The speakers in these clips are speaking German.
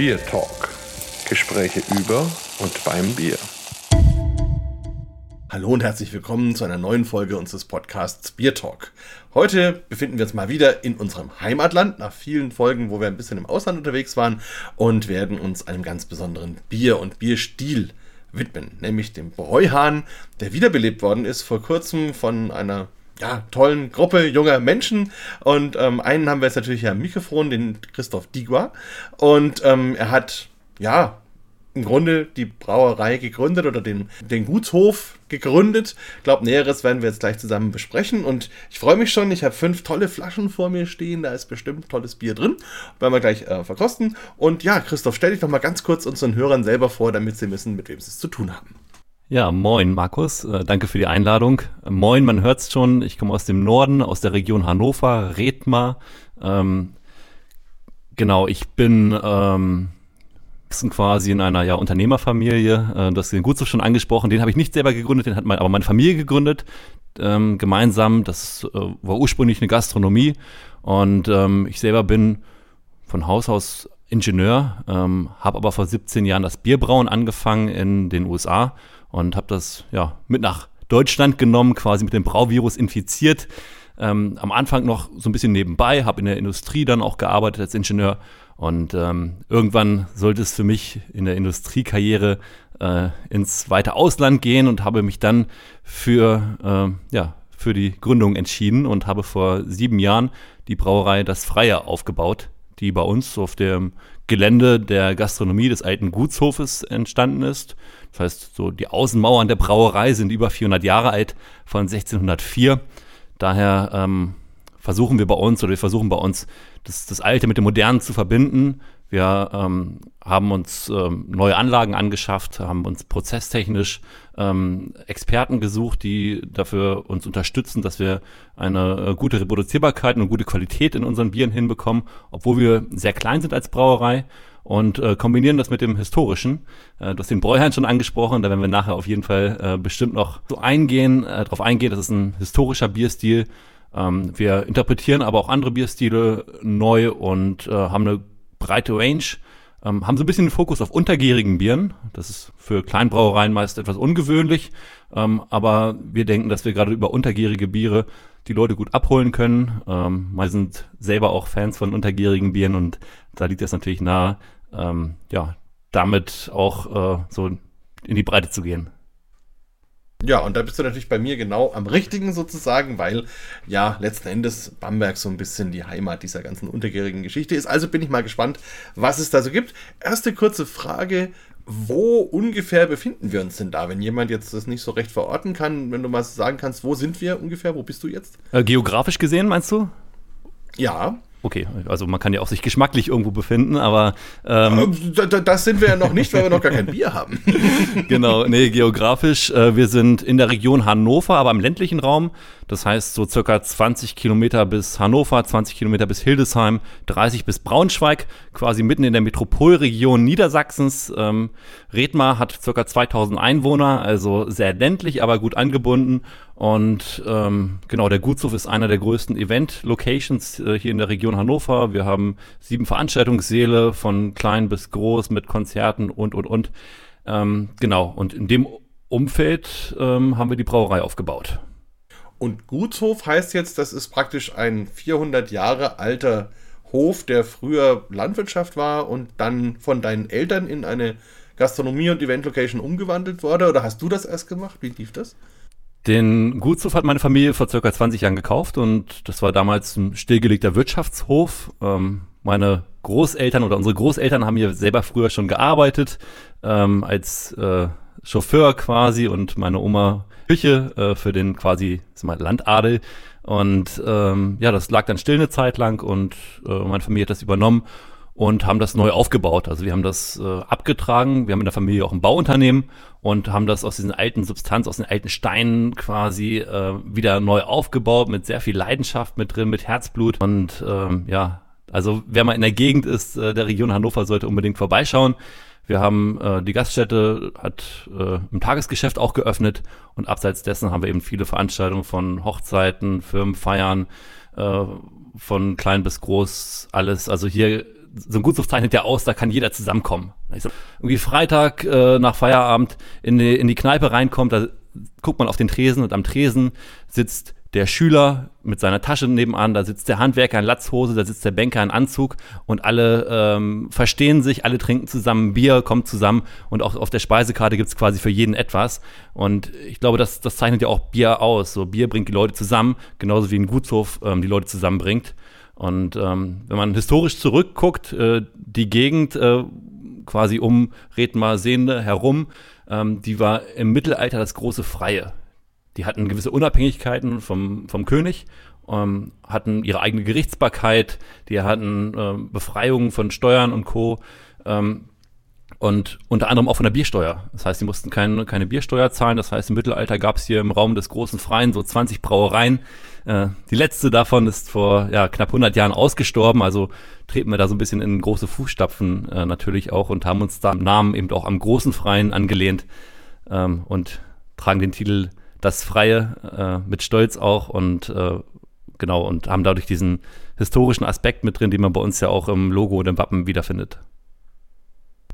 Bier Talk. Gespräche über und beim Bier. Hallo und herzlich willkommen zu einer neuen Folge unseres Podcasts Bier Talk. Heute befinden wir uns mal wieder in unserem Heimatland, nach vielen Folgen, wo wir ein bisschen im Ausland unterwegs waren und werden uns einem ganz besonderen Bier und Bierstil widmen, nämlich dem Bräuhahn, der wiederbelebt worden ist vor kurzem von einer ja, tollen Gruppe junger Menschen. Und ähm, einen haben wir jetzt natürlich am Mikrofon, den Christoph Digua. Und ähm, er hat, ja, im Grunde die Brauerei gegründet oder den, den Gutshof gegründet. Ich glaube, Näheres werden wir jetzt gleich zusammen besprechen. Und ich freue mich schon, ich habe fünf tolle Flaschen vor mir stehen. Da ist bestimmt tolles Bier drin. Werden wir gleich äh, verkosten. Und ja, Christoph, stell dich doch mal ganz kurz unseren Hörern selber vor, damit sie wissen, mit wem sie es zu tun haben. Ja, moin Markus, äh, danke für die Einladung. Moin, man hört's schon, ich komme aus dem Norden, aus der Region Hannover, Redmar. Ähm, genau, ich bin ähm, quasi in einer ja, Unternehmerfamilie. Äh, du hast den Gutshof schon angesprochen, den habe ich nicht selber gegründet, den hat mein, aber meine Familie gegründet, ähm, gemeinsam. Das äh, war ursprünglich eine Gastronomie und ähm, ich selber bin von Haus aus Ingenieur, ähm, habe aber vor 17 Jahren das Bierbrauen angefangen in den USA und habe das ja mit nach Deutschland genommen, quasi mit dem Brauvirus infiziert. Ähm, am Anfang noch so ein bisschen nebenbei, habe in der Industrie dann auch gearbeitet als Ingenieur und ähm, irgendwann sollte es für mich in der Industriekarriere äh, ins weite Ausland gehen und habe mich dann für äh, ja für die Gründung entschieden und habe vor sieben Jahren die Brauerei Das Freie aufgebaut, die bei uns auf dem Gelände der Gastronomie des alten Gutshofes entstanden ist. Das heißt, so die Außenmauern der Brauerei sind über 400 Jahre alt, von 1604. Daher ähm, versuchen wir bei uns oder wir versuchen bei uns das, das Alte mit dem Modernen zu verbinden. Wir ähm, haben uns ähm, neue Anlagen angeschafft, haben uns prozesstechnisch ähm, Experten gesucht, die dafür uns unterstützen, dass wir eine äh, gute Reproduzierbarkeit und gute Qualität in unseren Bieren hinbekommen, obwohl wir sehr klein sind als Brauerei und äh, kombinieren das mit dem Historischen. Äh, du hast den Bräuhain schon angesprochen, da werden wir nachher auf jeden Fall äh, bestimmt noch so eingehen, äh, darauf eingehen. Das ist ein historischer Bierstil. Ähm, wir interpretieren aber auch andere Bierstile neu und äh, haben eine breite Range. Ähm, haben so ein bisschen den Fokus auf untergärigen Bieren. Das ist für Kleinbrauereien meist etwas ungewöhnlich. Ähm, aber wir denken, dass wir gerade über untergärige Biere die Leute gut abholen können. Ähm, wir sind selber auch Fans von untergärigen Bieren und da liegt es natürlich nahe, ähm, ja, damit auch äh, so in die Breite zu gehen. Ja, und da bist du natürlich bei mir genau am richtigen sozusagen, weil ja letzten Endes Bamberg so ein bisschen die Heimat dieser ganzen untergärigen Geschichte ist. Also bin ich mal gespannt, was es da so gibt. Erste kurze Frage. Wo ungefähr befinden wir uns denn da? Wenn jemand jetzt das nicht so recht verorten kann, wenn du mal sagen kannst, wo sind wir ungefähr? Wo bist du jetzt? Äh, geografisch gesehen, meinst du? Ja. Okay, also man kann ja auch sich geschmacklich irgendwo befinden, aber ähm, das sind wir ja noch nicht, weil wir noch gar kein Bier haben. genau, nee, geografisch, äh, wir sind in der Region Hannover, aber im ländlichen Raum. Das heißt so circa 20 Kilometer bis Hannover, 20 Kilometer bis Hildesheim, 30 bis Braunschweig, quasi mitten in der Metropolregion Niedersachsens. Ähm, Redmar hat circa 2000 Einwohner, also sehr ländlich, aber gut angebunden. Und ähm, genau, der Gutshof ist einer der größten Event-Locations äh, hier in der Region Hannover. Wir haben sieben Veranstaltungssäle von klein bis groß mit Konzerten und, und, und. Ähm, genau, und in dem Umfeld ähm, haben wir die Brauerei aufgebaut. Und Gutshof heißt jetzt, das ist praktisch ein 400 Jahre alter Hof, der früher Landwirtschaft war und dann von deinen Eltern in eine Gastronomie und Event-Location umgewandelt wurde? Oder hast du das erst gemacht? Wie lief das? Den Gutshof hat meine Familie vor circa 20 Jahren gekauft und das war damals ein stillgelegter Wirtschaftshof. Ähm, meine Großeltern oder unsere Großeltern haben hier selber früher schon gearbeitet ähm, als äh, Chauffeur quasi und meine Oma Küche äh, für den quasi mal, Landadel. Und ähm, ja, das lag dann still eine Zeit lang und äh, meine Familie hat das übernommen und haben das neu aufgebaut. Also wir haben das äh, abgetragen, wir haben in der Familie auch ein Bauunternehmen und haben das aus diesen alten Substanz, aus den alten Steinen quasi äh, wieder neu aufgebaut mit sehr viel Leidenschaft mit drin, mit Herzblut und ähm, ja, also wer mal in der Gegend ist, äh, der Region Hannover sollte unbedingt vorbeischauen. Wir haben äh, die Gaststätte hat äh, im Tagesgeschäft auch geöffnet und abseits dessen haben wir eben viele Veranstaltungen von Hochzeiten, Firmenfeiern, äh, von klein bis groß, alles. Also hier so ein Gutshof zeichnet ja aus, da kann jeder zusammenkommen. Also irgendwie Freitag äh, nach Feierabend in die, in die Kneipe reinkommt, da guckt man auf den Tresen und am Tresen sitzt der Schüler mit seiner Tasche nebenan, da sitzt der Handwerker in Latzhose, da sitzt der Banker in Anzug und alle ähm, verstehen sich, alle trinken zusammen Bier, kommt zusammen und auch auf der Speisekarte gibt's quasi für jeden etwas. Und ich glaube, das, das zeichnet ja auch Bier aus. So Bier bringt die Leute zusammen, genauso wie ein Gutshof ähm, die Leute zusammenbringt. Und ähm, wenn man historisch zurückguckt, äh, die Gegend äh, quasi um Redmar Sehende herum, ähm, die war im Mittelalter das große Freie. Die hatten gewisse Unabhängigkeiten vom, vom König, ähm, hatten ihre eigene Gerichtsbarkeit, die hatten ähm, Befreiungen von Steuern und Co. Ähm, und unter anderem auch von der Biersteuer. Das heißt, sie mussten keine, keine Biersteuer zahlen. Das heißt, im Mittelalter gab es hier im Raum des großen Freien so 20 Brauereien. Äh, die letzte davon ist vor ja, knapp 100 Jahren ausgestorben. Also treten wir da so ein bisschen in große Fußstapfen äh, natürlich auch und haben uns da im Namen eben auch am großen Freien angelehnt ähm, und tragen den Titel Das Freie äh, mit Stolz auch und äh, genau und haben dadurch diesen historischen Aspekt mit drin, den man bei uns ja auch im Logo und im Wappen wiederfindet.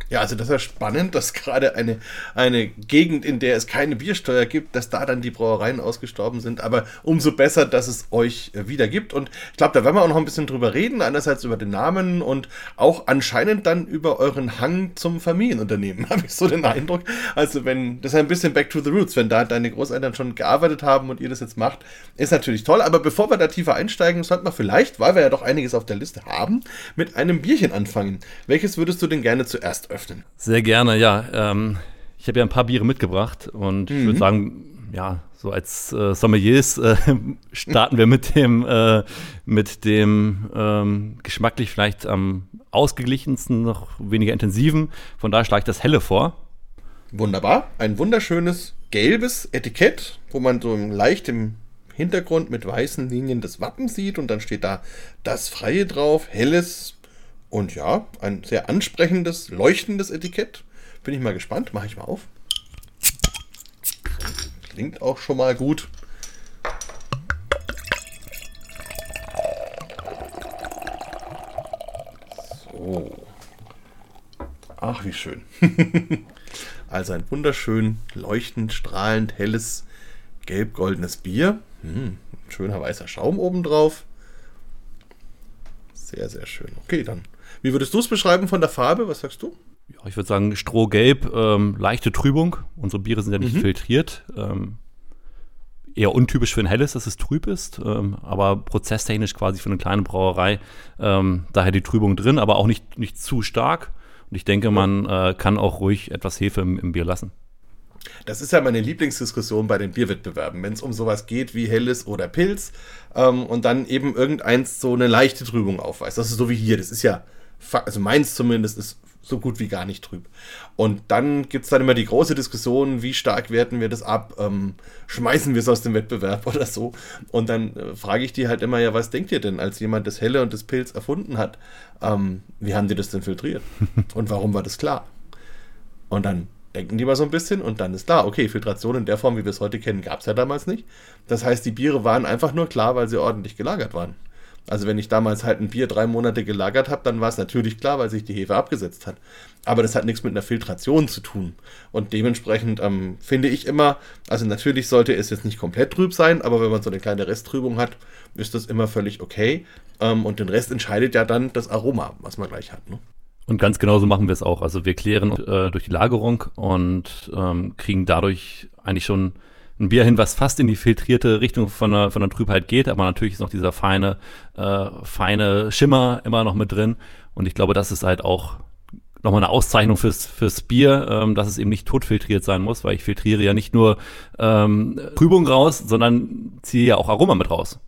Ja, also das ist ja spannend, dass gerade eine, eine Gegend, in der es keine Biersteuer gibt, dass da dann die Brauereien ausgestorben sind. Aber umso besser, dass es euch äh, wieder gibt. Und ich glaube, da werden wir auch noch ein bisschen drüber reden. Einerseits über den Namen und auch anscheinend dann über euren Hang zum Familienunternehmen, habe ich so den Eindruck. Also wenn, das ist ein bisschen back to the roots, wenn da deine Großeltern schon gearbeitet haben und ihr das jetzt macht, ist natürlich toll. Aber bevor wir da tiefer einsteigen, sollten wir vielleicht, weil wir ja doch einiges auf der Liste haben, mit einem Bierchen anfangen. Welches würdest du denn gerne zuerst öffnen? öffnen. Sehr gerne, ja. Ähm, ich habe ja ein paar Biere mitgebracht und mhm. ich würde sagen, ja, so als äh, Sommeliers äh, starten wir mit dem, äh, mit dem ähm, geschmacklich vielleicht am ausgeglichensten, noch weniger intensiven. Von daher schlage ich das Helle vor. Wunderbar. Ein wunderschönes gelbes Etikett, wo man so leicht im Hintergrund mit weißen Linien das Wappen sieht und dann steht da das Freie drauf, helles und ja, ein sehr ansprechendes, leuchtendes Etikett. Bin ich mal gespannt. Mache ich mal auf. Klingt auch schon mal gut. So. Ach, wie schön. also ein wunderschön leuchtend, strahlend, helles, gelb-goldenes Bier. Hm, schöner weißer Schaum obendrauf. Sehr, sehr schön. Okay, dann wie würdest du es beschreiben von der Farbe? Was sagst du? Ja, ich würde sagen, Strohgelb, ähm, leichte Trübung. Unsere Biere sind ja nicht mhm. filtriert. Ähm, eher untypisch für ein helles, dass es trüb ist, ähm, aber prozesstechnisch quasi für eine kleine Brauerei ähm, daher die Trübung drin, aber auch nicht, nicht zu stark. Und ich denke, man äh, kann auch ruhig etwas Hefe im, im Bier lassen. Das ist ja meine Lieblingsdiskussion bei den Bierwettbewerben, wenn es um sowas geht wie Helles oder Pilz ähm, und dann eben irgendeins so eine leichte Trübung aufweist. Das ist so wie hier, das ist ja also meins zumindest ist so gut wie gar nicht trüb. Und dann gibt es dann immer die große Diskussion, wie stark werten wir das ab, ähm, schmeißen wir es aus dem Wettbewerb oder so. Und dann äh, frage ich die halt immer, ja, was denkt ihr denn, als jemand das Helle und das Pilz erfunden hat? Ähm, wie haben die das denn filtriert? und warum war das klar? Und dann denken die mal so ein bisschen und dann ist klar, okay, Filtration in der Form, wie wir es heute kennen, gab es ja damals nicht. Das heißt, die Biere waren einfach nur klar, weil sie ordentlich gelagert waren. Also wenn ich damals halt ein Bier drei Monate gelagert habe, dann war es natürlich klar, weil sich die Hefe abgesetzt hat. Aber das hat nichts mit einer Filtration zu tun. Und dementsprechend ähm, finde ich immer, also natürlich sollte es jetzt nicht komplett trüb sein, aber wenn man so eine kleine Resttrübung hat, ist das immer völlig okay. Ähm, und den Rest entscheidet ja dann das Aroma, was man gleich hat. Ne? Und ganz genauso machen wir es auch. Also wir klären äh, durch die Lagerung und ähm, kriegen dadurch eigentlich schon ein Bier hin, was fast in die filtrierte Richtung von der, von der Trübheit geht, aber natürlich ist noch dieser feine, äh, feine Schimmer immer noch mit drin. Und ich glaube, das ist halt auch nochmal eine Auszeichnung fürs, fürs Bier, ähm, dass es eben nicht totfiltriert sein muss, weil ich filtriere ja nicht nur ähm, Trübung raus, sondern ziehe ja auch Aroma mit raus.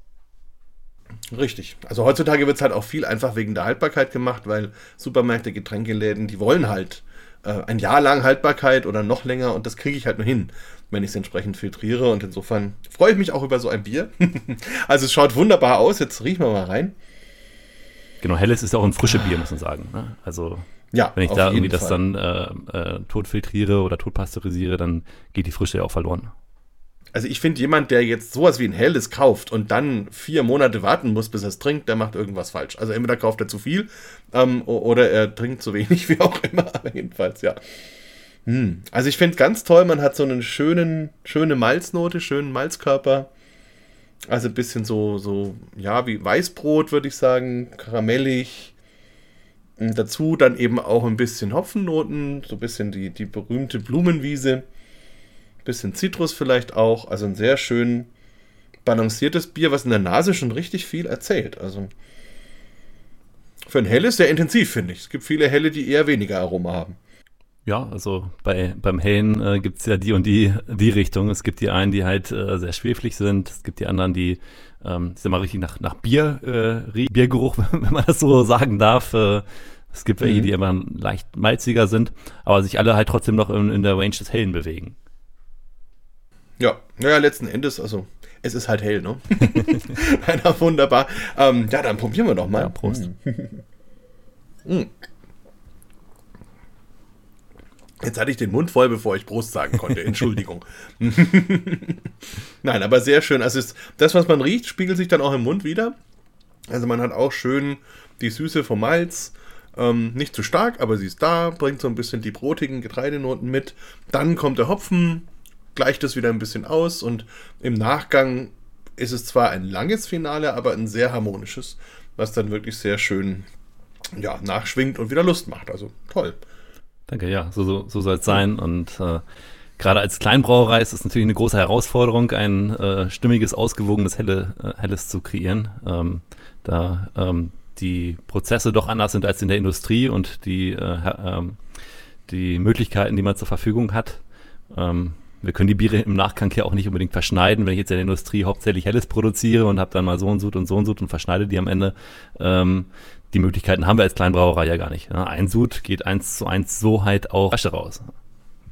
Richtig. Also heutzutage wird es halt auch viel einfach wegen der Haltbarkeit gemacht, weil Supermärkte, Getränkeläden, die wollen halt äh, ein Jahr lang Haltbarkeit oder noch länger und das kriege ich halt nur hin, wenn ich es entsprechend filtriere und insofern freue ich mich auch über so ein Bier. also es schaut wunderbar aus, jetzt riechen wir mal rein. Genau, helles ist auch ein frisches Bier, muss man sagen. Ne? Also ja, wenn ich da irgendwie Fall. das dann äh, äh, tot filtriere oder tot pasteurisiere, dann geht die Frische ja auch verloren. also ich finde, jemand, der jetzt sowas wie ein Helles kauft und dann vier Monate warten muss, bis er es trinkt, der macht irgendwas falsch. Also entweder kauft er zu viel ähm, oder er trinkt zu wenig, wie auch immer. Aber jedenfalls, ja. Hm. Also ich finde es ganz toll, man hat so einen schönen, schöne Malznote, schönen Malzkörper. Also ein bisschen so, so, ja, wie Weißbrot, würde ich sagen, karamellig. Und dazu dann eben auch ein bisschen Hopfennoten, so ein bisschen die, die berühmte Blumenwiese. Bisschen Zitrus vielleicht auch. Also ein sehr schön balanciertes Bier, was in der Nase schon richtig viel erzählt. Also für ein helles sehr intensiv, finde ich. Es gibt viele helle, die eher weniger Aroma haben. Ja, also bei, beim Hellen äh, gibt es ja die und die, die Richtung. Es gibt die einen, die halt äh, sehr schweflig sind. Es gibt die anderen, die, ähm, ich sag mal, richtig nach, nach Bier, äh, Biergeruch, wenn man das so sagen darf. Äh, es gibt welche, mhm. die immer leicht malziger sind, aber sich alle halt trotzdem noch in, in der Range des Hellen bewegen. Ja, naja, letzten Endes, also es ist halt hell, ne? Na, wunderbar. Ähm, ja, dann probieren wir doch mal. Ja, Prost. mm. Jetzt hatte ich den Mund voll, bevor ich Brust sagen konnte. Entschuldigung. Nein, aber sehr schön. Also das, was man riecht, spiegelt sich dann auch im Mund wieder. Also man hat auch schön die Süße vom Malz. Ähm, nicht zu stark, aber sie ist da, bringt so ein bisschen die brotigen Getreidenoten mit. Dann kommt der Hopfen, gleicht es wieder ein bisschen aus und im Nachgang ist es zwar ein langes Finale, aber ein sehr harmonisches, was dann wirklich sehr schön ja, nachschwingt und wieder Lust macht. Also toll. Danke, ja, so, so, so soll es sein. Und äh, gerade als Kleinbrauerei ist es natürlich eine große Herausforderung, ein äh, stimmiges, ausgewogenes Helle, äh, Helles zu kreieren. Ähm, da ähm, die Prozesse doch anders sind als in der Industrie und die, äh, ähm, die Möglichkeiten, die man zur Verfügung hat. Ähm, wir können die Biere im Nachgang ja auch nicht unbedingt verschneiden. Wenn ich jetzt in der Industrie hauptsächlich Helles produziere und habe dann mal so und so und so und so und verschneide die am Ende, ähm, die Möglichkeiten haben wir als Kleinbrauerei ja gar nicht. Ne? Ein Sud geht eins zu eins so halt auch Asche raus.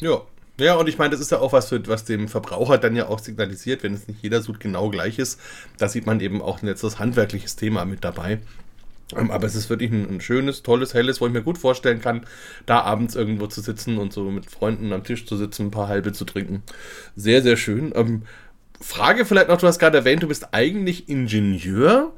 Ja. Ja, und ich meine, das ist ja auch was, für, was dem Verbraucher dann ja auch signalisiert, wenn es nicht jeder Sud genau gleich ist. Da sieht man eben auch ein letztes handwerkliches Thema mit dabei. Ähm, aber es ist wirklich ein, ein, schönes, tolles, helles, wo ich mir gut vorstellen kann, da abends irgendwo zu sitzen und so mit Freunden am Tisch zu sitzen, ein paar halbe zu trinken. Sehr, sehr schön. Ähm, Frage vielleicht noch, du hast gerade erwähnt, du bist eigentlich Ingenieur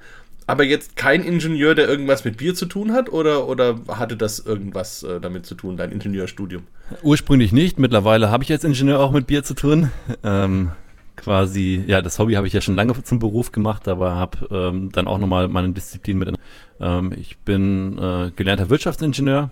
aber jetzt kein Ingenieur, der irgendwas mit Bier zu tun hat? Oder, oder hatte das irgendwas äh, damit zu tun, dein Ingenieurstudium? Ursprünglich nicht. Mittlerweile habe ich als Ingenieur auch mit Bier zu tun. Ähm, quasi, ja, das Hobby habe ich ja schon lange zum Beruf gemacht, aber habe ähm, dann auch nochmal meine Disziplin mit. Ähm, ich bin äh, gelernter Wirtschaftsingenieur.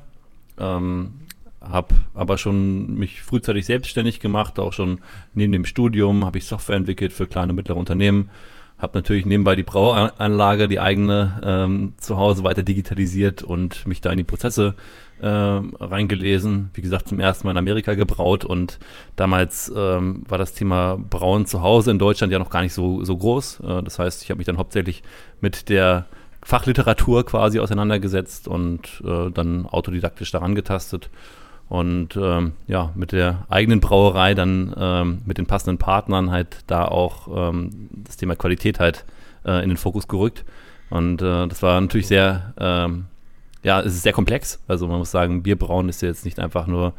Ähm, habe aber schon mich frühzeitig selbstständig gemacht, auch schon neben dem Studium habe ich Software entwickelt für kleine und mittlere Unternehmen habe natürlich nebenbei die Brauanlage, die eigene, ähm, zu Hause weiter digitalisiert und mich da in die Prozesse äh, reingelesen. Wie gesagt, zum ersten Mal in Amerika gebraut und damals ähm, war das Thema Brauen zu Hause in Deutschland ja noch gar nicht so, so groß. Äh, das heißt, ich habe mich dann hauptsächlich mit der Fachliteratur quasi auseinandergesetzt und äh, dann autodidaktisch daran getastet und ähm, ja, mit der eigenen Brauerei dann ähm, mit den passenden Partnern halt da auch ähm, das Thema Qualität halt äh, in den Fokus gerückt. Und äh, das war natürlich sehr, ähm, ja, es ist sehr komplex. Also man muss sagen, Bierbrauen ist ja jetzt nicht einfach nur,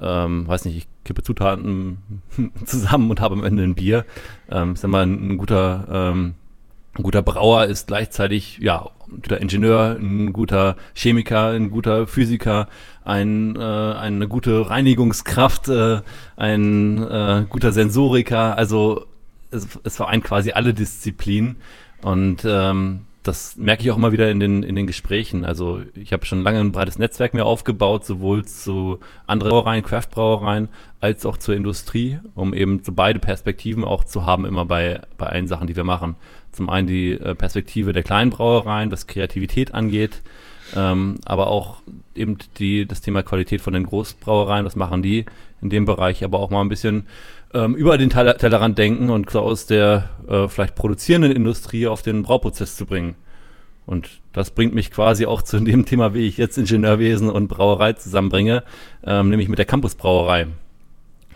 ähm, weiß nicht, ich kippe Zutaten zusammen und habe am Ende ein Bier. Ähm, ich sag mal, ein, ein guter ähm, ein guter Brauer ist gleichzeitig, ja, guter Ingenieur, ein guter Chemiker, ein guter Physiker, ein, äh, eine gute Reinigungskraft, äh, ein äh, guter Sensoriker. Also es, es vereint quasi alle Disziplinen. Und ähm, das merke ich auch immer wieder in den, in den Gesprächen. Also ich habe schon lange ein breites Netzwerk mir aufgebaut, sowohl zu anderen Brauereien, Craft-Brauereien, als auch zur Industrie, um eben so beide Perspektiven auch zu haben, immer bei, bei allen Sachen, die wir machen. Zum einen die äh, Perspektive der kleinen Brauereien, was Kreativität angeht, ähm, aber auch eben die, das Thema Qualität von den Großbrauereien, was machen die in dem Bereich, aber auch mal ein bisschen ähm, über den Teller Tellerrand denken und aus der äh, vielleicht produzierenden Industrie auf den Brauprozess zu bringen. Und das bringt mich quasi auch zu dem Thema, wie ich jetzt Ingenieurwesen und Brauerei zusammenbringe, ähm, nämlich mit der Campusbrauerei.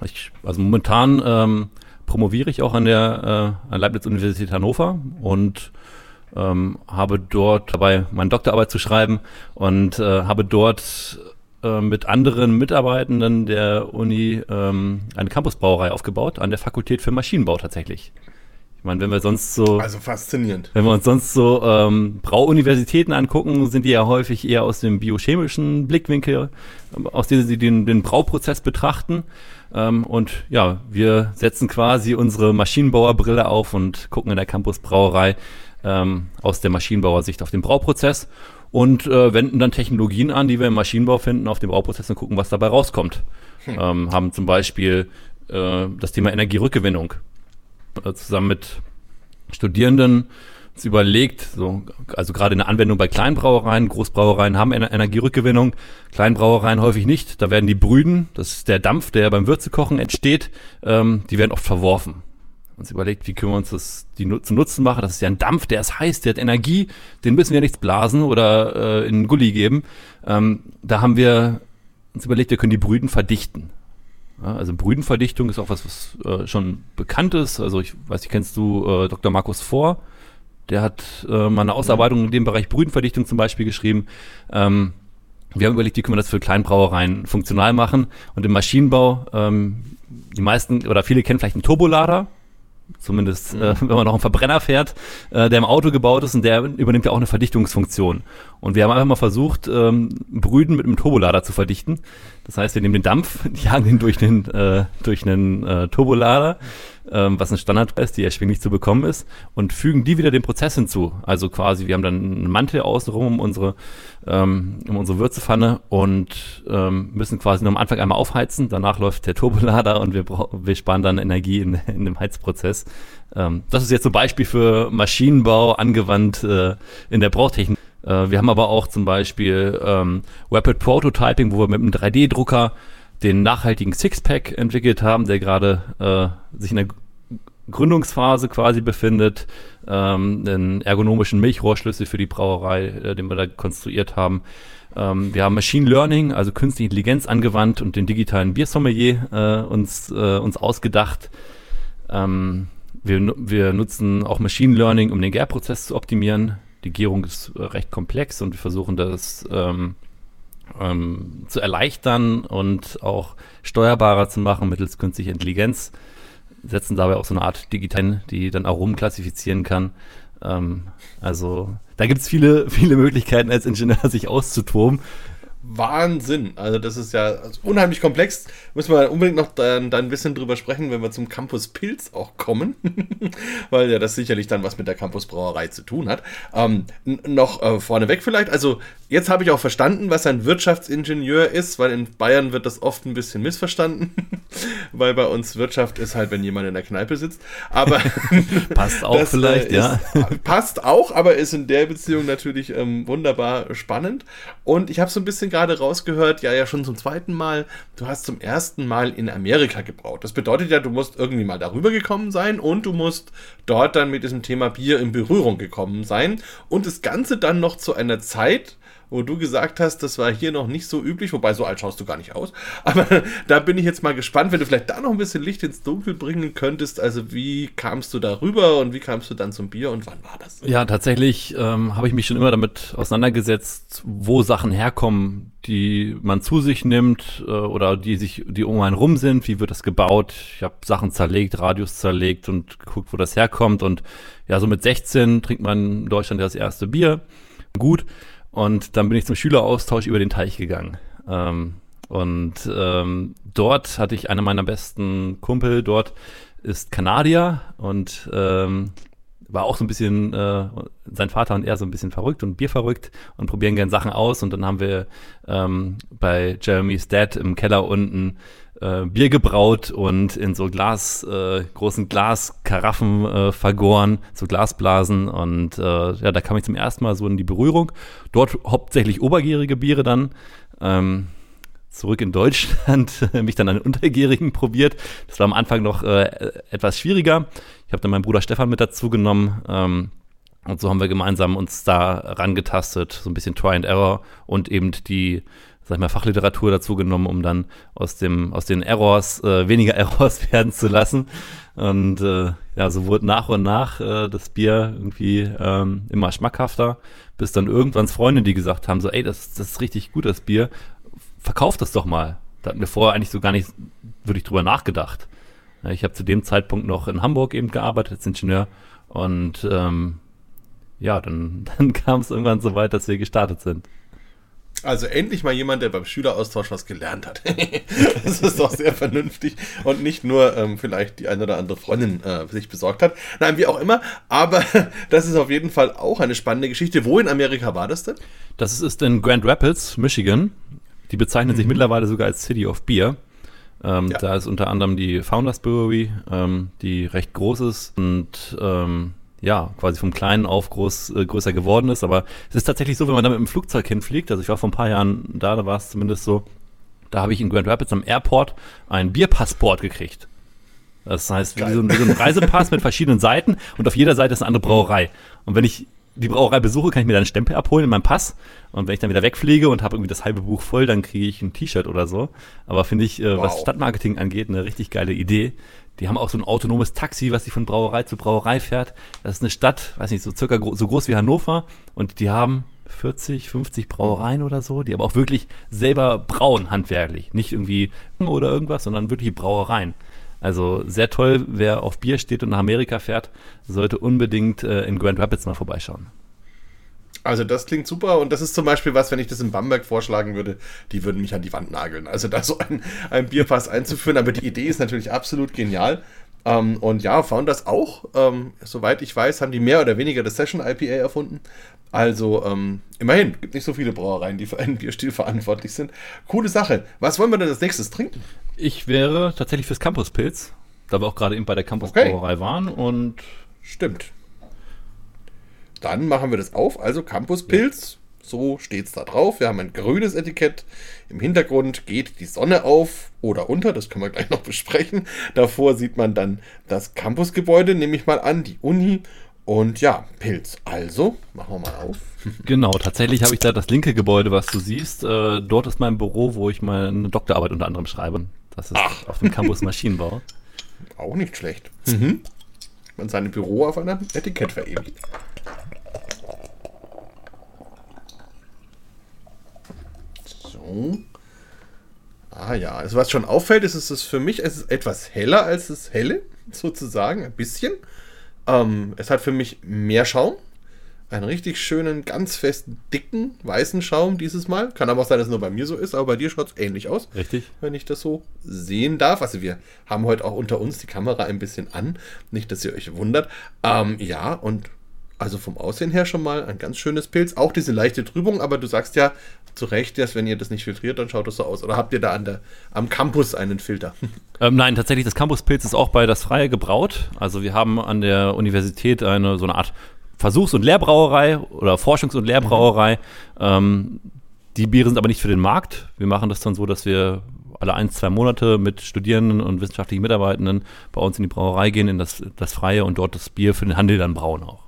Ich, also momentan ähm, promoviere ich auch an der äh, Leibniz-Universität Hannover und ähm, habe dort dabei meine Doktorarbeit zu schreiben und äh, habe dort äh, mit anderen Mitarbeitenden der Uni ähm, eine Campusbrauerei aufgebaut, an der Fakultät für Maschinenbau tatsächlich. Ich meine, wenn wir sonst so. Also faszinierend. Wenn wir uns sonst so ähm, Brauuniversitäten angucken, sind die ja häufig eher aus dem biochemischen Blickwinkel, aus dem sie den, den Brauprozess betrachten. Ähm, und ja, wir setzen quasi unsere Maschinenbauerbrille auf und gucken in der Campusbrauerei ähm, aus der Maschinenbauersicht auf den Brauprozess und äh, wenden dann Technologien an, die wir im Maschinenbau finden, auf dem Brauprozess und gucken, was dabei rauskommt. Hm. Ähm, haben zum Beispiel äh, das Thema Energierückgewinnung äh, zusammen mit Studierenden uns überlegt, so, also gerade in der Anwendung bei Kleinbrauereien, Großbrauereien haben Ener Energierückgewinnung, Kleinbrauereien häufig nicht. Da werden die Brüden, das ist der Dampf, der beim Würzekochen entsteht, ähm, die werden oft verworfen. Uns überlegt, wie können wir uns das die zu Nutzen machen. Das ist ja ein Dampf, der ist heiß, der hat Energie, den müssen wir nichts blasen oder äh, in einen Gully geben. Ähm, da haben wir uns überlegt, wir können die Brüden verdichten. Ja, also Brüdenverdichtung ist auch was, was äh, schon bekannt ist. Also ich weiß nicht, kennst du äh, Dr. Markus Vor? Der hat äh, mal eine Ausarbeitung in dem Bereich Brüdenverdichtung zum Beispiel geschrieben. Ähm, wir haben überlegt, wie können wir das für Kleinbrauereien funktional machen. Und im Maschinenbau, ähm, die meisten oder viele kennen vielleicht einen Turbolader. Zumindest, äh, wenn man noch einen Verbrenner fährt, äh, der im Auto gebaut ist und der übernimmt ja auch eine Verdichtungsfunktion. Und wir haben einfach mal versucht, ähm, Brüden mit einem Turbolader zu verdichten. Das heißt, wir nehmen den Dampf, jagen ihn durch den, äh, durch einen äh, Turbolader, ähm, was ein Standard ist, die erschwinglich zu bekommen ist, und fügen die wieder dem Prozess hinzu. Also quasi, wir haben dann einen Mantel außenrum um unsere, ähm, um unsere Würzepfanne und ähm, müssen quasi nur am Anfang einmal aufheizen. Danach läuft der Turbolader und wir, wir sparen dann Energie in, in dem Heizprozess. Ähm, das ist jetzt ein Beispiel für Maschinenbau angewandt äh, in der Brauchtechnik. Äh, wir haben aber auch zum Beispiel ähm, Rapid Prototyping, wo wir mit einem 3D-Drucker den nachhaltigen Sixpack entwickelt haben, der gerade äh, sich in der Gründungsphase quasi befindet, ähm, einen ergonomischen Milchrohrschlüssel für die Brauerei, äh, den wir da konstruiert haben. Ähm, wir haben Machine Learning, also künstliche Intelligenz angewandt und den digitalen Biersommelier äh, uns, äh, uns ausgedacht. Ähm, wir, wir nutzen auch Machine Learning, um den Gärprozess zu optimieren die Gärung ist äh, recht komplex und wir versuchen das ähm, ähm, zu erleichtern und auch steuerbarer zu machen mittels künstlicher Intelligenz. Setzen dabei auch so eine Art Digital, die dann Aromen klassifizieren kann. Ähm, also da gibt es viele, viele Möglichkeiten als Ingenieur sich auszutoben. Wahnsinn. Also das ist ja unheimlich komplex. Müssen wir unbedingt noch dann, dann ein bisschen drüber sprechen, wenn wir zum Campus Pilz auch kommen. Weil ja das sicherlich dann was mit der Campus Brauerei zu tun hat. Ähm, noch äh, vorneweg vielleicht. Also jetzt habe ich auch verstanden, was ein Wirtschaftsingenieur ist, weil in Bayern wird das oft ein bisschen missverstanden. weil bei uns Wirtschaft ist halt, wenn jemand in der Kneipe sitzt. Aber passt auch das, vielleicht, äh, ist, ja. passt auch, aber ist in der Beziehung natürlich ähm, wunderbar spannend. Und ich habe so ein bisschen gerade rausgehört, ja, ja, schon zum zweiten Mal, du hast zum ersten Mal in Amerika gebraut. Das bedeutet ja, du musst irgendwie mal darüber gekommen sein und du musst dort dann mit diesem Thema Bier in Berührung gekommen sein. Und das Ganze dann noch zu einer Zeit, wo du gesagt hast, das war hier noch nicht so üblich, wobei so alt schaust du gar nicht aus. Aber da bin ich jetzt mal gespannt, wenn du vielleicht da noch ein bisschen Licht ins Dunkel bringen könntest. Also wie kamst du darüber und wie kamst du dann zum Bier und wann war das? Ja, tatsächlich ähm, habe ich mich schon immer damit auseinandergesetzt, wo Sachen herkommen, die man zu sich nimmt äh, oder die sich, die um einen rum sind. Wie wird das gebaut? Ich habe Sachen zerlegt, Radius zerlegt und geguckt, wo das herkommt. Und ja, so mit 16 trinkt man in Deutschland das erste Bier. Gut. Und dann bin ich zum Schüleraustausch über den Teich gegangen. Ähm, und ähm, dort hatte ich einen meiner besten Kumpel, dort ist Kanadier und ähm, war auch so ein bisschen, äh, sein Vater und er so ein bisschen verrückt und bierverrückt und probieren gern Sachen aus. Und dann haben wir ähm, bei Jeremy's Dad im Keller unten äh, Bier gebraut und in so Glas, äh, großen Glaskaraffen äh, vergoren, so Glasblasen. Und äh, ja, da kam ich zum ersten Mal so in die Berührung. Dort hauptsächlich obergärige Biere dann. Ähm, zurück in Deutschland mich dann an den Untergärigen probiert. Das war am Anfang noch äh, etwas schwieriger. Ich habe dann meinen Bruder Stefan mit dazu genommen. Ähm, und so haben wir gemeinsam uns da rangetastet, so ein bisschen Try and Error und eben die sag ich mal, Fachliteratur dazu genommen, um dann aus dem, aus den Errors äh, weniger Errors werden zu lassen. Und äh, ja, so wurde nach und nach äh, das Bier irgendwie ähm, immer schmackhafter, bis dann irgendwann Freunde, die gesagt haben, so, ey, das, das ist richtig gut, das Bier. verkauf das doch mal. Da hatten wir vorher eigentlich so gar nicht wirklich drüber nachgedacht. Ich habe zu dem Zeitpunkt noch in Hamburg eben gearbeitet als Ingenieur und ähm, ja, dann, dann kam es irgendwann so weit, dass wir gestartet sind. Also endlich mal jemand, der beim Schüleraustausch was gelernt hat. das ist doch sehr vernünftig und nicht nur ähm, vielleicht die eine oder andere Freundin äh, sich besorgt hat. Nein, wie auch immer. Aber das ist auf jeden Fall auch eine spannende Geschichte. Wo in Amerika war das denn? Das ist in Grand Rapids, Michigan. Die bezeichnen mhm. sich mittlerweile sogar als City of Beer. Ähm, ja. Da ist unter anderem die Founders Brewery, ähm, die recht groß ist und ähm, ja, quasi vom Kleinen auf groß, äh, größer geworden ist. Aber es ist tatsächlich so, wenn man da mit dem Flugzeug hinfliegt, also ich war vor ein paar Jahren da, da war es zumindest so, da habe ich in Grand Rapids am Airport ein Bierpassport gekriegt. Das heißt, wie so, ein, wie so, ein, Reisepass mit verschiedenen Seiten und auf jeder Seite ist eine andere Brauerei. Und wenn ich die Brauerei besuche, kann ich mir dann einen Stempel abholen in meinem Pass. Und wenn ich dann wieder wegfliege und habe irgendwie das halbe Buch voll, dann kriege ich ein T-Shirt oder so. Aber finde ich, äh, wow. was Stadtmarketing angeht, eine richtig geile Idee. Die haben auch so ein autonomes Taxi, was sie von Brauerei zu Brauerei fährt. Das ist eine Stadt, weiß nicht, so circa gro so groß wie Hannover. Und die haben 40, 50 Brauereien oder so, die aber auch wirklich selber brauen, handwerklich. Nicht irgendwie oder irgendwas, sondern wirklich Brauereien. Also sehr toll, wer auf Bier steht und nach Amerika fährt, sollte unbedingt äh, in Grand Rapids mal vorbeischauen. Also das klingt super und das ist zum Beispiel was, wenn ich das in Bamberg vorschlagen würde, die würden mich an die Wand nageln. Also da so ein, ein Bierpass einzuführen, aber die Idee ist natürlich absolut genial. Ähm, und ja, Founders auch, ähm, soweit ich weiß, haben die mehr oder weniger das Session IPA erfunden. Also ähm, immerhin, gibt nicht so viele Brauereien, die für einen Bierstil verantwortlich sind. Coole Sache. Was wollen wir denn als nächstes trinken? Ich wäre tatsächlich fürs Campuspilz, da wir auch gerade eben bei der Campusbrauerei okay. waren und stimmt. Dann machen wir das auf. Also Campuspilz, so steht es da drauf. Wir haben ein grünes Etikett. Im Hintergrund geht die Sonne auf oder unter, das können wir gleich noch besprechen. Davor sieht man dann das Campusgebäude, nehme ich mal an, die Uni. Und ja, Pilz. Also, machen wir mal auf. Genau, tatsächlich habe ich da das linke Gebäude, was du siehst. Äh, dort ist mein Büro, wo ich meine Doktorarbeit unter anderem schreibe. Das ist Ach. auf dem Campus Maschinenbau. Auch nicht schlecht. Mhm. Man sein Büro auf einem Etikett verewigt. So. Ah ja, also was schon auffällt, ist, ist es für mich es ist etwas heller als das helle, sozusagen, ein bisschen. Ähm, es hat für mich mehr Schaum. Einen richtig schönen, ganz festen, dicken, weißen Schaum dieses Mal. Kann aber auch sein, dass es nur bei mir so ist, aber bei dir schaut es ähnlich aus. Richtig. Wenn ich das so sehen darf. Also wir haben heute auch unter uns die Kamera ein bisschen an. Nicht, dass ihr euch wundert. Ähm, ja, und also vom Aussehen her schon mal ein ganz schönes Pilz. Auch diese leichte Trübung, aber du sagst ja zu Recht, dass wenn ihr das nicht filtriert, dann schaut das so aus. Oder habt ihr da an der, am Campus einen Filter? Ähm, nein, tatsächlich, das Campuspilz ist auch bei das Freie gebraut. Also wir haben an der Universität eine so eine Art Versuchs- und Lehrbrauerei oder Forschungs- und Lehrbrauerei. Mhm. Ähm, die Biere sind aber nicht für den Markt. Wir machen das dann so, dass wir alle ein, zwei Monate mit Studierenden und wissenschaftlichen Mitarbeitenden bei uns in die Brauerei gehen, in das, das Freie und dort das Bier für den Handel dann brauen auch.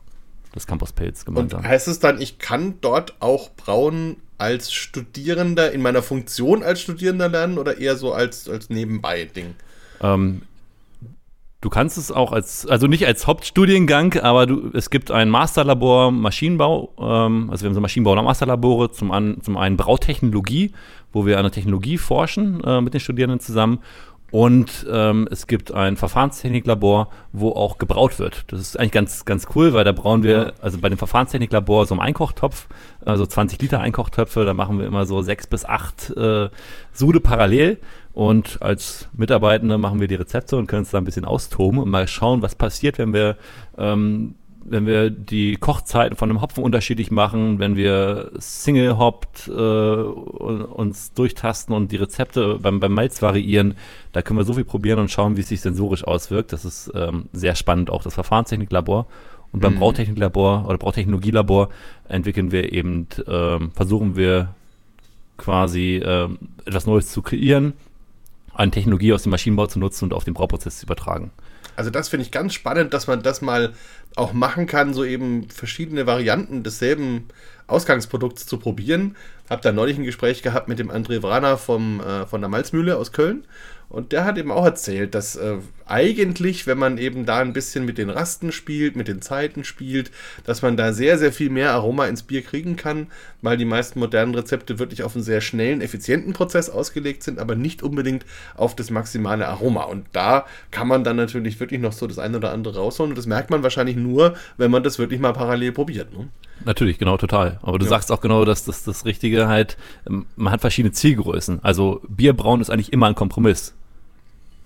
Das Campus Pilz gemeinsam. Und heißt es dann, ich kann dort auch brauen als Studierender, in meiner Funktion als Studierender lernen oder eher so als, als Nebenbei-Ding? Ähm, Du kannst es auch als, also nicht als Hauptstudiengang, aber du, es gibt ein Masterlabor Maschinenbau, ähm, also wir haben so Maschinenbau- und Masterlabore, zum, an, zum einen Brautechnologie, wo wir an der Technologie forschen äh, mit den Studierenden zusammen und ähm, es gibt ein Verfahrenstechniklabor, wo auch gebraut wird. Das ist eigentlich ganz, ganz cool, weil da brauen wir, also bei dem Verfahrenstechniklabor so einen Einkochtopf, also 20 Liter Einkochtöpfe, da machen wir immer so sechs bis acht äh, Sude parallel. Und als Mitarbeitende machen wir die Rezepte und können uns da ein bisschen austoben und mal schauen, was passiert, wenn wir ähm, wenn wir die Kochzeiten von einem Hopfen unterschiedlich machen, wenn wir Single hoppt äh, uns durchtasten und die Rezepte beim, beim Malz variieren, da können wir so viel probieren und schauen, wie es sich sensorisch auswirkt. Das ist ähm, sehr spannend, auch das Verfahrenstechniklabor. Und beim mhm. Brautechniklabor oder Brautechnologielabor entwickeln wir eben, ähm, versuchen wir quasi ähm, etwas Neues zu kreieren, eine Technologie aus dem Maschinenbau zu nutzen und auf den Brauprozess zu übertragen. Also das finde ich ganz spannend, dass man das mal auch machen kann, so eben verschiedene Varianten desselben Ausgangsprodukts zu probieren. Hab da neulich ein Gespräch gehabt mit dem André Wraner vom, äh, von der Malzmühle aus Köln Und der hat eben auch erzählt, dass äh, eigentlich, wenn man eben da ein bisschen mit den Rasten spielt, mit den Zeiten spielt, dass man da sehr, sehr viel mehr Aroma ins Bier kriegen kann, weil die meisten modernen Rezepte wirklich auf einen sehr schnellen, effizienten Prozess ausgelegt sind, aber nicht unbedingt auf das maximale Aroma. Und da kann man dann natürlich wirklich noch so das eine oder andere rausholen. Und das merkt man wahrscheinlich nur, wenn man das wirklich mal parallel probiert. Ne? Natürlich, genau, total. Aber du ja. sagst auch genau, dass das, das Richtige halt, ähm, man hat verschiedene Zielgrößen. Also Bierbrauen ist eigentlich immer ein Kompromiss.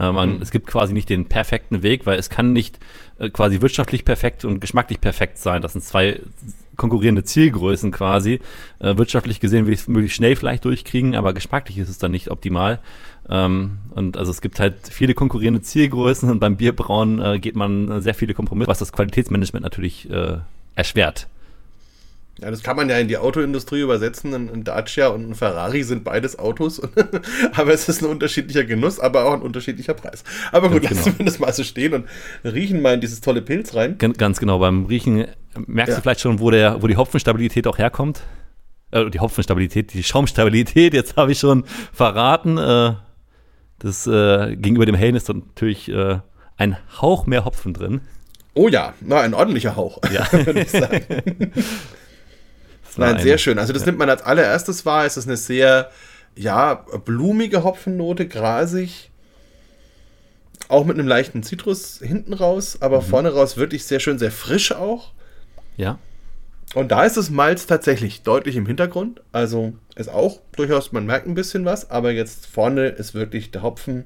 Äh, man, mhm. Es gibt quasi nicht den perfekten Weg, weil es kann nicht äh, quasi wirtschaftlich perfekt und geschmacklich perfekt sein. Das sind zwei konkurrierende Zielgrößen quasi. Äh, wirtschaftlich gesehen will ich es möglichst schnell vielleicht durchkriegen, aber geschmacklich ist es dann nicht optimal. Ähm, und also es gibt halt viele konkurrierende Zielgrößen und beim Bierbrauen äh, geht man sehr viele Kompromisse, was das Qualitätsmanagement natürlich äh, erschwert. Ja, das kann man ja in die Autoindustrie übersetzen. Ein, Dacia und ein Ferrari sind beides Autos. aber es ist ein unterschiedlicher Genuss, aber auch ein unterschiedlicher Preis. Aber gut, Ganz lassen genau. wir das mal so stehen und riechen mal in dieses tolle Pilz rein. Ganz genau. Beim Riechen merkst ja. du vielleicht schon, wo, der, wo die Hopfenstabilität auch herkommt. Äh, die Hopfenstabilität, die Schaumstabilität, jetzt habe ich schon verraten. Äh, das äh, gegenüber dem Hellen ist natürlich äh, ein Hauch mehr Hopfen drin. Oh ja, na, ein ordentlicher Hauch, ja. würde ich sagen. Nein, sehr schön. Also das ja. nimmt man als allererstes wahr. Es ist eine sehr, ja, blumige Hopfennote, grasig. Auch mit einem leichten Zitrus hinten raus, aber mhm. vorne raus wirklich sehr schön, sehr frisch auch. Ja. Und da ist das Malz tatsächlich deutlich im Hintergrund. Also ist auch durchaus, man merkt ein bisschen was, aber jetzt vorne ist wirklich der Hopfen.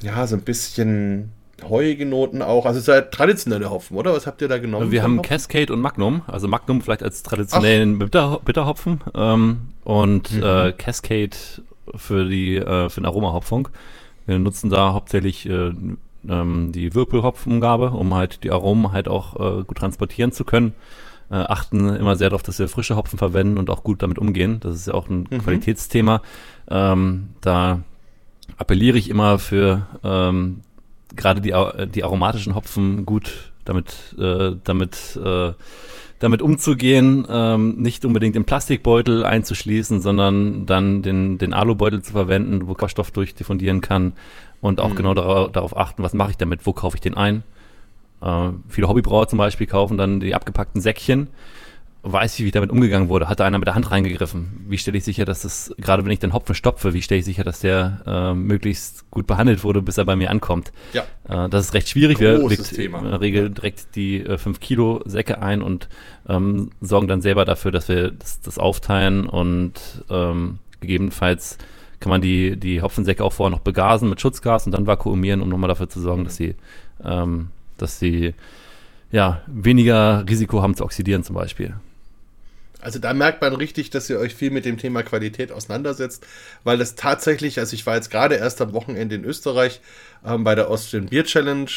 Ja, so ein bisschen heuige Noten auch. Also es ist ja traditionelle Hopfen, oder? Was habt ihr da genommen? Wir haben Hopfen? Cascade und Magnum. Also Magnum vielleicht als traditionellen Bitter, Bitterhopfen ähm, und mhm. äh, Cascade für die äh, für den Aromahopfung. Wir nutzen da hauptsächlich äh, ähm, die Würpelhopfengabe, um halt die Aromen halt auch äh, gut transportieren zu können. Äh, achten immer sehr darauf, dass wir frische Hopfen verwenden und auch gut damit umgehen. Das ist ja auch ein mhm. Qualitätsthema. Ähm, da appelliere ich immer für ähm, gerade die, die aromatischen Hopfen gut damit, äh, damit, äh, damit umzugehen, ähm, nicht unbedingt im Plastikbeutel einzuschließen, sondern dann den, den Alubeutel zu verwenden, wo Sauerstoff durchdiffundieren kann und auch mhm. genau darauf, darauf achten, was mache ich damit, wo kaufe ich den ein. Äh, viele Hobbybrauer zum Beispiel kaufen dann die abgepackten Säckchen weiß ich, wie damit umgegangen wurde. Hat da einer mit der Hand reingegriffen? Wie stelle ich sicher, dass das, gerade wenn ich den Hopfen stopfe, wie stelle ich sicher, dass der äh, möglichst gut behandelt wurde, bis er bei mir ankommt? Ja. Äh, das ist recht schwierig. Großes Wir in der Regel direkt die äh, 5 Kilo Säcke ein und ähm, sorgen dann selber dafür, dass wir das, das aufteilen und ähm, gegebenenfalls kann man die, die Hopfensäcke auch vorher noch begasen mit Schutzgas und dann vakuumieren, um nochmal dafür zu sorgen, dass sie, ähm, dass sie ja, weniger Risiko haben zu oxidieren zum Beispiel. Also da merkt man richtig, dass ihr euch viel mit dem Thema Qualität auseinandersetzt, weil das tatsächlich, also ich war jetzt gerade erst am Wochenende in Österreich ähm, bei der Austrian Beer Challenge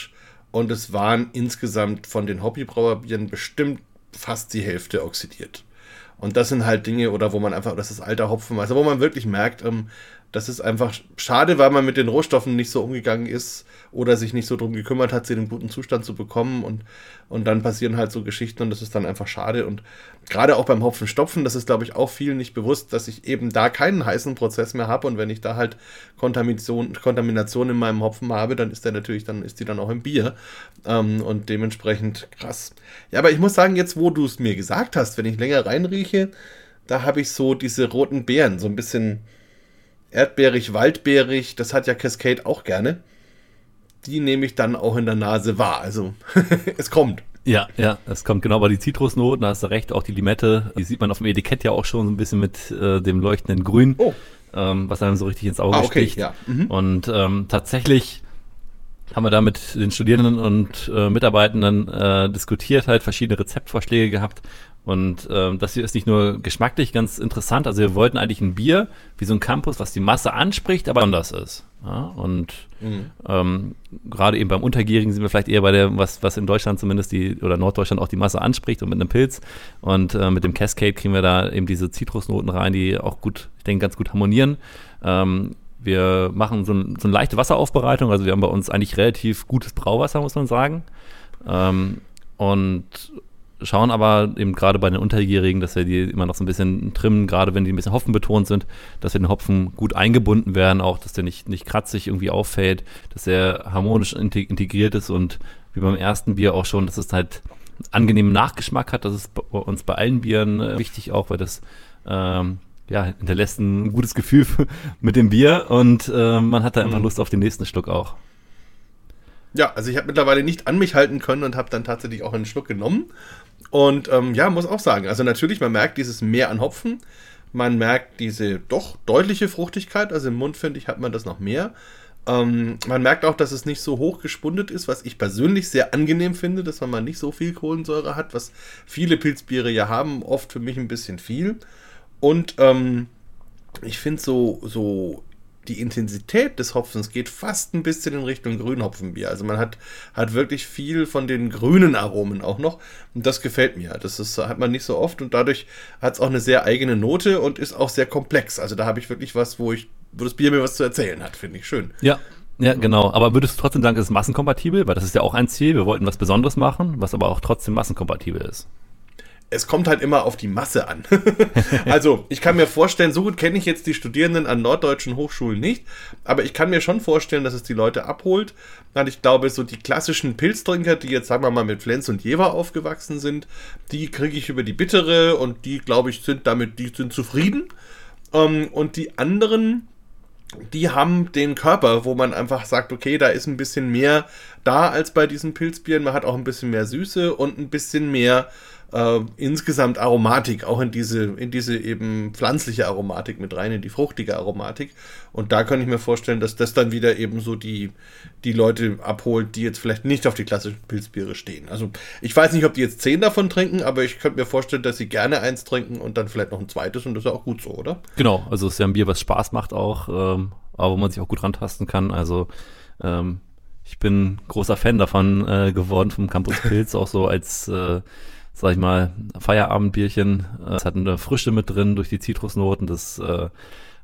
und es waren insgesamt von den Hobbybrauerbieren bestimmt fast die Hälfte oxidiert. Und das sind halt Dinge, oder wo man einfach, das ist alter Hopfen, also wo man wirklich merkt, ähm, das ist einfach schade, weil man mit den Rohstoffen nicht so umgegangen ist oder sich nicht so drum gekümmert hat, sie in einen guten Zustand zu bekommen. Und, und dann passieren halt so Geschichten und das ist dann einfach schade. Und gerade auch beim Hopfenstopfen, das ist glaube ich auch vielen nicht bewusst, dass ich eben da keinen heißen Prozess mehr habe. Und wenn ich da halt Kontamination, Kontamination in meinem Hopfen habe, dann ist der natürlich, dann ist die dann auch im Bier. Ähm, und dementsprechend krass. Ja, aber ich muss sagen, jetzt wo du es mir gesagt hast, wenn ich länger reinrieche, da habe ich so diese roten Beeren, so ein bisschen erdbeerig, waldbeerig, das hat ja Cascade auch gerne. Die nehme ich dann auch in der Nase wahr. Also es kommt. Ja, ja, es kommt genau bei die Zitrusnoten, da hast du recht, auch die Limette, die sieht man auf dem Etikett ja auch schon so ein bisschen mit äh, dem leuchtenden Grün, oh. ähm, was einem so richtig ins Auge ah, okay, sticht. Ja. Mhm. Und ähm, tatsächlich haben wir da mit den Studierenden und äh, Mitarbeitenden äh, diskutiert, halt verschiedene Rezeptvorschläge gehabt und ähm, das hier ist nicht nur geschmacklich ganz interessant, also wir wollten eigentlich ein Bier wie so ein Campus, was die Masse anspricht, aber anders ist. Ja? Und mhm. ähm, gerade eben beim Untergierigen sind wir vielleicht eher bei der, was, was in Deutschland zumindest die, oder Norddeutschland auch die Masse anspricht und mit einem Pilz. Und äh, mit dem Cascade kriegen wir da eben diese Zitrusnoten rein, die auch gut, ich denke, ganz gut harmonieren. Ähm, wir machen so, ein, so eine leichte Wasseraufbereitung, also wir haben bei uns eigentlich relativ gutes Brauwasser, muss man sagen. Ähm, und schauen aber eben gerade bei den Unterjährigen, dass wir die immer noch so ein bisschen trimmen, gerade wenn die ein bisschen Hopfen betont sind, dass wir den Hopfen gut eingebunden werden, auch dass der nicht, nicht kratzig irgendwie auffällt, dass er harmonisch integriert ist und wie beim ersten Bier auch schon, dass es halt angenehmen Nachgeschmack hat. Das ist bei uns bei allen Bieren äh, wichtig auch, weil das ähm, ja, hinterlässt ein gutes Gefühl mit dem Bier und äh, man hat da einfach mhm. Lust auf den nächsten Schluck auch. Ja, also ich habe mittlerweile nicht an mich halten können und habe dann tatsächlich auch einen Schluck genommen. Und ähm, ja, muss auch sagen, also natürlich, man merkt dieses Mehr an Hopfen, man merkt diese doch deutliche Fruchtigkeit, also im Mund finde ich, hat man das noch mehr. Ähm, man merkt auch, dass es nicht so hoch gespundet ist, was ich persönlich sehr angenehm finde, dass man mal nicht so viel Kohlensäure hat, was viele Pilzbiere ja haben, oft für mich ein bisschen viel. Und ähm, ich finde so, so die Intensität des Hopfens geht fast ein bisschen in Richtung Grünhopfenbier. Also man hat, hat wirklich viel von den grünen Aromen auch noch. Und das gefällt mir. Das ist, hat man nicht so oft und dadurch hat es auch eine sehr eigene Note und ist auch sehr komplex. Also da habe ich wirklich was, wo ich, wo das Bier mir was zu erzählen hat, finde ich schön. Ja, ja, genau. Aber würdest du trotzdem sagen, es ist massenkompatibel? Weil das ist ja auch ein Ziel. Wir wollten was Besonderes machen, was aber auch trotzdem massenkompatibel ist es kommt halt immer auf die Masse an. also, ich kann mir vorstellen, so gut kenne ich jetzt die Studierenden an norddeutschen Hochschulen nicht, aber ich kann mir schon vorstellen, dass es die Leute abholt. Und ich glaube, so die klassischen Pilztrinker, die jetzt, sagen wir mal, mit Flens und Jever aufgewachsen sind, die kriege ich über die bittere und die, glaube ich, sind damit, die sind zufrieden. Ähm, und die anderen, die haben den Körper, wo man einfach sagt, okay, da ist ein bisschen mehr da als bei diesen Pilzbieren. Man hat auch ein bisschen mehr Süße und ein bisschen mehr äh, insgesamt Aromatik, auch in diese, in diese eben pflanzliche Aromatik mit rein, in die fruchtige Aromatik. Und da kann ich mir vorstellen, dass das dann wieder eben so die, die Leute abholt, die jetzt vielleicht nicht auf die klassischen Pilzbiere stehen. Also ich weiß nicht, ob die jetzt zehn davon trinken, aber ich könnte mir vorstellen, dass sie gerne eins trinken und dann vielleicht noch ein zweites und das ist ja auch gut so, oder? Genau, also es ist ja ein Bier, was Spaß macht auch, ähm, aber wo man sich auch gut rantasten kann. Also ähm, ich bin großer Fan davon äh, geworden vom Campus Pilz, auch so als äh, sag ich mal, Feierabendbierchen. Äh, es hat eine Frische mit drin durch die Zitrusnoten. Das äh,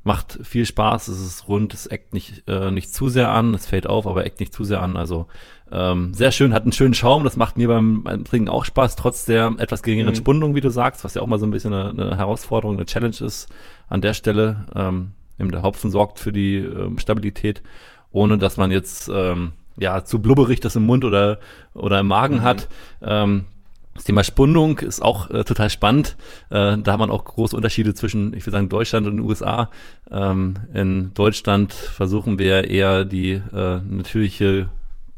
macht viel Spaß. Es ist rund, es eckt nicht, äh, nicht zu sehr an. Es fällt auf, aber eckt nicht zu sehr an. Also ähm, sehr schön, hat einen schönen Schaum. Das macht mir beim, beim Trinken auch Spaß, trotz der etwas geringeren mhm. Spundung, wie du sagst, was ja auch mal so ein bisschen eine, eine Herausforderung, eine Challenge ist an der Stelle. Ähm, der Hopfen sorgt für die ähm, Stabilität, ohne dass man jetzt ähm, ja zu blubberig das im Mund oder oder im Magen mhm. hat. Ähm, das Thema Spundung ist auch äh, total spannend. Äh, da hat man auch große Unterschiede zwischen, ich würde sagen, Deutschland und den USA. Ähm, in Deutschland versuchen wir eher die äh, natürliche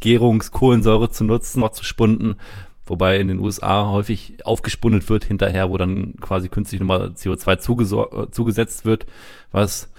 Gärungskohlensäure zu nutzen, auch zu spunden, wobei in den USA häufig aufgespundet wird hinterher, wo dann quasi künstlich nochmal CO2 zugesetzt wird, was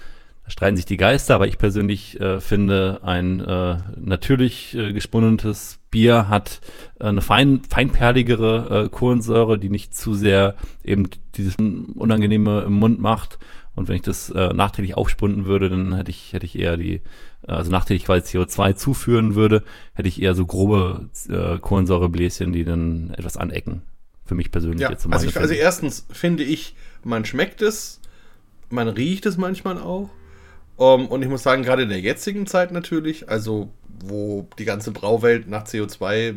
streiten sich die Geister, aber ich persönlich äh, finde, ein äh, natürlich äh, gespunnenes Bier hat äh, eine fein, feinperligere äh, Kohlensäure, die nicht zu sehr eben dieses Unangenehme im Mund macht. Und wenn ich das äh, nachträglich aufspunden würde, dann hätte ich, hätte ich eher die, also nachträglich quasi CO2 zuführen würde, hätte ich eher so grobe äh, Kohlensäurebläschen, die dann etwas anecken. Für mich persönlich ja, jetzt. Also, ich, also erstens finde ich, man schmeckt es, man riecht es manchmal auch. Um, ähm, und ich muss sagen, gerade in der jetzigen Zeit natürlich, also wo die ganze Brauwelt nach CO2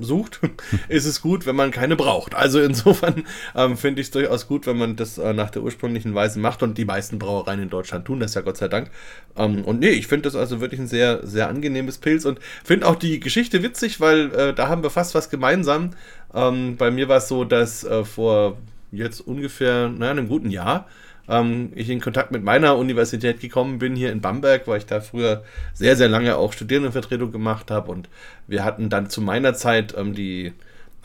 sucht, ist es gut, wenn man keine braucht. Also insofern ähm, finde ich es durchaus gut, wenn man das äh, nach der ursprünglichen Weise macht und die meisten Brauereien in Deutschland tun das ja Gott sei Dank. Ähm, und nee, ich finde das also wirklich ein sehr, sehr angenehmes Pilz und finde auch die Geschichte witzig, weil äh, da haben wir fast was gemeinsam. Ähm, bei mir war es so, dass äh, vor jetzt ungefähr, naja, einem guten Jahr ähm, ich in Kontakt mit meiner Universität gekommen bin, hier in Bamberg, weil ich da früher sehr, sehr lange auch Studierendenvertretung gemacht habe. Und wir hatten dann zu meiner Zeit ähm, die,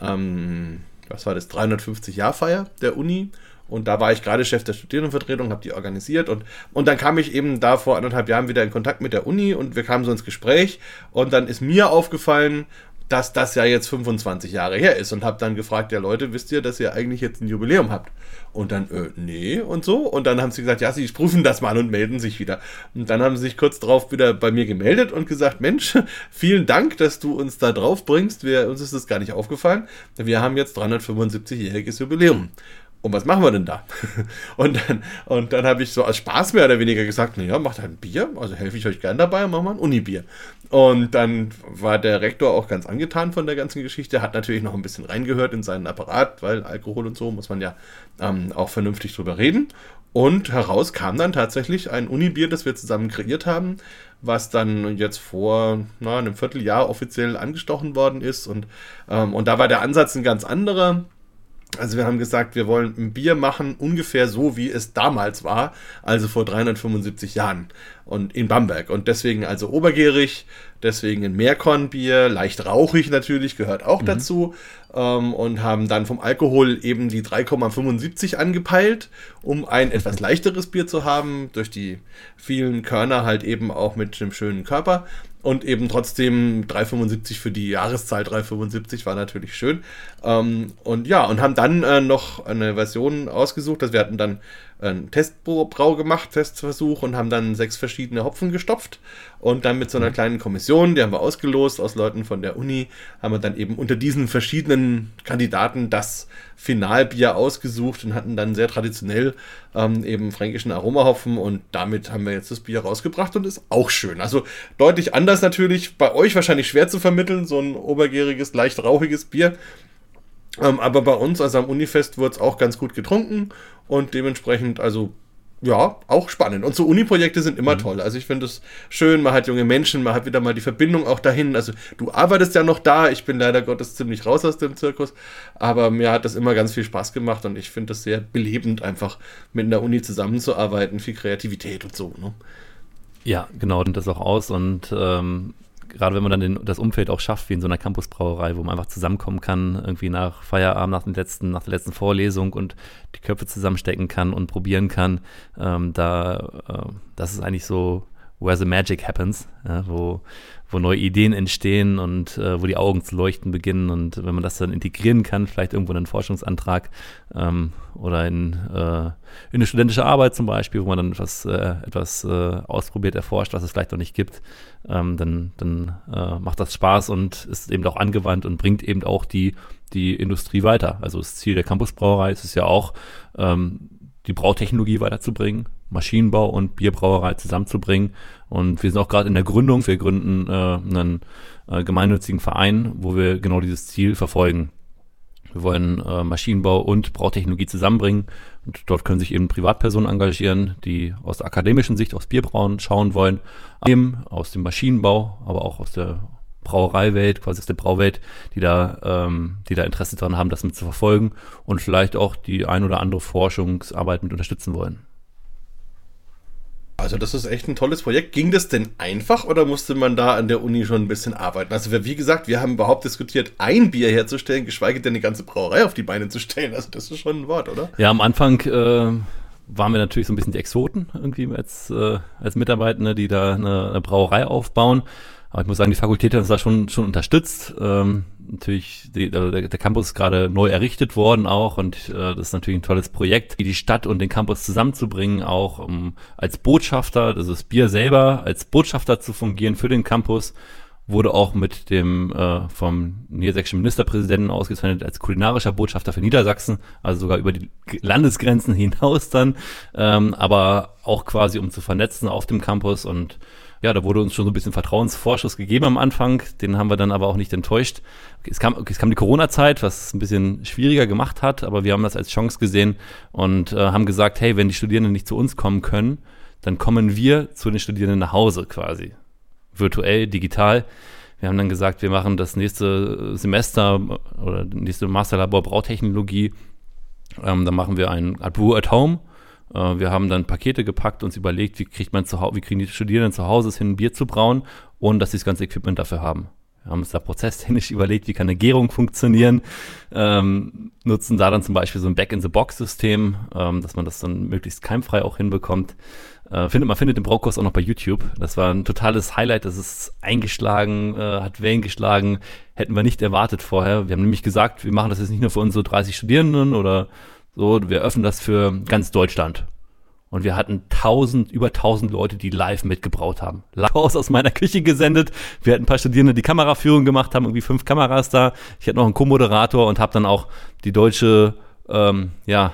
ähm, was war das, 350-Jahr-Feier der Uni. Und da war ich gerade Chef der Studierendenvertretung, habe die organisiert und, und dann kam ich eben da vor anderthalb Jahren wieder in Kontakt mit der Uni und wir kamen so ins Gespräch und dann ist mir aufgefallen, dass das ja jetzt 25 Jahre her ist und habe dann gefragt, ja Leute, wisst ihr, dass ihr eigentlich jetzt ein Jubiläum habt? Und dann, äh, nee und so. Und dann haben sie gesagt, ja, sie prüfen das mal und melden sich wieder. Und dann haben sie sich kurz drauf wieder bei mir gemeldet und gesagt, Mensch, vielen Dank, dass du uns da drauf bringst. Wir, uns ist das gar nicht aufgefallen. Wir haben jetzt 375-jähriges Jubiläum. und was machen wir denn da? und dann, und dann habe ich so als Spaß mehr oder weniger gesagt, naja, macht halt ein Bier, also helfe ich euch gern dabei machen wir ein Unibier. Und dann war der Rektor auch ganz angetan von der ganzen Geschichte, hat natürlich noch ein bisschen reingehört in seinen Apparat, weil Alkohol und so muss man ja ähm, auch vernünftig drüber reden. Und heraus kam dann tatsächlich ein Unibier, das wir zusammen kreiert haben, was dann jetzt vor na, einem Vierteljahr offiziell angestochen worden ist. Und, ähm, und da war der Ansatz ein ganz anderer. Also wir haben gesagt, wir wollen ein Bier machen, ungefähr so, wie es damals war, also vor 375 Jahren und in Bamberg. Und deswegen also obergärig, deswegen ein Meerkornbier, leicht rauchig natürlich, gehört auch mhm. dazu. Ähm, und haben dann vom Alkohol eben die 3,75 angepeilt, um ein etwas leichteres Bier zu haben, durch die vielen Körner halt eben auch mit einem schönen Körper und eben trotzdem 3,75 für die Jahreszahl 3,75 war natürlich schön. Ähm, und ja, und haben dann äh, noch eine Version ausgesucht. Also wir hatten dann einen Testbrau gemacht, Testversuch und haben dann sechs verschiedene Hopfen gestopft und dann mit so einer mhm. kleinen Kommission, die haben wir ausgelost aus Leuten von der Uni, haben wir dann eben unter diesen verschiedenen Kandidaten das Finalbier ausgesucht und hatten dann sehr traditionell ähm, eben fränkischen Aromahopfen und damit haben wir jetzt das Bier rausgebracht und ist auch schön. Also deutlich anders natürlich, bei euch wahrscheinlich schwer zu vermitteln, so ein obergäriges, leicht rauchiges Bier. Ähm, aber bei uns, also am Unifest, wurde es auch ganz gut getrunken und dementsprechend, also ja, auch spannend. Und so Uni-Projekte sind immer mhm. toll. Also ich finde es schön, man hat junge Menschen, man hat wieder mal die Verbindung auch dahin. Also du arbeitest ja noch da, ich bin leider Gottes ziemlich raus aus dem Zirkus, aber mir hat das immer ganz viel Spaß gemacht und ich finde es sehr belebend, einfach mit der Uni zusammenzuarbeiten, viel Kreativität und so. Ne? Ja, genau, und das auch aus und ähm, gerade wenn man dann den, das Umfeld auch schafft, wie in so einer Campusbrauerei, wo man einfach zusammenkommen kann, irgendwie nach Feierabend, nach, den letzten, nach der letzten Vorlesung und die Köpfe zusammenstecken kann und probieren kann, ähm, da, äh, das ist eigentlich so where the magic happens, ja, wo, wo neue Ideen entstehen und äh, wo die Augen zu leuchten beginnen. Und wenn man das dann integrieren kann, vielleicht irgendwo in einen Forschungsantrag ähm, oder in, äh, in eine studentische Arbeit zum Beispiel, wo man dann etwas, äh, etwas äh, ausprobiert, erforscht, was es vielleicht noch nicht gibt, ähm, dann, dann äh, macht das Spaß und ist eben auch angewandt und bringt eben auch die, die Industrie weiter. Also das Ziel der Campusbrauerei ist es ja auch, ähm, die Brautechnologie weiterzubringen, Maschinenbau und Bierbrauerei zusammenzubringen. Und wir sind auch gerade in der Gründung. Wir gründen äh, einen äh, gemeinnützigen Verein, wo wir genau dieses Ziel verfolgen. Wir wollen äh, Maschinenbau und Brautechnologie zusammenbringen. Und dort können sich eben Privatpersonen engagieren, die aus der akademischen Sicht aus Bierbrauen schauen wollen, eben aus dem Maschinenbau, aber auch aus der Brauereiwelt, quasi aus der Brauwelt, die da, ähm, die da Interesse daran haben, das mit zu verfolgen und vielleicht auch die ein oder andere Forschungsarbeit mit unterstützen wollen. Also das ist echt ein tolles Projekt. Ging das denn einfach oder musste man da an der Uni schon ein bisschen arbeiten? Also wie gesagt, wir haben überhaupt diskutiert, ein Bier herzustellen, geschweige denn eine ganze Brauerei auf die Beine zu stellen. Also das ist schon ein Wort, oder? Ja, am Anfang äh, waren wir natürlich so ein bisschen die Exoten irgendwie als, äh, als Mitarbeitende, die da eine, eine Brauerei aufbauen. Aber ich muss sagen, die Fakultät hat uns da schon, schon unterstützt. Ähm, natürlich, die, der, der Campus ist gerade neu errichtet worden auch und äh, das ist natürlich ein tolles Projekt, die Stadt und den Campus zusammenzubringen, auch um als Botschafter, also das Bier selber als Botschafter zu fungieren für den Campus wurde auch mit dem äh, vom niedersächsischen Ministerpräsidenten ausgezeichnet als kulinarischer Botschafter für Niedersachsen, also sogar über die Landesgrenzen hinaus dann, ähm, aber auch quasi um zu vernetzen auf dem Campus und ja, da wurde uns schon so ein bisschen Vertrauensvorschuss gegeben am Anfang, den haben wir dann aber auch nicht enttäuscht. Es kam, es kam die Corona-Zeit, was es ein bisschen schwieriger gemacht hat, aber wir haben das als Chance gesehen und äh, haben gesagt, hey, wenn die Studierenden nicht zu uns kommen können, dann kommen wir zu den Studierenden nach Hause quasi. Virtuell, digital. Wir haben dann gesagt, wir machen das nächste Semester oder nächste Masterlabor Brautechnologie. Ähm, dann machen wir ein Brew at Home wir haben dann Pakete gepackt, uns überlegt, wie kriegt man zu wie kriegen die Studierenden zu Hause hin, ein Bier zu brauen, ohne dass sie das ganze Equipment dafür haben. Wir haben uns da prozesstechnisch überlegt, wie kann eine Gärung funktionieren, ähm, nutzen da dann zum Beispiel so ein Back-in-the-Box-System, ähm, dass man das dann möglichst keimfrei auch hinbekommt. Äh, findet, man findet den Braukurs auch noch bei YouTube. Das war ein totales Highlight, das ist eingeschlagen, äh, hat Wellen geschlagen, hätten wir nicht erwartet vorher. Wir haben nämlich gesagt, wir machen das jetzt nicht nur für unsere 30 Studierenden oder so, wir öffnen das für ganz Deutschland. Und wir hatten tausend, über tausend Leute, die live mitgebraut haben. Live aus meiner Küche gesendet. Wir hatten ein paar Studierende, die Kameraführung gemacht haben, irgendwie fünf Kameras da. Ich hatte noch einen Co-Moderator und habe dann auch die deutsche, ähm, ja,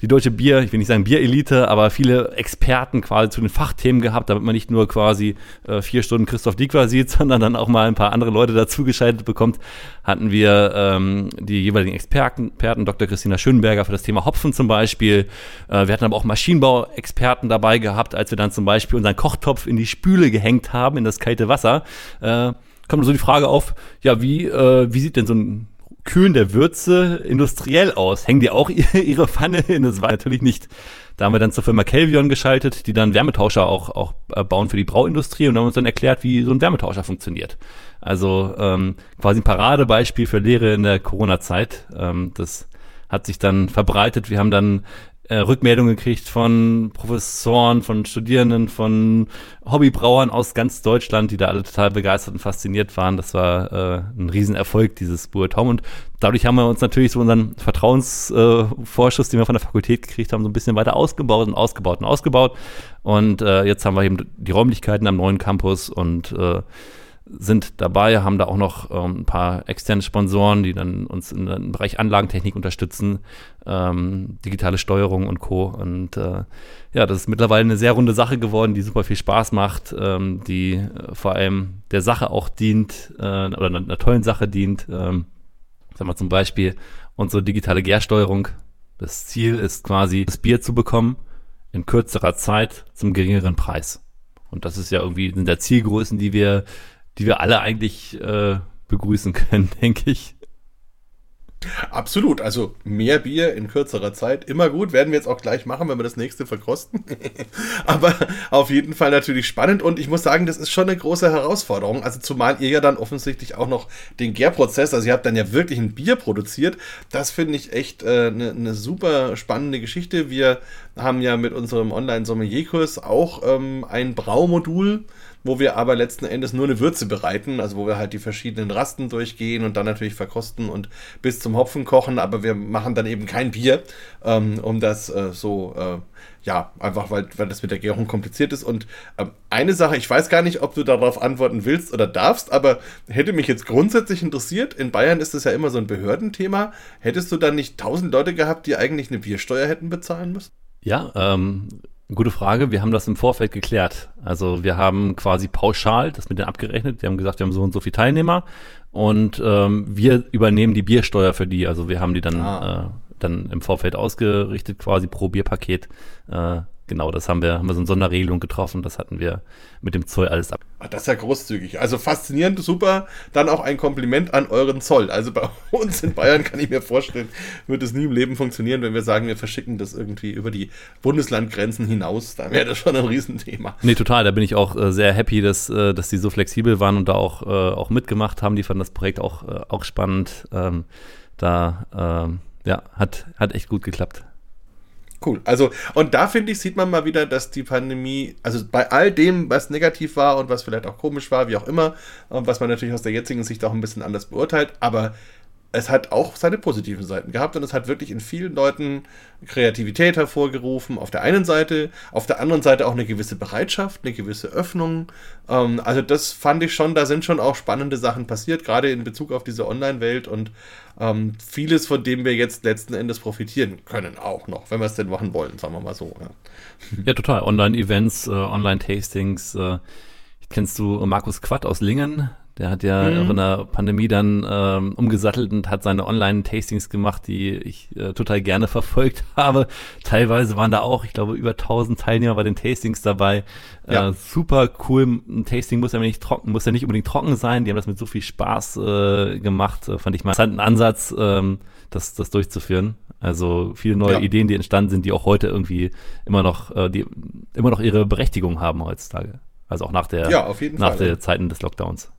die deutsche Bier, ich will nicht sagen Bierelite, aber viele Experten quasi zu den Fachthemen gehabt, damit man nicht nur quasi äh, vier Stunden Christoph Diekwa sieht, sondern dann auch mal ein paar andere Leute dazugeschaltet bekommt, hatten wir ähm, die jeweiligen Experten, Experten, Dr. Christina Schönberger für das Thema Hopfen zum Beispiel. Äh, wir hatten aber auch Maschinenbauexperten dabei gehabt, als wir dann zum Beispiel unseren Kochtopf in die Spüle gehängt haben, in das kalte Wasser. Äh, kommt so die Frage auf, ja, wie, äh, wie sieht denn so ein Kühlen der Würze industriell aus? Hängen die auch ihre Pfanne in? Das war natürlich nicht. Da haben wir dann zur Firma Kelvion geschaltet, die dann Wärmetauscher auch, auch äh, bauen für die Brauindustrie und haben uns dann erklärt, wie so ein Wärmetauscher funktioniert. Also ähm, quasi ein Paradebeispiel für Lehre in der Corona-Zeit. Ähm, das hat sich dann verbreitet. Wir haben dann äh, Rückmeldungen gekriegt von Professoren, von Studierenden, von Hobbybrauern aus ganz Deutschland, die da alle total begeistert und fasziniert waren. Das war äh, ein Riesenerfolg, dieses Tom. Und dadurch haben wir uns natürlich so unseren Vertrauensvorschuss, äh, den wir von der Fakultät gekriegt haben, so ein bisschen weiter ausgebaut und ausgebaut und ausgebaut. Und äh, jetzt haben wir eben die Räumlichkeiten am neuen Campus und äh, sind dabei, haben da auch noch ähm, ein paar externe Sponsoren, die dann uns im Bereich Anlagentechnik unterstützen, ähm, digitale Steuerung und Co. Und äh, ja, das ist mittlerweile eine sehr runde Sache geworden, die super viel Spaß macht, ähm, die äh, vor allem der Sache auch dient äh, oder einer, einer, tollen Sache dient. Ähm, sagen wir zum Beispiel unsere digitale Gärsteuerung. Das Ziel ist quasi, das Bier zu bekommen in kürzerer Zeit zum geringeren Preis. Und das ist ja irgendwie sind der Zielgrößen, die wir die wir alle eigentlich äh, begrüßen können, denke ich. Absolut, also mehr Bier in kürzerer Zeit, immer gut, werden wir jetzt auch gleich machen, wenn wir das nächste verkosten. Aber auf jeden Fall natürlich spannend und ich muss sagen, das ist schon eine große Herausforderung. Also zumal ihr ja dann offensichtlich auch noch den Gärprozess, also ihr habt dann ja wirklich ein Bier produziert. Das finde ich echt äh, eine, eine super spannende Geschichte. Wir haben ja mit unserem Online-Sommelierkurs auch ähm, ein Braumodul wo wir aber letzten Endes nur eine Würze bereiten, also wo wir halt die verschiedenen Rasten durchgehen und dann natürlich verkosten und bis zum Hopfen kochen, aber wir machen dann eben kein Bier, ähm, um das äh, so, äh, ja, einfach weil, weil das mit der Gärung kompliziert ist. Und äh, eine Sache, ich weiß gar nicht, ob du darauf antworten willst oder darfst, aber hätte mich jetzt grundsätzlich interessiert, in Bayern ist das ja immer so ein Behördenthema, hättest du dann nicht tausend Leute gehabt, die eigentlich eine Biersteuer hätten bezahlen müssen? Ja, ähm, Gute Frage. Wir haben das im Vorfeld geklärt. Also wir haben quasi pauschal das mit denen abgerechnet. Wir haben gesagt, wir haben so und so viele Teilnehmer und ähm, wir übernehmen die Biersteuer für die. Also wir haben die dann, ah. äh, dann im Vorfeld ausgerichtet, quasi pro Bierpaket. Äh, genau, das haben wir, haben wir so eine Sonderregelung getroffen, das hatten wir mit dem Zoll alles ab. Ah, das ist ja großzügig. Also faszinierend, super. Dann auch ein Kompliment an euren Zoll. Also bei uns in Bayern kann ich mir vorstellen, wird es nie im Leben funktionieren, wenn wir sagen, wir verschicken das irgendwie über die Bundeslandgrenzen hinaus. Da wäre das schon ein Riesenthema. Nee, total. Da bin ich auch äh, sehr happy, dass, äh, dass die so flexibel waren und da auch, äh, auch mitgemacht haben. Die fanden das Projekt auch, äh, auch spannend. Ähm, da, ähm, ja, hat, hat echt gut geklappt. Cool. Also, und da finde ich, sieht man mal wieder, dass die Pandemie, also bei all dem, was negativ war und was vielleicht auch komisch war, wie auch immer, was man natürlich aus der jetzigen Sicht auch ein bisschen anders beurteilt, aber es hat auch seine positiven Seiten gehabt und es hat wirklich in vielen Leuten Kreativität hervorgerufen. Auf der einen Seite, auf der anderen Seite auch eine gewisse Bereitschaft, eine gewisse Öffnung. Ähm, also das fand ich schon, da sind schon auch spannende Sachen passiert, gerade in Bezug auf diese Online-Welt und ähm, vieles, von dem wir jetzt letzten Endes profitieren können, auch noch, wenn wir es denn machen wollen, sagen wir mal so. Ja, ja total. Online-Events, äh, Online-Tastings. Äh, kennst du Markus Quatt aus Lingen? Der hat ja mhm. in der Pandemie dann ähm, umgesattelt und hat seine Online-Tastings gemacht, die ich äh, total gerne verfolgt habe. Teilweise waren da auch, ich glaube, über 1000 Teilnehmer bei den Tastings dabei. Ja. Äh, super cool. Ein Tasting muss ja nicht trocken, muss ja nicht unbedingt trocken sein. Die haben das mit so viel Spaß äh, gemacht. Äh, fand ich mal einen Ansatz, ähm, das, das durchzuführen. Also viele neue ja. Ideen, die entstanden sind, die auch heute irgendwie immer noch, äh, die immer noch ihre Berechtigung haben heutzutage. Also auch nach der, ja, nach Fall. der Zeiten des Lockdowns.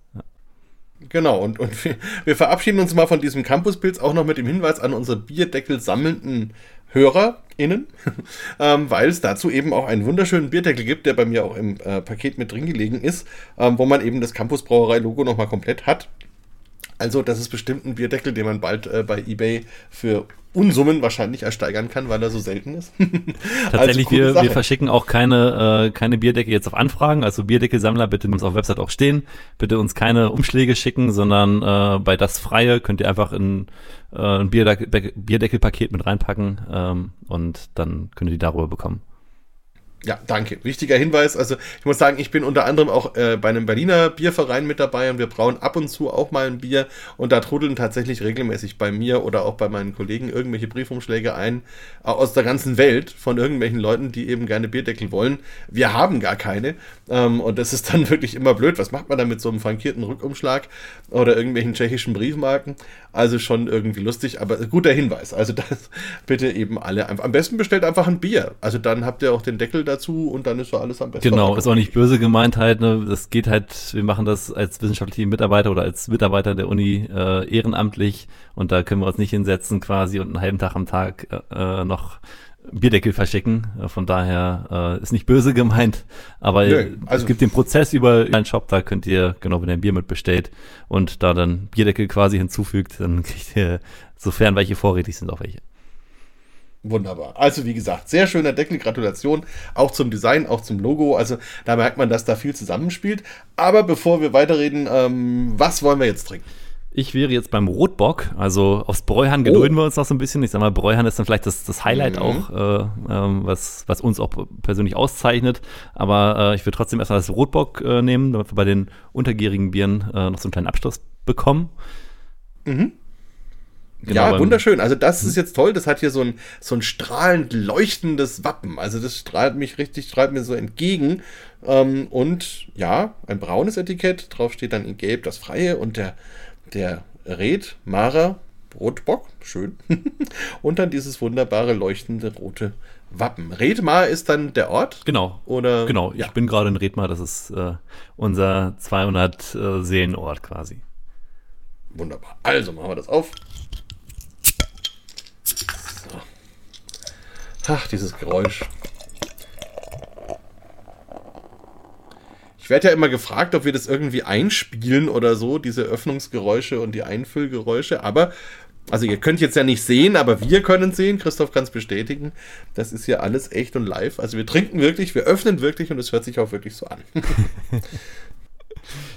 Genau, und, und wir, wir, verabschieden uns mal von diesem Campuspilz auch noch mit dem Hinweis an unsere Bierdeckel sammelnden HörerInnen, ähm, weil es dazu eben auch einen wunderschönen Bierdeckel gibt, der bei mir auch im äh, Paket mit drin gelegen ist, ähm, wo man eben das Campus Brauerei Logo nochmal komplett hat. Also, das ist bestimmt ein Bierdeckel, den man bald äh, bei eBay für Unsummen wahrscheinlich ersteigern kann, weil er so selten ist. Tatsächlich, also, wir, wir verschicken auch keine, äh, keine Bierdecke jetzt auf Anfragen. Also Bierdeckelsammler, bitte uns auf der Website auch stehen. Bitte uns keine Umschläge schicken, sondern äh, bei das Freie könnt ihr einfach in, äh, ein Bierdeckel, Bierdeckelpaket mit reinpacken ähm, und dann könnt ihr die darüber bekommen. Ja, danke. Wichtiger Hinweis. Also ich muss sagen, ich bin unter anderem auch äh, bei einem Berliner Bierverein mit dabei und wir brauen ab und zu auch mal ein Bier und da trudeln tatsächlich regelmäßig bei mir oder auch bei meinen Kollegen irgendwelche Briefumschläge ein aus der ganzen Welt von irgendwelchen Leuten, die eben gerne Bierdeckel wollen. Wir haben gar keine ähm, und das ist dann wirklich immer blöd. Was macht man da mit so einem frankierten Rückumschlag oder irgendwelchen tschechischen Briefmarken? Also schon irgendwie lustig, aber guter Hinweis. Also das bitte eben alle. Am besten bestellt einfach ein Bier. Also dann habt ihr auch den Deckel da dazu und dann ist so alles am besten. Genau, ist auch nicht böse gemeint halt. Ne? Das geht halt, wir machen das als wissenschaftliche Mitarbeiter oder als Mitarbeiter der Uni äh, ehrenamtlich und da können wir uns nicht hinsetzen quasi und einen halben Tag am Tag äh, noch Bierdeckel verschicken. Äh, von daher äh, ist nicht böse gemeint, aber Nö, also es gibt den Prozess über einen Shop, da könnt ihr, genau, wenn ihr ein Bier mitbestellt und da dann Bierdeckel quasi hinzufügt, dann kriegt ihr, sofern welche vorrätig sind, auch welche. Wunderbar. Also wie gesagt, sehr schöner Deckel. Gratulation auch zum Design, auch zum Logo. Also da merkt man, dass da viel zusammenspielt. Aber bevor wir weiterreden, ähm, was wollen wir jetzt trinken? Ich wäre jetzt beim Rotbock, also aufs Bräuhahn gedulden oh. wir uns noch so ein bisschen. Ich sag mal, Bräuhahn ist dann vielleicht das, das Highlight mhm. auch, äh, äh, was, was uns auch persönlich auszeichnet. Aber äh, ich würde trotzdem erstmal das Rotbock äh, nehmen, damit wir bei den untergierigen Bieren äh, noch so einen kleinen Abschluss bekommen. Mhm. Genau, ja, wunderschön. Also das ist jetzt toll. Das hat hier so ein, so ein strahlend leuchtendes Wappen. Also das strahlt mich richtig, strahlt mir so entgegen. Ähm, und ja, ein braunes Etikett. Drauf steht dann in Gelb das Freie und der, der Red Mara Rotbock. Schön. und dann dieses wunderbare leuchtende rote Wappen. Redmar ist dann der Ort? Genau. Oder? Genau. Ja. Ich bin gerade in Redmar. Das ist äh, unser 200 äh, Seelenort quasi. Wunderbar. Also machen wir das auf. Ach, dieses Geräusch. Ich werde ja immer gefragt, ob wir das irgendwie einspielen oder so, diese Öffnungsgeräusche und die Einfüllgeräusche, aber, also ihr könnt jetzt ja nicht sehen, aber wir können sehen, Christoph kann es bestätigen, das ist ja alles echt und live. Also wir trinken wirklich, wir öffnen wirklich und es hört sich auch wirklich so an.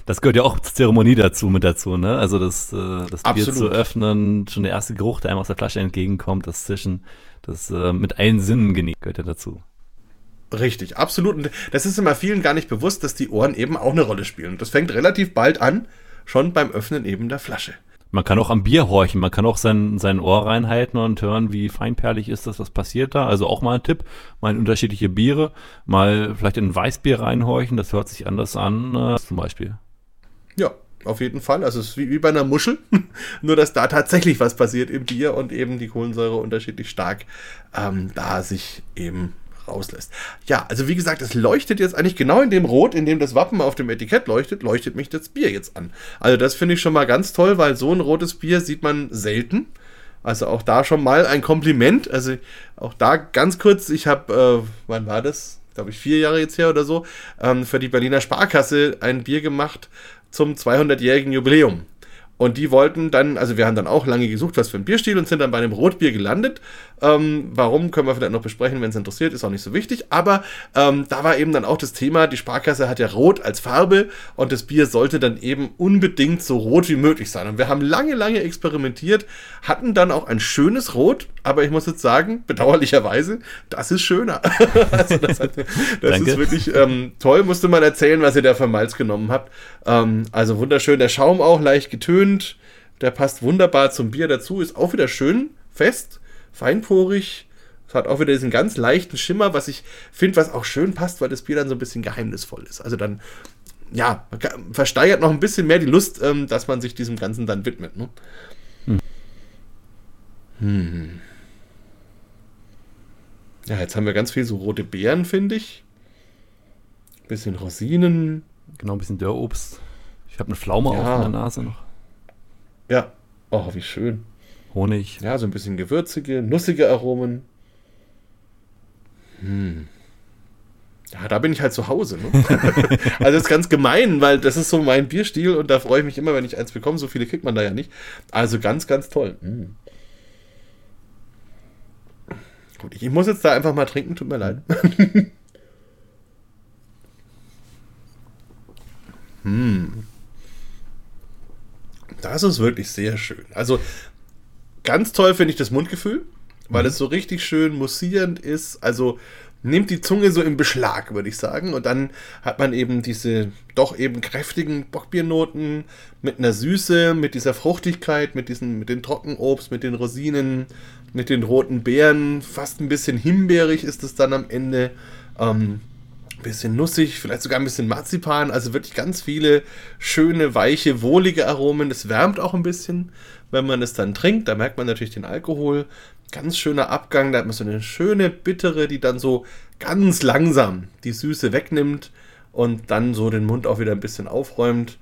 Das gehört ja auch zur Zeremonie dazu, mit dazu, ne? Also das, äh, das Bier zu öffnen, schon der erste Geruch, der einem aus der Flasche entgegenkommt, das Zischen, das äh, mit allen Sinnen genießt, gehört ja dazu. Richtig, absolut. Und das ist immer vielen gar nicht bewusst, dass die Ohren eben auch eine Rolle spielen. Und das fängt relativ bald an, schon beim Öffnen eben der Flasche. Man kann auch am Bier horchen, man kann auch sein, sein Ohr reinhalten und hören, wie feinperlig ist das, was passiert da. Also auch mal ein Tipp, mal in unterschiedliche Biere, mal vielleicht in ein Weißbier reinhorchen, das hört sich anders an, äh, zum Beispiel. Ja, auf jeden Fall. Also es ist wie, wie bei einer Muschel, nur dass da tatsächlich was passiert im Bier und eben die Kohlensäure unterschiedlich stark ähm, da sich eben rauslässt. Ja, also wie gesagt, es leuchtet jetzt eigentlich genau in dem Rot, in dem das Wappen auf dem Etikett leuchtet, leuchtet mich das Bier jetzt an. Also das finde ich schon mal ganz toll, weil so ein rotes Bier sieht man selten. Also auch da schon mal ein Kompliment. Also auch da ganz kurz, ich habe, äh, wann war das? Glaube ich, vier Jahre jetzt her oder so, ähm, für die Berliner Sparkasse ein Bier gemacht zum 200-jährigen Jubiläum. Und die wollten dann, also wir haben dann auch lange gesucht, was für ein Bierstil und sind dann bei einem Rotbier gelandet. Ähm, warum können wir vielleicht noch besprechen, wenn es interessiert, ist auch nicht so wichtig. Aber ähm, da war eben dann auch das Thema, die Sparkasse hat ja Rot als Farbe und das Bier sollte dann eben unbedingt so rot wie möglich sein. Und wir haben lange, lange experimentiert, hatten dann auch ein schönes Rot, aber ich muss jetzt sagen, bedauerlicherweise, das ist schöner. also das, hat, das ist wirklich ähm, toll, musste man erzählen, was ihr da für Malz genommen habt. Ähm, also wunderschön, der Schaum auch leicht getönt, der passt wunderbar zum Bier dazu, ist auch wieder schön fest, feinporig. Es hat auch wieder diesen ganz leichten Schimmer, was ich finde, was auch schön passt, weil das Bier dann so ein bisschen geheimnisvoll ist. Also dann, ja, versteigert noch ein bisschen mehr die Lust, ähm, dass man sich diesem Ganzen dann widmet. Ne? Hm. Hm. Ja, jetzt haben wir ganz viel so rote Beeren, finde ich. Bisschen Rosinen. Genau, ein bisschen Dörrobst. Ich habe eine Pflaume ja. auf der Nase noch. Ja. Oh, wie schön. Honig. Ja, so ein bisschen gewürzige, nussige Aromen. Hm. Ja, da bin ich halt zu Hause. Ne? also das ist ganz gemein, weil das ist so mein Bierstil und da freue ich mich immer, wenn ich eins bekomme. So viele kriegt man da ja nicht. Also ganz, ganz toll. Mm. Gut, ich muss jetzt da einfach mal trinken, tut mir leid. hm. Das ist wirklich sehr schön. Also ganz toll finde ich das Mundgefühl, weil mhm. es so richtig schön mussierend ist. Also nimmt die Zunge so im Beschlag, würde ich sagen. Und dann hat man eben diese doch eben kräftigen Bockbiernoten mit einer Süße, mit dieser Fruchtigkeit, mit, diesen, mit den Trockenobst, mit den Rosinen, mit den roten Beeren. Fast ein bisschen himbeerig ist es dann am Ende. Ähm, bisschen nussig, vielleicht sogar ein bisschen Marzipan. Also wirklich ganz viele schöne, weiche, wohlige Aromen. Es wärmt auch ein bisschen, wenn man es dann trinkt. Da merkt man natürlich den Alkohol ganz schöner Abgang. Da hat man so eine schöne bittere, die dann so ganz langsam die Süße wegnimmt und dann so den Mund auch wieder ein bisschen aufräumt.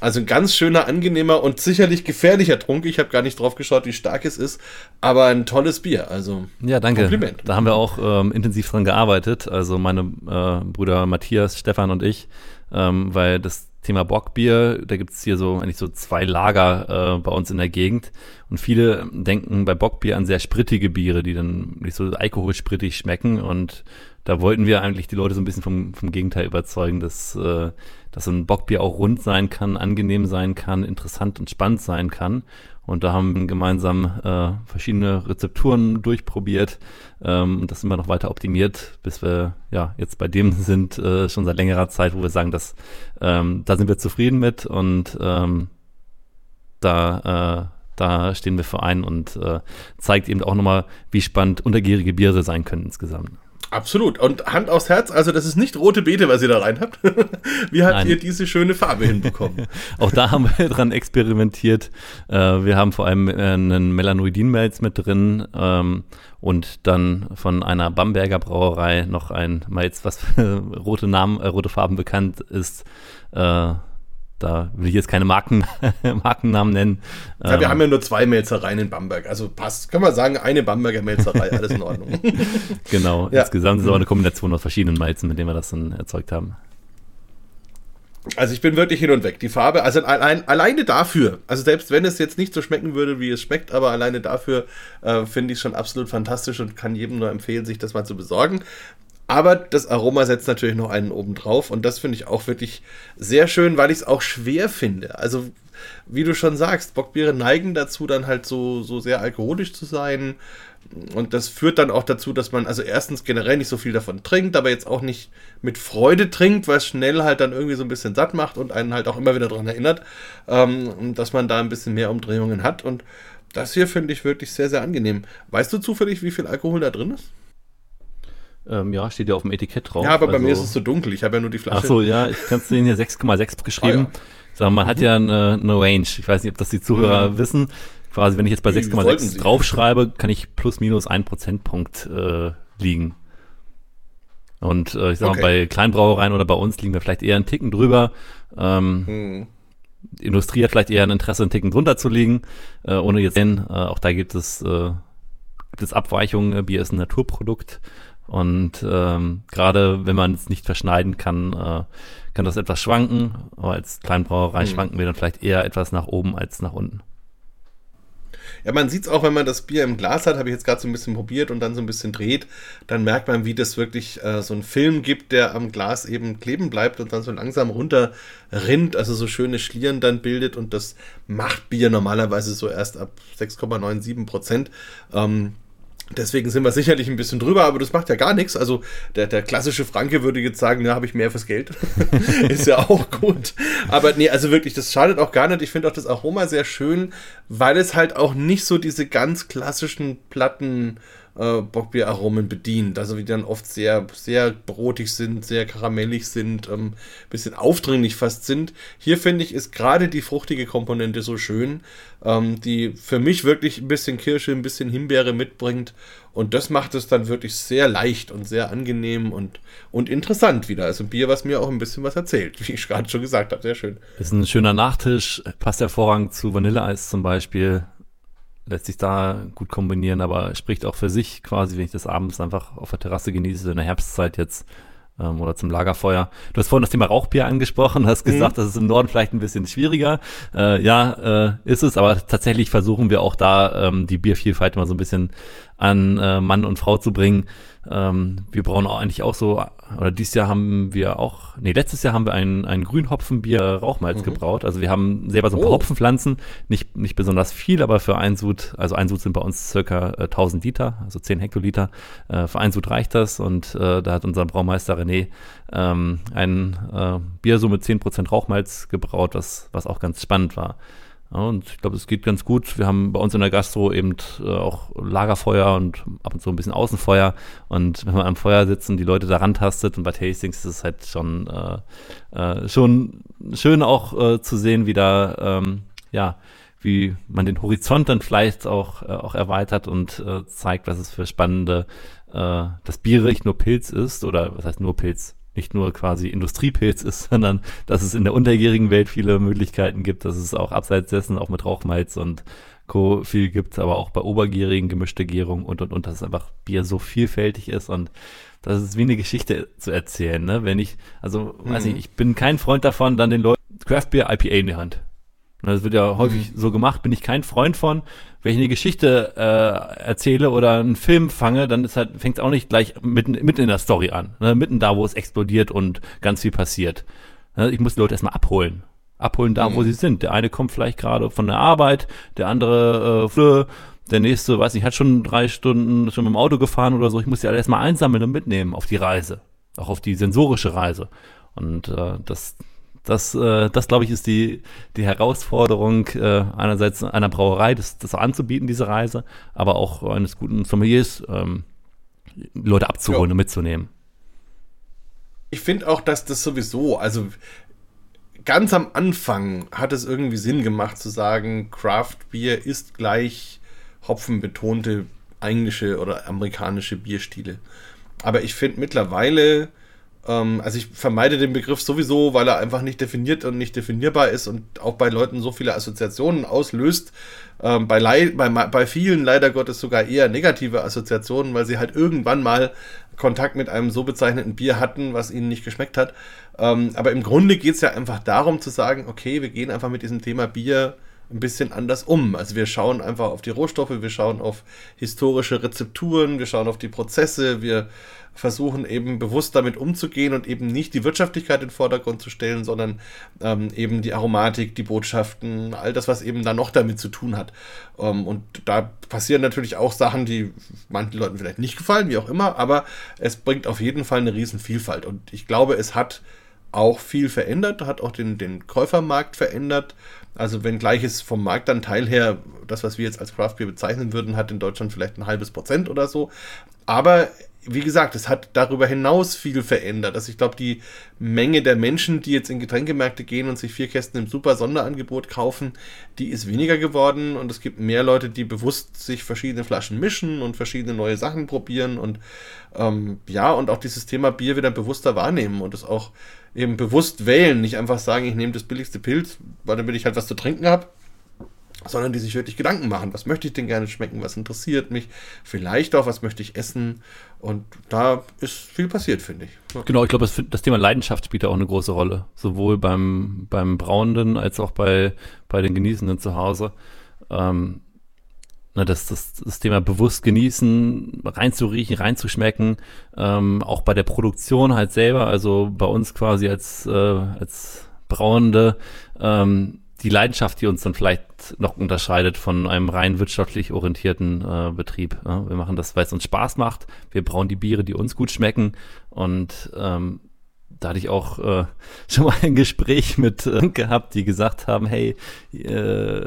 Also ein ganz schöner, angenehmer und sicherlich gefährlicher Trunk. Ich habe gar nicht drauf geschaut, wie stark es ist, aber ein tolles Bier. Also ja, danke. Kompliment. Da haben wir auch ähm, intensiv dran gearbeitet. Also meine äh, Brüder Matthias, Stefan und ich, ähm, weil das Thema Bockbier, da gibt es hier so eigentlich so zwei Lager äh, bei uns in der Gegend. Und viele denken bei Bockbier an sehr sprittige Biere, die dann nicht so alkoholsprittig schmecken. Und da wollten wir eigentlich die Leute so ein bisschen vom, vom Gegenteil überzeugen, dass, äh, dass so ein Bockbier auch rund sein kann, angenehm sein kann, interessant und spannend sein kann. Und da haben wir gemeinsam äh, verschiedene Rezepturen durchprobiert ähm, und das immer noch weiter optimiert, bis wir ja jetzt bei dem sind äh, schon seit längerer Zeit, wo wir sagen, dass ähm, da sind wir zufrieden mit und ähm, da äh, da stehen wir für ein und äh, zeigt eben auch nochmal, wie spannend untergärige Biere sein können insgesamt. Absolut. Und Hand aufs Herz, also das ist nicht rote Beete, was ihr da rein habt. Wie habt Nein. ihr diese schöne Farbe hinbekommen? Auch da haben wir dran experimentiert. Äh, wir haben vor allem äh, einen Melanoidin-Melz mit drin ähm, und dann von einer Bamberger Brauerei noch ein Malz, was für rote Namen, äh, rote Farben bekannt ist. Da will ich jetzt keine Marken, Markennamen nennen. Ja, wir ähm, haben ja nur zwei Melzereien in Bamberg. Also passt, kann man sagen, eine Bamberger Melzerei, alles in Ordnung. genau, ja. insgesamt ist es auch eine Kombination aus verschiedenen Malzen, mit denen wir das dann erzeugt haben. Also ich bin wirklich hin und weg. Die Farbe, also allein, alleine dafür, also selbst wenn es jetzt nicht so schmecken würde, wie es schmeckt, aber alleine dafür äh, finde ich es schon absolut fantastisch und kann jedem nur empfehlen, sich das mal zu besorgen. Aber das Aroma setzt natürlich noch einen oben drauf und das finde ich auch wirklich sehr schön, weil ich es auch schwer finde. Also, wie du schon sagst, Bockbiere neigen dazu, dann halt so, so sehr alkoholisch zu sein. Und das führt dann auch dazu, dass man also erstens generell nicht so viel davon trinkt, aber jetzt auch nicht mit Freude trinkt, weil es schnell halt dann irgendwie so ein bisschen satt macht und einen halt auch immer wieder daran erinnert, ähm, dass man da ein bisschen mehr Umdrehungen hat. Und das hier finde ich wirklich sehr, sehr angenehm. Weißt du zufällig, wie viel Alkohol da drin ist? Ähm, ja, steht ja auf dem Etikett drauf. Ja, aber bei mir ist es zu dunkel. Ich habe ja nur die Flasche. Ach so, ja, ich kann es sehen hier 6,6 geschrieben. Ah, ja. Sag, man mhm. hat ja eine, eine, Range. Ich weiß nicht, ob das die Zuhörer mhm. wissen. Quasi, wenn ich jetzt bei 6,6 draufschreibe, kann ich plus minus ein Prozentpunkt äh, liegen. Und äh, ich sag okay. mal, bei Kleinbrauereien oder bei uns liegen wir vielleicht eher einen Ticken drüber. Ähm, mhm. Industrie hat vielleicht eher ein Interesse, einen Ticken drunter zu liegen, äh, ohne jetzt sehen. Äh, auch da gibt es, äh, gibt es Abweichungen. Bier ist ein Naturprodukt. Und ähm, gerade wenn man es nicht verschneiden kann, äh, kann das etwas schwanken. Aber als Kleinbrauerei mhm. schwanken wir dann vielleicht eher etwas nach oben als nach unten. Ja, man sieht es auch, wenn man das Bier im Glas hat, habe ich jetzt gerade so ein bisschen probiert und dann so ein bisschen dreht, dann merkt man, wie das wirklich äh, so einen Film gibt, der am Glas eben kleben bleibt und dann so langsam runterrinnt, also so schöne Schlieren dann bildet und das macht Bier normalerweise so erst ab 6,97 Prozent. Ähm, Deswegen sind wir sicherlich ein bisschen drüber, aber das macht ja gar nichts. Also der, der klassische Franke würde jetzt sagen, ja, habe ich mehr fürs Geld. ist ja auch gut. Aber nee, also wirklich, das schadet auch gar nicht. Ich finde auch das Aroma sehr schön, weil es halt auch nicht so diese ganz klassischen Platten äh, Bockbieraromen bedient. Also die dann oft sehr, sehr brotig sind, sehr karamellig sind, ähm, bisschen aufdringlich fast sind. Hier finde ich, ist gerade die fruchtige Komponente so schön, ähm, die für mich wirklich ein bisschen Kirsche, ein bisschen Himbeere mitbringt. Und das macht es dann wirklich sehr leicht und sehr angenehm und, und interessant wieder. Also ein Bier, was mir auch ein bisschen was erzählt, wie ich gerade schon gesagt habe. Sehr schön. Ist ein schöner Nachtisch, passt hervorragend zu Vanilleeis zum Beispiel lässt sich da gut kombinieren, aber spricht auch für sich quasi, wenn ich das abends einfach auf der Terrasse genieße, in der Herbstzeit jetzt, ähm, oder zum Lagerfeuer. Du hast vorhin das Thema Rauchbier angesprochen, hast gesagt, mhm. das ist im Norden vielleicht ein bisschen schwieriger. Äh, ja, äh, ist es, aber tatsächlich versuchen wir auch da ähm, die Biervielfalt mal so ein bisschen an äh, Mann und Frau zu bringen. Ähm, wir brauchen auch eigentlich auch so, oder dieses Jahr haben wir auch, nee, letztes Jahr haben wir ein, ein Grünhopfenbier Rauchmalz mhm. gebraut. Also wir haben selber so ein paar oh. Hopfenpflanzen, nicht, nicht besonders viel, aber für ein Sud, also ein Sud sind bei uns circa äh, 1000 Liter, also 10 Hektoliter. Äh, für ein Sud reicht das und äh, da hat unser Braumeister René ähm, ein äh, Bier so mit 10% Rauchmalz gebraut, was, was auch ganz spannend war. Ja, und ich glaube, es geht ganz gut. Wir haben bei uns in der Gastro eben äh, auch Lagerfeuer und ab und zu ein bisschen Außenfeuer. Und wenn man am Feuer sitzt und die Leute daran tastet und bei Tastings ist es halt schon, äh, äh, schon schön auch äh, zu sehen, wie da, ähm, ja, wie man den Horizont dann vielleicht auch, äh, auch erweitert und zeigt, was es für spannende, äh, das Bier nicht nur Pilz ist oder was heißt nur Pilz, nicht nur quasi Industriepilz ist, sondern dass es in der unterjährigen Welt viele Möglichkeiten gibt, dass es auch abseits dessen auch mit Rauchmalz und Co. viel gibt, aber auch bei obergärigen gemischte Gärung und und und, dass es einfach Bier so vielfältig ist und das ist wie eine Geschichte zu erzählen, ne? Wenn ich, also mhm. weiß ich, ich bin kein Freund davon, dann den Leuten Craft Beer IPA in die Hand. Das wird ja häufig mhm. so gemacht, bin ich kein Freund von. Wenn ich eine Geschichte äh, erzähle oder einen Film fange, dann ist halt, fängt es auch nicht gleich mitten, mitten in der Story an. Ne? Mitten da, wo es explodiert und ganz viel passiert. Ne? Ich muss die Leute erstmal abholen. Abholen da, mhm. wo sie sind. Der eine kommt vielleicht gerade von der Arbeit, der andere äh, der nächste, weiß nicht, hat schon drei Stunden schon mit dem Auto gefahren oder so. Ich muss die alle erstmal einsammeln und mitnehmen auf die Reise. Auch auf die sensorische Reise. Und äh, das, das, äh, das glaube ich, ist die, die Herausforderung äh, einerseits einer Brauerei, das, das anzubieten, diese Reise, aber auch eines guten Sommeliers, ähm, Leute abzuholen ja. und mitzunehmen. Ich finde auch, dass das sowieso, also ganz am Anfang hat es irgendwie Sinn gemacht zu sagen, Craft Beer ist gleich hopfenbetonte englische oder amerikanische Bierstile. Aber ich finde mittlerweile also ich vermeide den Begriff sowieso, weil er einfach nicht definiert und nicht definierbar ist und auch bei Leuten so viele Assoziationen auslöst. Ähm, bei, bei, bei vielen leider Gottes sogar eher negative Assoziationen, weil sie halt irgendwann mal Kontakt mit einem so bezeichneten Bier hatten, was ihnen nicht geschmeckt hat. Ähm, aber im Grunde geht es ja einfach darum zu sagen, okay, wir gehen einfach mit diesem Thema Bier ein bisschen anders um. Also wir schauen einfach auf die Rohstoffe, wir schauen auf historische Rezepturen, wir schauen auf die Prozesse, wir versuchen eben bewusst damit umzugehen und eben nicht die Wirtschaftlichkeit in den Vordergrund zu stellen, sondern ähm, eben die Aromatik, die Botschaften, all das, was eben da noch damit zu tun hat. Ähm, und da passieren natürlich auch Sachen, die manchen Leuten vielleicht nicht gefallen, wie auch immer, aber es bringt auf jeden Fall eine riesen Vielfalt. Und ich glaube, es hat auch viel verändert, hat auch den, den Käufermarkt verändert. Also wenn gleiches vom Marktanteil her, das, was wir jetzt als Craft Beer bezeichnen würden, hat in Deutschland vielleicht ein halbes Prozent oder so. Aber wie gesagt, es hat darüber hinaus viel verändert. Also ich glaube, die Menge der Menschen, die jetzt in Getränkemärkte gehen und sich vier Kästen im super Sonderangebot kaufen, die ist weniger geworden. Und es gibt mehr Leute, die bewusst sich verschiedene Flaschen mischen und verschiedene neue Sachen probieren und ähm, ja, und auch dieses Thema Bier wieder bewusster wahrnehmen und es auch eben bewusst wählen, nicht einfach sagen, ich nehme das billigste Pilz, weil damit ich halt was zu trinken habe sondern die sich wirklich Gedanken machen, was möchte ich denn gerne schmecken, was interessiert mich, vielleicht auch, was möchte ich essen. Und da ist viel passiert, finde ich. Ja. Genau, ich glaube, das, das, Thema Leidenschaft spielt auch eine große Rolle, sowohl beim, beim Brauenden als auch bei, bei den Genießenden zu Hause. Ähm, na, das, das, das Thema bewusst genießen, reinzuriechen, reinzuschmecken, ähm, auch bei der Produktion halt selber, also bei uns quasi als, äh, als Brauende, ähm, die Leidenschaft, die uns dann vielleicht noch unterscheidet von einem rein wirtschaftlich orientierten äh, Betrieb. Ja? Wir machen das, weil es uns Spaß macht. Wir brauen die Biere, die uns gut schmecken. Und ähm, da hatte ich auch äh, schon mal ein Gespräch mit äh, gehabt, die gesagt haben, hey, äh,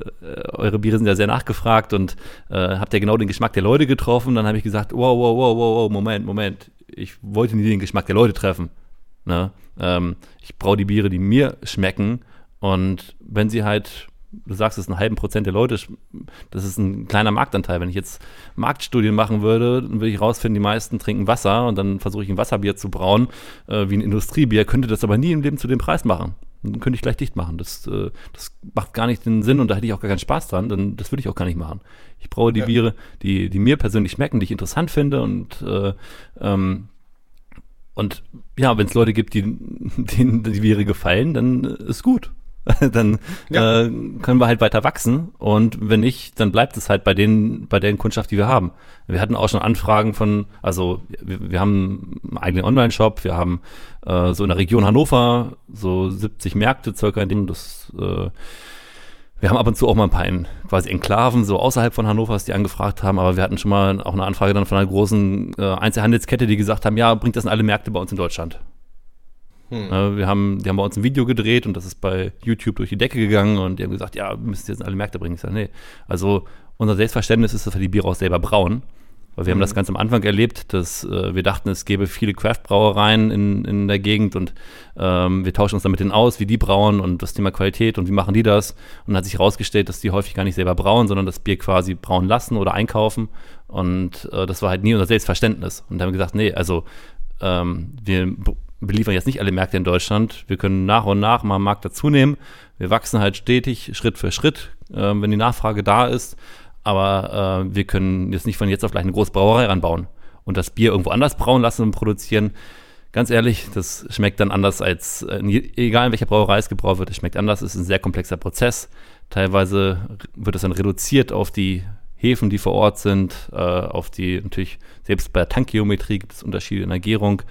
eure Biere sind ja sehr nachgefragt und äh, habt ihr genau den Geschmack der Leute getroffen? Dann habe ich gesagt, wow, wow, wow, wow, wow, Moment, Moment. Ich wollte nie den Geschmack der Leute treffen. Ne? Ähm, ich braue die Biere, die mir schmecken und wenn sie halt, du sagst es, einen halben Prozent der Leute, das ist ein kleiner Marktanteil. Wenn ich jetzt Marktstudien machen würde, dann würde ich rausfinden, die meisten trinken Wasser und dann versuche ich ein Wasserbier zu brauen, äh, wie ein Industriebier, könnte das aber nie im Leben zu dem Preis machen. Dann könnte ich gleich dicht machen. Das, äh, das macht gar nicht den Sinn und da hätte ich auch gar keinen Spaß dran, denn das würde ich auch gar nicht machen. Ich brauche die ja. Biere, die, die mir persönlich schmecken, die ich interessant finde und äh, ähm, und ja, wenn es Leute gibt, die, denen die Biere gefallen, dann ist gut. dann ja. äh, können wir halt weiter wachsen und wenn nicht, dann bleibt es halt bei den, bei der Kundschaft, die wir haben. Wir hatten auch schon Anfragen von, also wir, wir haben einen eigenen Online-Shop, wir haben äh, so in der Region Hannover so 70 Märkte circa, in denen das äh, wir haben ab und zu auch mal ein paar in quasi Enklaven, so außerhalb von Hannovers, die angefragt haben, aber wir hatten schon mal auch eine Anfrage dann von einer großen äh, Einzelhandelskette, die gesagt haben, ja, bringt das in alle Märkte bei uns in Deutschland. Hm. Äh, wir haben, die haben bei uns ein Video gedreht und das ist bei YouTube durch die Decke gegangen und die haben gesagt, ja, wir müssen jetzt in alle Märkte bringen. Ich sage, nee. Also unser Selbstverständnis ist, dass wir die Biere auch selber brauen. Weil wir mhm. haben das ganz am Anfang erlebt, dass äh, wir dachten, es gäbe viele Craft-Brauereien in, in der Gegend und ähm, wir tauschen uns dann mit denen aus, wie die brauen und das Thema Qualität und wie machen die das. Und dann hat sich herausgestellt, dass die häufig gar nicht selber brauen, sondern das Bier quasi brauen lassen oder einkaufen. Und äh, das war halt nie unser Selbstverständnis. Und da haben wir gesagt, nee, also ähm, wir beliefern jetzt nicht alle Märkte in Deutschland. Wir können nach und nach mal einen Markt dazu nehmen. Wir wachsen halt stetig, Schritt für Schritt, äh, wenn die Nachfrage da ist. Aber äh, wir können jetzt nicht von jetzt auf gleich eine große Brauerei ranbauen und das Bier irgendwo anders brauen lassen und produzieren. Ganz ehrlich, das schmeckt dann anders als, äh, egal in welcher Brauerei es gebraut wird, es schmeckt anders. Es ist ein sehr komplexer Prozess. Teilweise wird es dann reduziert auf die Häfen, die vor Ort sind, äh, auf die natürlich, selbst bei Tankgeometrie gibt es Unterschiede in der Gärung.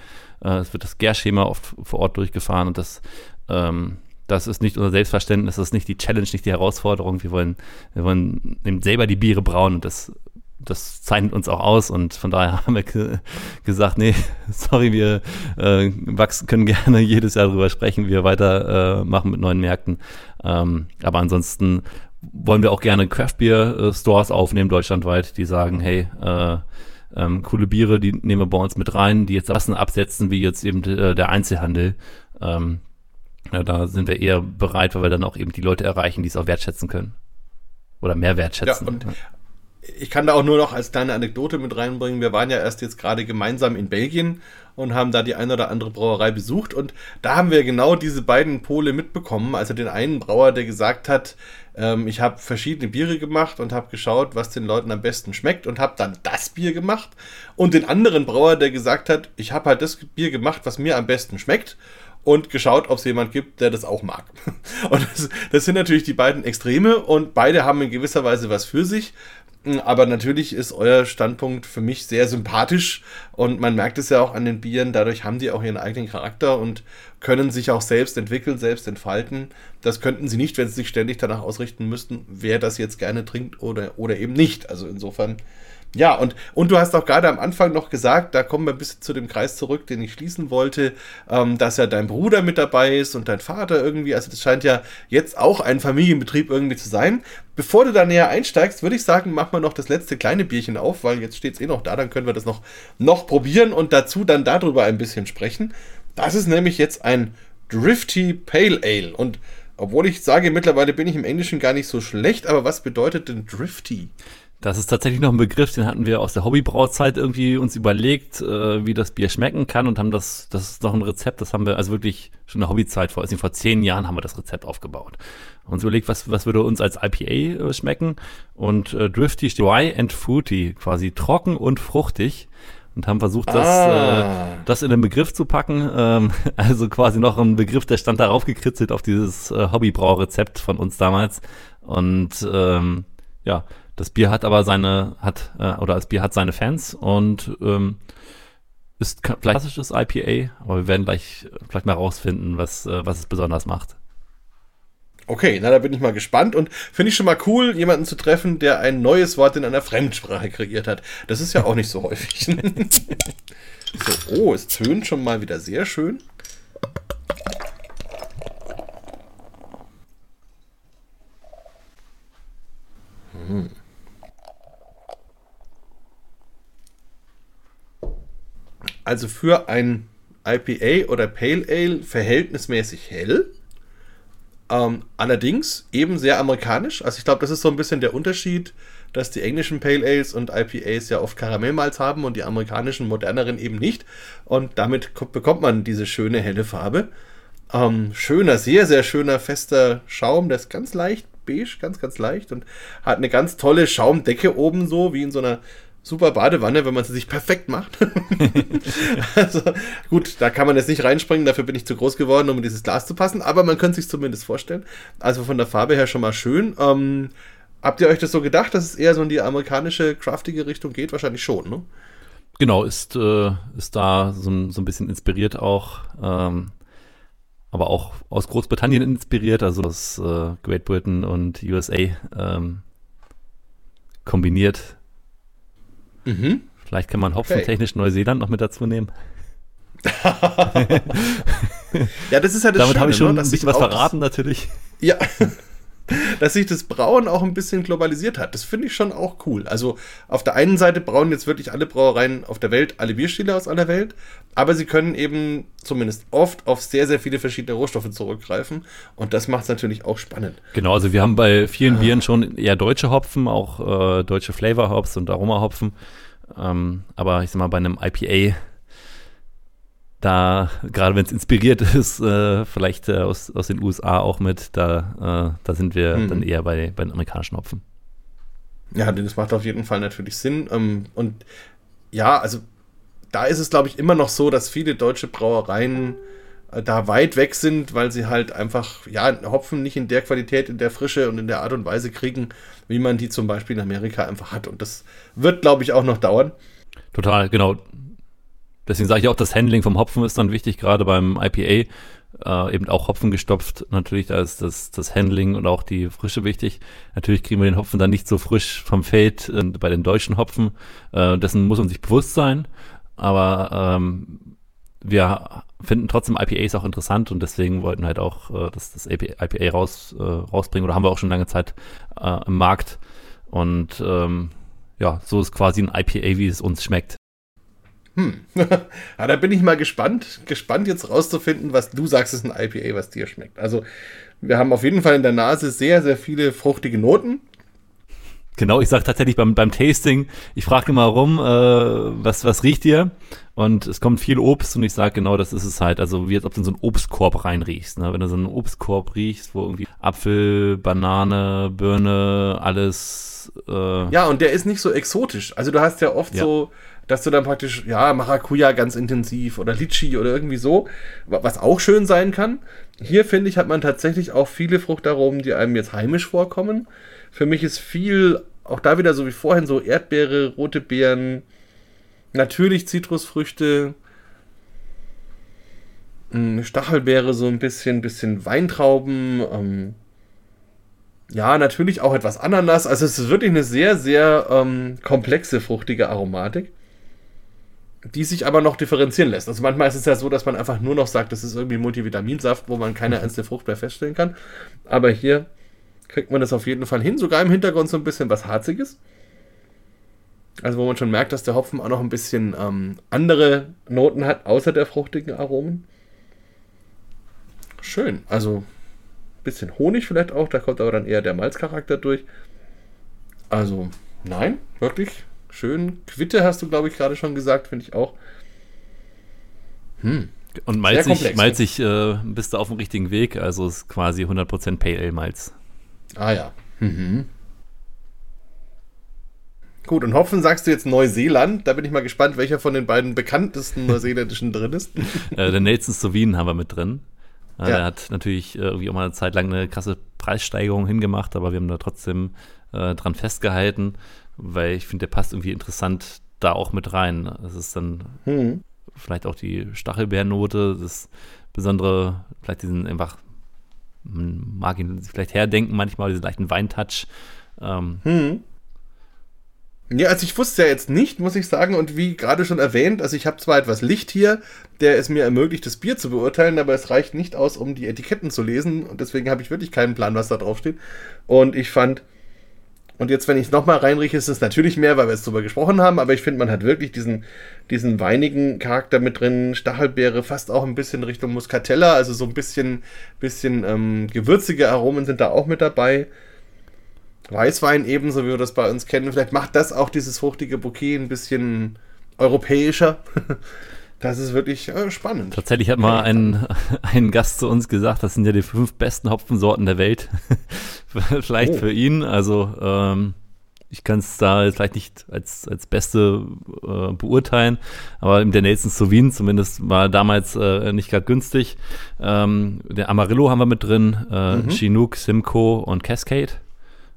Äh, es wird das Gärschema oft vor Ort durchgefahren und das, ähm, das ist nicht unser Selbstverständnis, das ist nicht die Challenge, nicht die Herausforderung. Wir wollen, wir wollen selber die Biere brauen und das, das zeichnet uns auch aus und von daher haben wir ge gesagt, nee, sorry, wir äh, wachsen, können gerne jedes Jahr darüber sprechen, wir weitermachen äh, mit neuen Märkten. Ähm, aber ansonsten wollen wir auch gerne Craft Beer Stores aufnehmen deutschlandweit, die sagen, hey, äh, ähm, coole Biere, die nehmen wir bei uns mit rein, die jetzt Massen absetzen, wie jetzt eben äh, der Einzelhandel. Ähm, ja, da sind wir eher bereit, weil wir dann auch eben die Leute erreichen, die es auch wertschätzen können. Oder mehr wertschätzen. Ja, und ich kann da auch nur noch als kleine Anekdote mit reinbringen. Wir waren ja erst jetzt gerade gemeinsam in Belgien und haben da die eine oder andere Brauerei besucht und da haben wir genau diese beiden Pole mitbekommen. Also den einen Brauer, der gesagt hat, ähm, ich habe verschiedene Biere gemacht und habe geschaut, was den Leuten am besten schmeckt und habe dann das Bier gemacht. Und den anderen Brauer, der gesagt hat, ich habe halt das Bier gemacht, was mir am besten schmeckt und geschaut, ob es jemand gibt, der das auch mag. Und das, das, sind natürlich die beiden Extreme und beide haben in gewisser Weise was für sich. Aber natürlich ist euer Standpunkt für mich sehr sympathisch und man merkt es ja auch an den Bieren. Dadurch haben die auch ihren eigenen Charakter und können sich auch selbst entwickeln, selbst entfalten. Das könnten sie nicht, wenn sie sich ständig danach ausrichten müssten, wer das jetzt gerne trinkt oder, oder eben nicht. Also insofern ja, und, und du hast auch gerade am Anfang noch gesagt, da kommen wir ein bisschen zu dem Kreis zurück, den ich schließen wollte, ähm, dass ja dein Bruder mit dabei ist und dein Vater irgendwie. Also das scheint ja jetzt auch ein Familienbetrieb irgendwie zu sein. Bevor du da näher einsteigst, würde ich sagen, mach mal noch das letzte kleine Bierchen auf, weil jetzt steht es eh noch da, dann können wir das noch, noch probieren und dazu dann darüber ein bisschen sprechen. Das ist nämlich jetzt ein Drifty Pale Ale und obwohl ich sage, mittlerweile bin ich im Englischen gar nicht so schlecht, aber was bedeutet denn Drifty? Das ist tatsächlich noch ein Begriff, den hatten wir aus der Hobbybrauzeit irgendwie uns überlegt, äh, wie das Bier schmecken kann und haben das, das ist noch ein Rezept, das haben wir also wirklich schon in der Hobbyzeit, vor, also vor zehn Jahren haben wir das Rezept aufgebaut. Uns überlegt, was, was würde uns als IPA äh, schmecken und äh, Drifty dry and fruity, quasi trocken und fruchtig und haben versucht, das, ah. äh, das in den Begriff zu packen. Ähm, also quasi noch ein Begriff, der stand darauf gekritzelt auf dieses äh, Hobbybraurezept von uns damals. Und ähm, ja, das Bier hat aber seine, hat, äh, oder das Bier hat seine Fans und ähm, ist klassisches IPA, aber wir werden gleich vielleicht mal rausfinden, was, äh, was es besonders macht. Okay, na da bin ich mal gespannt und finde ich schon mal cool, jemanden zu treffen, der ein neues Wort in einer Fremdsprache kreiert hat. Das ist ja auch nicht so häufig. so, oh, es tönt schon mal wieder sehr schön. Hm. Also für ein IPA oder Pale Ale verhältnismäßig hell. Ähm, allerdings eben sehr amerikanisch. Also ich glaube, das ist so ein bisschen der Unterschied, dass die englischen Pale Ales und IPAs ja oft Karamellmalz haben und die amerikanischen moderneren eben nicht. Und damit bekommt man diese schöne helle Farbe. Ähm, schöner, sehr, sehr schöner, fester Schaum. Der ist ganz leicht beige, ganz, ganz leicht und hat eine ganz tolle Schaumdecke oben so, wie in so einer super Badewanne, wenn man sie sich perfekt macht. also gut, da kann man jetzt nicht reinspringen, dafür bin ich zu groß geworden, um in dieses Glas zu passen, aber man könnte sich zumindest vorstellen. Also von der Farbe her schon mal schön. Ähm, habt ihr euch das so gedacht, dass es eher so in die amerikanische craftige Richtung geht? Wahrscheinlich schon, ne? Genau, ist, äh, ist da so, so ein bisschen inspiriert auch. Ähm, aber auch aus Großbritannien inspiriert, also aus äh, Great Britain und USA ähm, kombiniert. Mhm. Vielleicht kann man hopfentechnisch okay. Neuseeland noch mit dazu nehmen. ja, das ist ja das Damit habe ich schon ne? ein bisschen was verraten, natürlich. Ja, dass sich das Brauen auch ein bisschen globalisiert hat. Das finde ich schon auch cool. Also auf der einen Seite brauen jetzt wirklich alle Brauereien auf der Welt, alle Bierstile aus aller Welt, aber sie können eben zumindest oft auf sehr, sehr viele verschiedene Rohstoffe zurückgreifen und das macht es natürlich auch spannend. Genau, also wir haben bei vielen Bieren schon eher deutsche Hopfen, auch äh, deutsche Flavor Hops und Aroma Hopfen, ähm, aber ich sag mal bei einem IPA da, gerade wenn es inspiriert ist, äh, vielleicht äh, aus, aus den USA auch mit, da, äh, da sind wir hm. dann eher bei, bei den amerikanischen Hopfen. Ja, das macht auf jeden Fall natürlich Sinn. Ähm, und ja, also da ist es, glaube ich, immer noch so, dass viele deutsche Brauereien äh, da weit weg sind, weil sie halt einfach, ja, Hopfen nicht in der Qualität, in der Frische und in der Art und Weise kriegen, wie man die zum Beispiel in Amerika einfach hat. Und das wird, glaube ich, auch noch dauern. Total, genau. Deswegen sage ich auch, das Handling vom Hopfen ist dann wichtig, gerade beim IPA. Äh, eben auch Hopfen gestopft. Natürlich, da ist das, das Handling und auch die Frische wichtig. Natürlich kriegen wir den Hopfen dann nicht so frisch vom Feld äh, bei den deutschen Hopfen. Äh, dessen muss man sich bewusst sein. Aber ähm, wir finden trotzdem IPAs auch interessant und deswegen wollten halt auch äh, das, das IPA raus, äh, rausbringen oder haben wir auch schon lange Zeit äh, im Markt. Und ähm, ja, so ist quasi ein IPA, wie es uns schmeckt. Hm. ja, da bin ich mal gespannt, gespannt jetzt rauszufinden, was du sagst, ist ein IPA, was dir schmeckt. Also, wir haben auf jeden Fall in der Nase sehr, sehr viele fruchtige Noten. Genau, ich sage tatsächlich beim, beim Tasting, ich frage immer rum, äh, was, was riecht dir? Und es kommt viel Obst und ich sage genau, das ist es halt. Also wie als ob du in so einen Obstkorb reinriechst. Ne? Wenn du so einen Obstkorb riechst, wo irgendwie Apfel, Banane, Birne, alles. Äh ja, und der ist nicht so exotisch. Also du hast ja oft ja. so dass du dann praktisch, ja, Maracuja ganz intensiv oder Litchi oder irgendwie so, was auch schön sein kann. Hier finde ich, hat man tatsächlich auch viele Fruchtaromen, die einem jetzt heimisch vorkommen. Für mich ist viel, auch da wieder so wie vorhin, so Erdbeere, rote Beeren, natürlich Zitrusfrüchte, hm, Stachelbeere so ein bisschen, bisschen Weintrauben, ähm, ja, natürlich auch etwas Ananas. Also es ist wirklich eine sehr, sehr ähm, komplexe, fruchtige Aromatik die sich aber noch differenzieren lässt. Also manchmal ist es ja so, dass man einfach nur noch sagt, das ist irgendwie Multivitaminsaft, wo man keine mhm. einzelne Frucht mehr feststellen kann. Aber hier kriegt man das auf jeden Fall hin. Sogar im Hintergrund so ein bisschen was Harziges. Also wo man schon merkt, dass der Hopfen auch noch ein bisschen ähm, andere Noten hat, außer der fruchtigen Aromen. Schön. Also ein bisschen Honig vielleicht auch, da kommt aber dann eher der Malzcharakter durch. Also nein, wirklich schön. Quitte hast du, glaube ich, gerade schon gesagt, finde ich auch. Hm. Und malzig, komplex, malzig äh, bist du auf dem richtigen Weg, also ist quasi 100% Pale Ale Malz. Ah ja. Mhm. Gut, und Hopfen sagst du jetzt Neuseeland. Da bin ich mal gespannt, welcher von den beiden bekanntesten neuseeländischen drin ist. äh, der Nelson Sauvin haben wir mit drin. Äh, ja. Der hat natürlich äh, irgendwie auch mal eine Zeit lang eine krasse Preissteigerung hingemacht, aber wir haben da trotzdem äh, dran festgehalten weil ich finde, der passt irgendwie interessant da auch mit rein. Das ist dann hm. vielleicht auch die Stachelbeernote, das besondere, vielleicht diesen einfach, man mag ihn vielleicht herdenken manchmal, diesen leichten Weintouch. Ähm, hm. Ja, also ich wusste ja jetzt nicht, muss ich sagen, und wie gerade schon erwähnt, also ich habe zwar etwas Licht hier, der es mir ermöglicht, das Bier zu beurteilen, aber es reicht nicht aus, um die Etiketten zu lesen und deswegen habe ich wirklich keinen Plan, was da drauf steht. Und ich fand, und jetzt, wenn ich es nochmal reinrieche, ist es natürlich mehr, weil wir jetzt drüber gesprochen haben, aber ich finde, man hat wirklich diesen, diesen weinigen Charakter mit drin, Stachelbeere, fast auch ein bisschen Richtung Muscatella, also so ein bisschen, bisschen ähm, gewürzige Aromen sind da auch mit dabei. Weißwein ebenso, wie wir das bei uns kennen. Vielleicht macht das auch dieses fruchtige Bouquet ein bisschen europäischer. Das ist wirklich äh, spannend. Tatsächlich hat mal ein, ein Gast zu uns gesagt, das sind ja die fünf besten Hopfensorten der Welt. Vielleicht oh. für ihn. Also ähm, ich kann es da vielleicht nicht als, als Beste äh, beurteilen, aber der Nelson Sauvin zumindest war damals äh, nicht gerade günstig. Ähm, der Amarillo haben wir mit drin, äh, mhm. Chinook, Simcoe und Cascade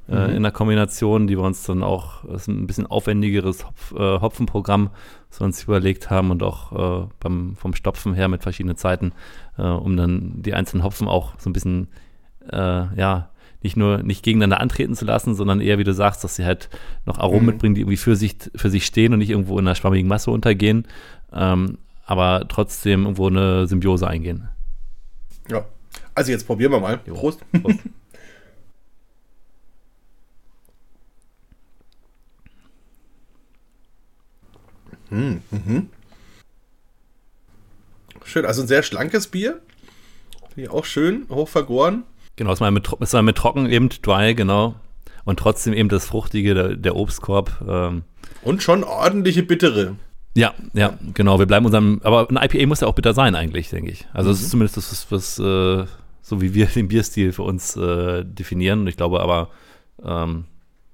äh, mhm. in der Kombination, die wir uns dann auch, das ist ein bisschen aufwendigeres Hopf, äh, Hopfenprogramm, wir uns überlegt haben und auch äh, beim, vom Stopfen her mit verschiedenen Zeiten, äh, um dann die einzelnen Hopfen auch so ein bisschen, äh, ja, nicht nur nicht gegeneinander antreten zu lassen, sondern eher, wie du sagst, dass sie halt noch Aromen mhm. mitbringen, die irgendwie für sich, für sich stehen und nicht irgendwo in einer schwammigen Masse untergehen, ähm, aber trotzdem irgendwo eine Symbiose eingehen. Ja. Also jetzt probieren wir mal. Prost. Prost. Hm, mhm. Schön, also ein sehr schlankes Bier. Finde ich auch schön, hochvergoren. Genau, ist mal mit, ist mal mit trocken eben dry, genau. Und trotzdem eben das Fruchtige, der, der Obstkorb. Ähm. Und schon ordentliche Bittere. Ja, ja, genau. Wir bleiben unserem, aber ein IPA muss ja auch bitter sein eigentlich, denke ich. Also es mhm. ist zumindest das, was, äh, so wie wir den Bierstil für uns äh, definieren. Und ich glaube aber, ähm,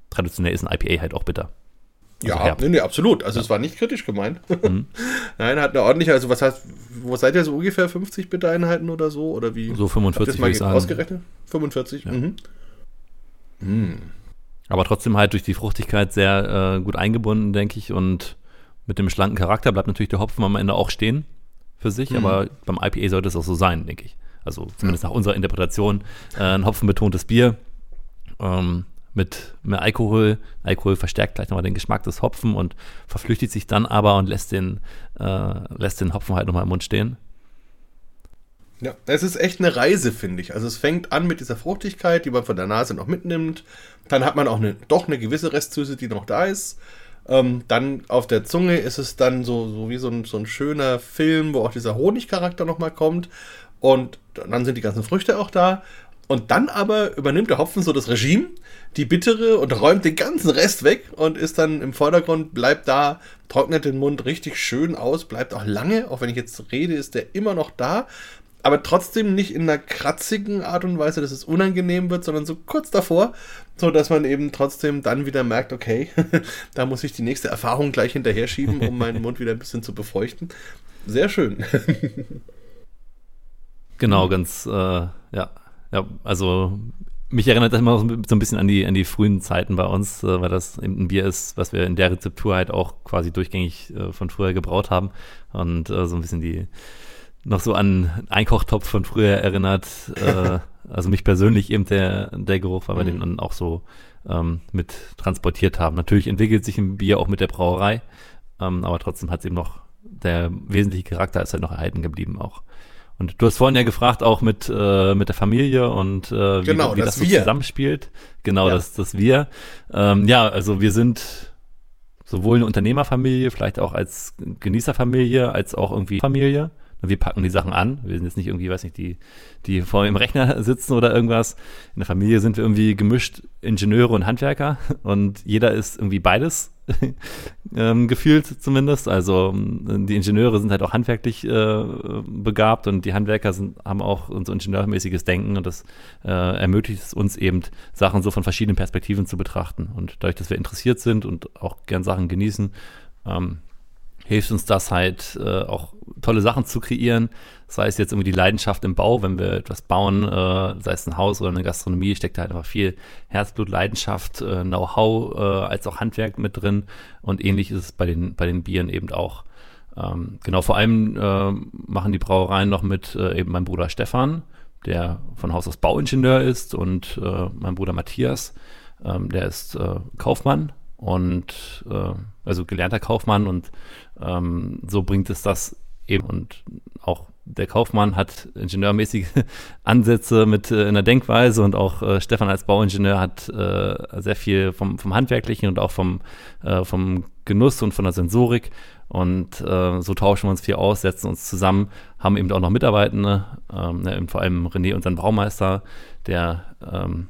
traditionell ist ein IPA halt auch bitter. Also ja, nee, nee, absolut. Also ja. es war nicht kritisch gemeint. Mhm. Nein, hat eine ordentliche, also was heißt, wo seid ihr so ungefähr 50 Bit-Einheiten oder so? Oder wie? So 45 Habt mal ausgerechnet? 45? Ja. Mhm. Mhm. Aber trotzdem halt durch die Fruchtigkeit sehr äh, gut eingebunden, denke ich. Und mit dem schlanken Charakter bleibt natürlich der Hopfen am Ende auch stehen für sich. Mhm. Aber beim IPA sollte es auch so sein, denke ich. Also zumindest nach unserer Interpretation äh, ein hopfenbetontes Bier. Ähm, mit mehr Alkohol. Alkohol verstärkt gleich nochmal den Geschmack des Hopfen und verflüchtigt sich dann aber und lässt den, äh, lässt den Hopfen halt nochmal im Mund stehen. Ja, es ist echt eine Reise, finde ich. Also es fängt an mit dieser Fruchtigkeit, die man von der Nase noch mitnimmt. Dann hat man auch eine, doch eine gewisse Restsüße, die noch da ist. Ähm, dann auf der Zunge ist es dann so, so wie so ein, so ein schöner Film, wo auch dieser Honigcharakter nochmal kommt. Und dann sind die ganzen Früchte auch da. Und dann aber übernimmt der Hopfen so das Regime, die bittere und räumt den ganzen Rest weg und ist dann im Vordergrund, bleibt da, trocknet den Mund richtig schön aus, bleibt auch lange, auch wenn ich jetzt rede, ist der immer noch da, aber trotzdem nicht in einer kratzigen Art und Weise, dass es unangenehm wird, sondern so kurz davor, so dass man eben trotzdem dann wieder merkt, okay, da muss ich die nächste Erfahrung gleich hinterher schieben, um meinen Mund wieder ein bisschen zu befeuchten. Sehr schön. genau, ganz, äh, ja, ja, also mich erinnert das immer so ein bisschen an die, an die frühen Zeiten bei uns, äh, weil das eben ein Bier ist, was wir in der Rezeptur halt auch quasi durchgängig äh, von früher gebraut haben. Und äh, so ein bisschen die noch so an Einkochtopf von früher erinnert. Äh, also mich persönlich eben der, der Geruch, weil wir mhm. den dann auch so ähm, mit transportiert haben. Natürlich entwickelt sich ein Bier auch mit der Brauerei, ähm, aber trotzdem hat es eben noch, der wesentliche Charakter ist halt noch erhalten geblieben auch. Und du hast vorhin ja gefragt, auch mit, äh, mit der Familie und äh, wie, genau, wie das, das so zusammenspielt. Genau, ja. das, das wir. Ähm, ja, also wir sind sowohl eine Unternehmerfamilie, vielleicht auch als Genießerfamilie, als auch irgendwie Familie. Wir packen die Sachen an. Wir sind jetzt nicht irgendwie, weiß nicht, die, die vor dem Rechner sitzen oder irgendwas. In der Familie sind wir irgendwie gemischt Ingenieure und Handwerker und jeder ist irgendwie beides ähm, gefühlt zumindest. Also ähm, die Ingenieure sind halt auch handwerklich äh, begabt und die Handwerker sind, haben auch so ingenieurmäßiges Denken und das äh, ermöglicht es uns eben, Sachen so von verschiedenen Perspektiven zu betrachten. Und dadurch, dass wir interessiert sind und auch gern Sachen genießen, ähm, hilft uns das halt äh, auch tolle Sachen zu kreieren. Sei es jetzt irgendwie die Leidenschaft im Bau, wenn wir etwas bauen, äh, sei es ein Haus oder eine Gastronomie, steckt da halt einfach viel Herzblut, Leidenschaft, äh, Know-how äh, als auch Handwerk mit drin. Und ähnlich ist es bei den, bei den Bieren eben auch. Ähm, genau, vor allem äh, machen die Brauereien noch mit äh, eben mein Bruder Stefan, der von Haus aus Bauingenieur ist, und äh, mein Bruder Matthias, ähm, der ist Kaufmann und äh, also gelernter Kaufmann und ähm, so bringt es das eben und auch der Kaufmann hat ingenieurmäßige Ansätze mit äh, in der Denkweise und auch äh, Stefan als Bauingenieur hat äh, sehr viel vom, vom Handwerklichen und auch vom, äh, vom Genuss und von der Sensorik. Und äh, so tauschen wir uns viel aus, setzen uns zusammen, haben eben auch noch Mitarbeitende, ähm, ne, vor allem René, unseren Baumeister, der, ähm,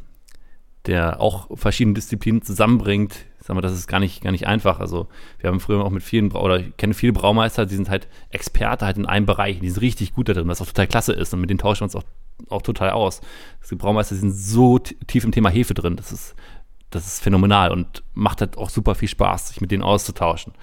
der auch verschiedene Disziplinen zusammenbringt, sag mal, das ist gar nicht, gar nicht einfach. Also wir haben früher auch mit vielen, oder ich kenne viele Braumeister, die sind halt Experte halt in einem Bereich, die sind richtig gut da drin, was auch total klasse ist und mit denen tauschen wir uns auch, auch total aus. Die Braumeister sind so tief im Thema Hefe drin, das ist das ist phänomenal und macht halt auch super viel Spaß, sich mit denen auszutauschen.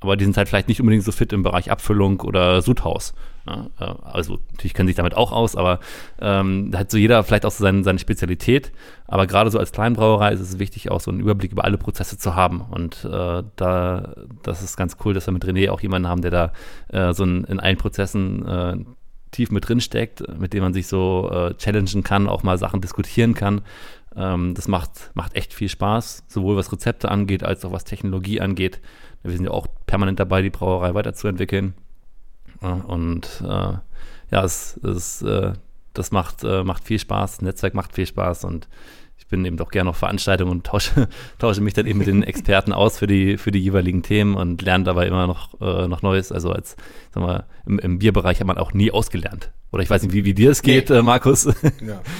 Aber die sind halt vielleicht nicht unbedingt so fit im Bereich Abfüllung oder Sudhaus. Ja, äh, also natürlich kennen sich damit auch aus, aber ähm, da hat so jeder vielleicht auch so seine, seine Spezialität. Aber gerade so als Kleinbrauerei ist es wichtig, auch so einen Überblick über alle Prozesse zu haben. Und äh, da, das ist ganz cool, dass wir mit René auch jemanden haben, der da äh, so in, in allen Prozessen äh, tief mit drin steckt, mit dem man sich so äh, challengen kann, auch mal Sachen diskutieren kann. Ähm, das macht, macht echt viel Spaß, sowohl was Rezepte angeht, als auch was Technologie angeht. Wir sind ja auch permanent dabei, die Brauerei weiterzuentwickeln. Und äh, ja, es, es, äh, das macht, äh, macht viel Spaß, das Netzwerk macht viel Spaß und ich bin eben doch gerne auf Veranstaltungen und tausche, tausche mich dann eben mit den Experten aus für die, für die jeweiligen Themen und lerne dabei immer noch, äh, noch Neues. Also als, sagen wir, im, im Bierbereich hat man auch nie ausgelernt. Oder ich weiß nicht, wie, wie dir es geht, nee. Äh, Markus. Ja.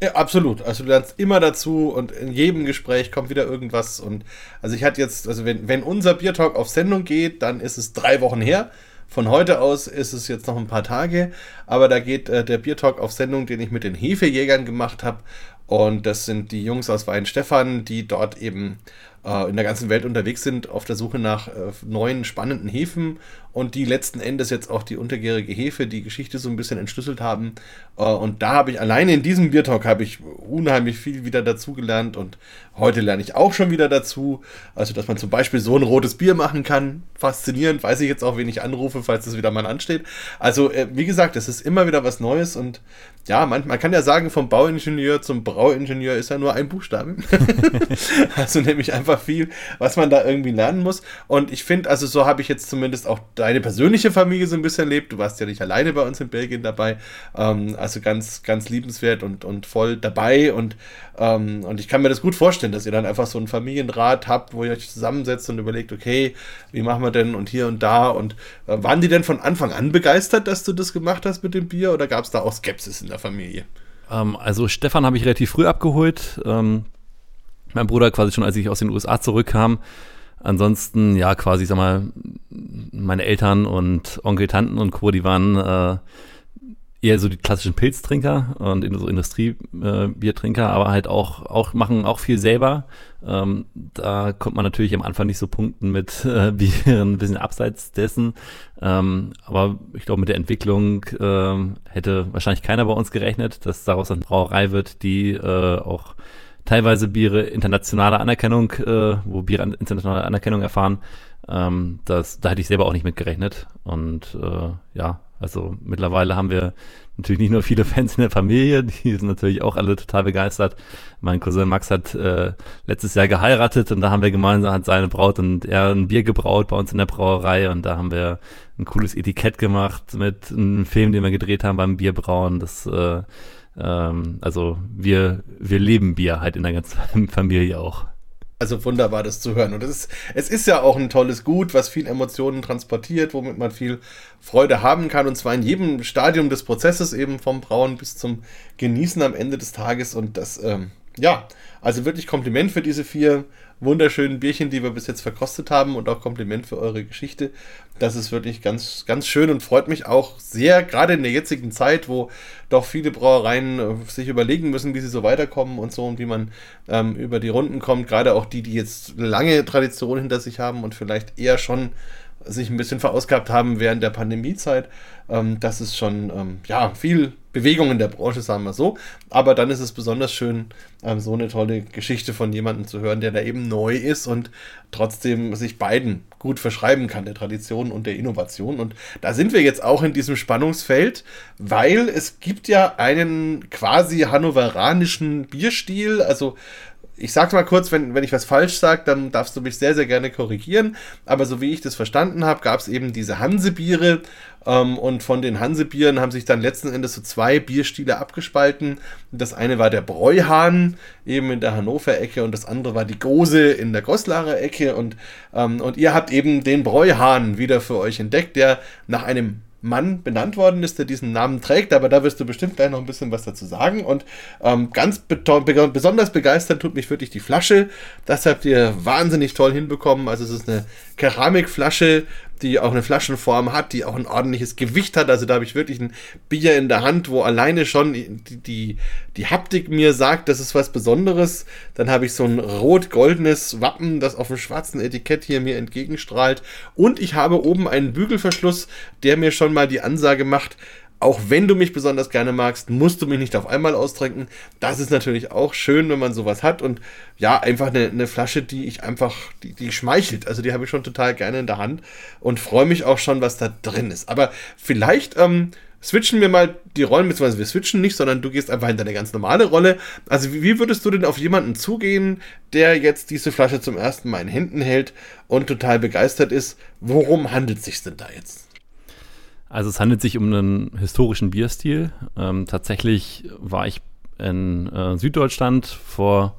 Ja, absolut. Also du lernst immer dazu und in jedem Gespräch kommt wieder irgendwas. Und also ich hatte jetzt, also wenn, wenn unser Biertalk auf Sendung geht, dann ist es drei Wochen her. Von heute aus ist es jetzt noch ein paar Tage, aber da geht äh, der Biertalk auf Sendung, den ich mit den Hefejägern gemacht habe. Und das sind die Jungs aus Weinstefan, die dort eben in der ganzen Welt unterwegs sind, auf der Suche nach äh, neuen, spannenden Hefen und die letzten Endes jetzt auch die untergärige Hefe, die Geschichte so ein bisschen entschlüsselt haben. Äh, und da habe ich alleine in diesem Biertalk habe ich unheimlich viel wieder dazugelernt und heute lerne ich auch schon wieder dazu. Also, dass man zum Beispiel so ein rotes Bier machen kann. Faszinierend, weiß ich jetzt auch, wen ich anrufe, falls das wieder mal ansteht. Also, äh, wie gesagt, es ist immer wieder was Neues und ja, man, man kann ja sagen, vom Bauingenieur zum Brauingenieur ist ja nur ein Buchstaben. also nämlich einfach viel, was man da irgendwie lernen muss. Und ich finde, also so habe ich jetzt zumindest auch deine persönliche Familie so ein bisschen erlebt. Du warst ja nicht alleine bei uns in Belgien dabei. Ähm, also ganz, ganz liebenswert und, und voll dabei. Und, ähm, und ich kann mir das gut vorstellen, dass ihr dann einfach so einen Familienrat habt, wo ihr euch zusammensetzt und überlegt, okay, wie machen wir denn und hier und da. Und äh, waren die denn von Anfang an begeistert, dass du das gemacht hast mit dem Bier oder gab es da auch Skepsis in der Familie? Ähm, also Stefan habe ich relativ früh abgeholt. Ähm, mein Bruder quasi schon, als ich aus den USA zurückkam. Ansonsten, ja, quasi, sag mal, meine Eltern und Onkel, Tanten und Co., die waren äh, eher so die klassischen Pilztrinker und so Industriebiertrinker, äh, aber halt auch, auch machen auch viel selber. Ähm, da kommt man natürlich am Anfang nicht so punkten mit äh, Bieren, ein bisschen abseits dessen. Ähm, aber ich glaube, mit der Entwicklung äh, hätte wahrscheinlich keiner bei uns gerechnet, dass daraus eine Brauerei wird, die äh, auch teilweise Biere internationale Anerkennung, äh, wo Biere internationale Anerkennung erfahren. Ähm, das, da hätte ich selber auch nicht mit gerechnet. Und äh, ja, also mittlerweile haben wir natürlich nicht nur viele Fans in der Familie, die sind natürlich auch alle total begeistert. Mein Cousin Max hat äh, letztes Jahr geheiratet und da haben wir gemeinsam hat seine Braut und er ein Bier gebraut bei uns in der Brauerei und da haben wir ein cooles Etikett gemacht mit einem Film, den wir gedreht haben beim Bierbrauen. Das äh, ähm, also wir wir leben Bier halt in der ganzen Familie auch. Also wunderbar, das zu hören. Und es ist, es ist ja auch ein tolles Gut, was viel Emotionen transportiert, womit man viel Freude haben kann. Und zwar in jedem Stadium des Prozesses, eben vom Brauen bis zum Genießen am Ende des Tages. Und das, ähm, ja, also wirklich Kompliment für diese vier wunderschönen Bierchen, die wir bis jetzt verkostet haben und auch Kompliment für eure Geschichte. Das ist wirklich ganz, ganz schön und freut mich auch sehr, gerade in der jetzigen Zeit, wo doch viele Brauereien äh, sich überlegen müssen, wie sie so weiterkommen und so und wie man ähm, über die Runden kommt. Gerade auch die, die jetzt lange Tradition hinter sich haben und vielleicht eher schon sich ein bisschen verausgabt haben während der Pandemiezeit. Ähm, das ist schon ähm, ja, viel Bewegung in der Branche, sagen wir so. Aber dann ist es besonders schön, ähm, so eine tolle Geschichte von jemandem zu hören, der da eben neu ist und trotzdem sich beiden gut verschreiben kann, der Tradition und der Innovation. Und da sind wir jetzt auch in diesem Spannungsfeld, weil es gibt ja einen quasi hannoveranischen Bierstil, also ich sag's mal kurz, wenn, wenn ich was falsch sage, dann darfst du mich sehr, sehr gerne korrigieren. Aber so wie ich das verstanden habe, gab es eben diese Hansebiere. Ähm, und von den Hansebieren haben sich dann letzten Endes so zwei Bierstile abgespalten. Das eine war der Bräuhahn, eben in der Hannover-Ecke, und das andere war die Gose in der Goslarer Ecke. Und, ähm, und ihr habt eben den Bräuhahn wieder für euch entdeckt, der nach einem Mann benannt worden ist, der diesen Namen trägt, aber da wirst du bestimmt gleich noch ein bisschen was dazu sagen. Und ähm, ganz be besonders begeistert tut mich wirklich die Flasche. Das habt ihr wahnsinnig toll hinbekommen. Also es ist eine Keramikflasche die auch eine Flaschenform hat, die auch ein ordentliches Gewicht hat. Also da habe ich wirklich ein Bier in der Hand, wo alleine schon die, die, die Haptik mir sagt, das ist was Besonderes. Dann habe ich so ein rot-goldenes Wappen, das auf dem schwarzen Etikett hier mir entgegenstrahlt. Und ich habe oben einen Bügelverschluss, der mir schon mal die Ansage macht, auch wenn du mich besonders gerne magst, musst du mich nicht auf einmal austrinken. Das ist natürlich auch schön, wenn man sowas hat. Und ja, einfach eine, eine Flasche, die ich einfach, die, die schmeichelt. Also die habe ich schon total gerne in der Hand und freue mich auch schon, was da drin ist. Aber vielleicht ähm, switchen wir mal die Rollen, beziehungsweise wir switchen nicht, sondern du gehst einfach in deine ganz normale Rolle. Also wie, wie würdest du denn auf jemanden zugehen, der jetzt diese Flasche zum ersten Mal in Händen hält und total begeistert ist? Worum handelt es sich denn da jetzt? Also es handelt sich um einen historischen Bierstil. Ähm, tatsächlich war ich in äh, Süddeutschland vor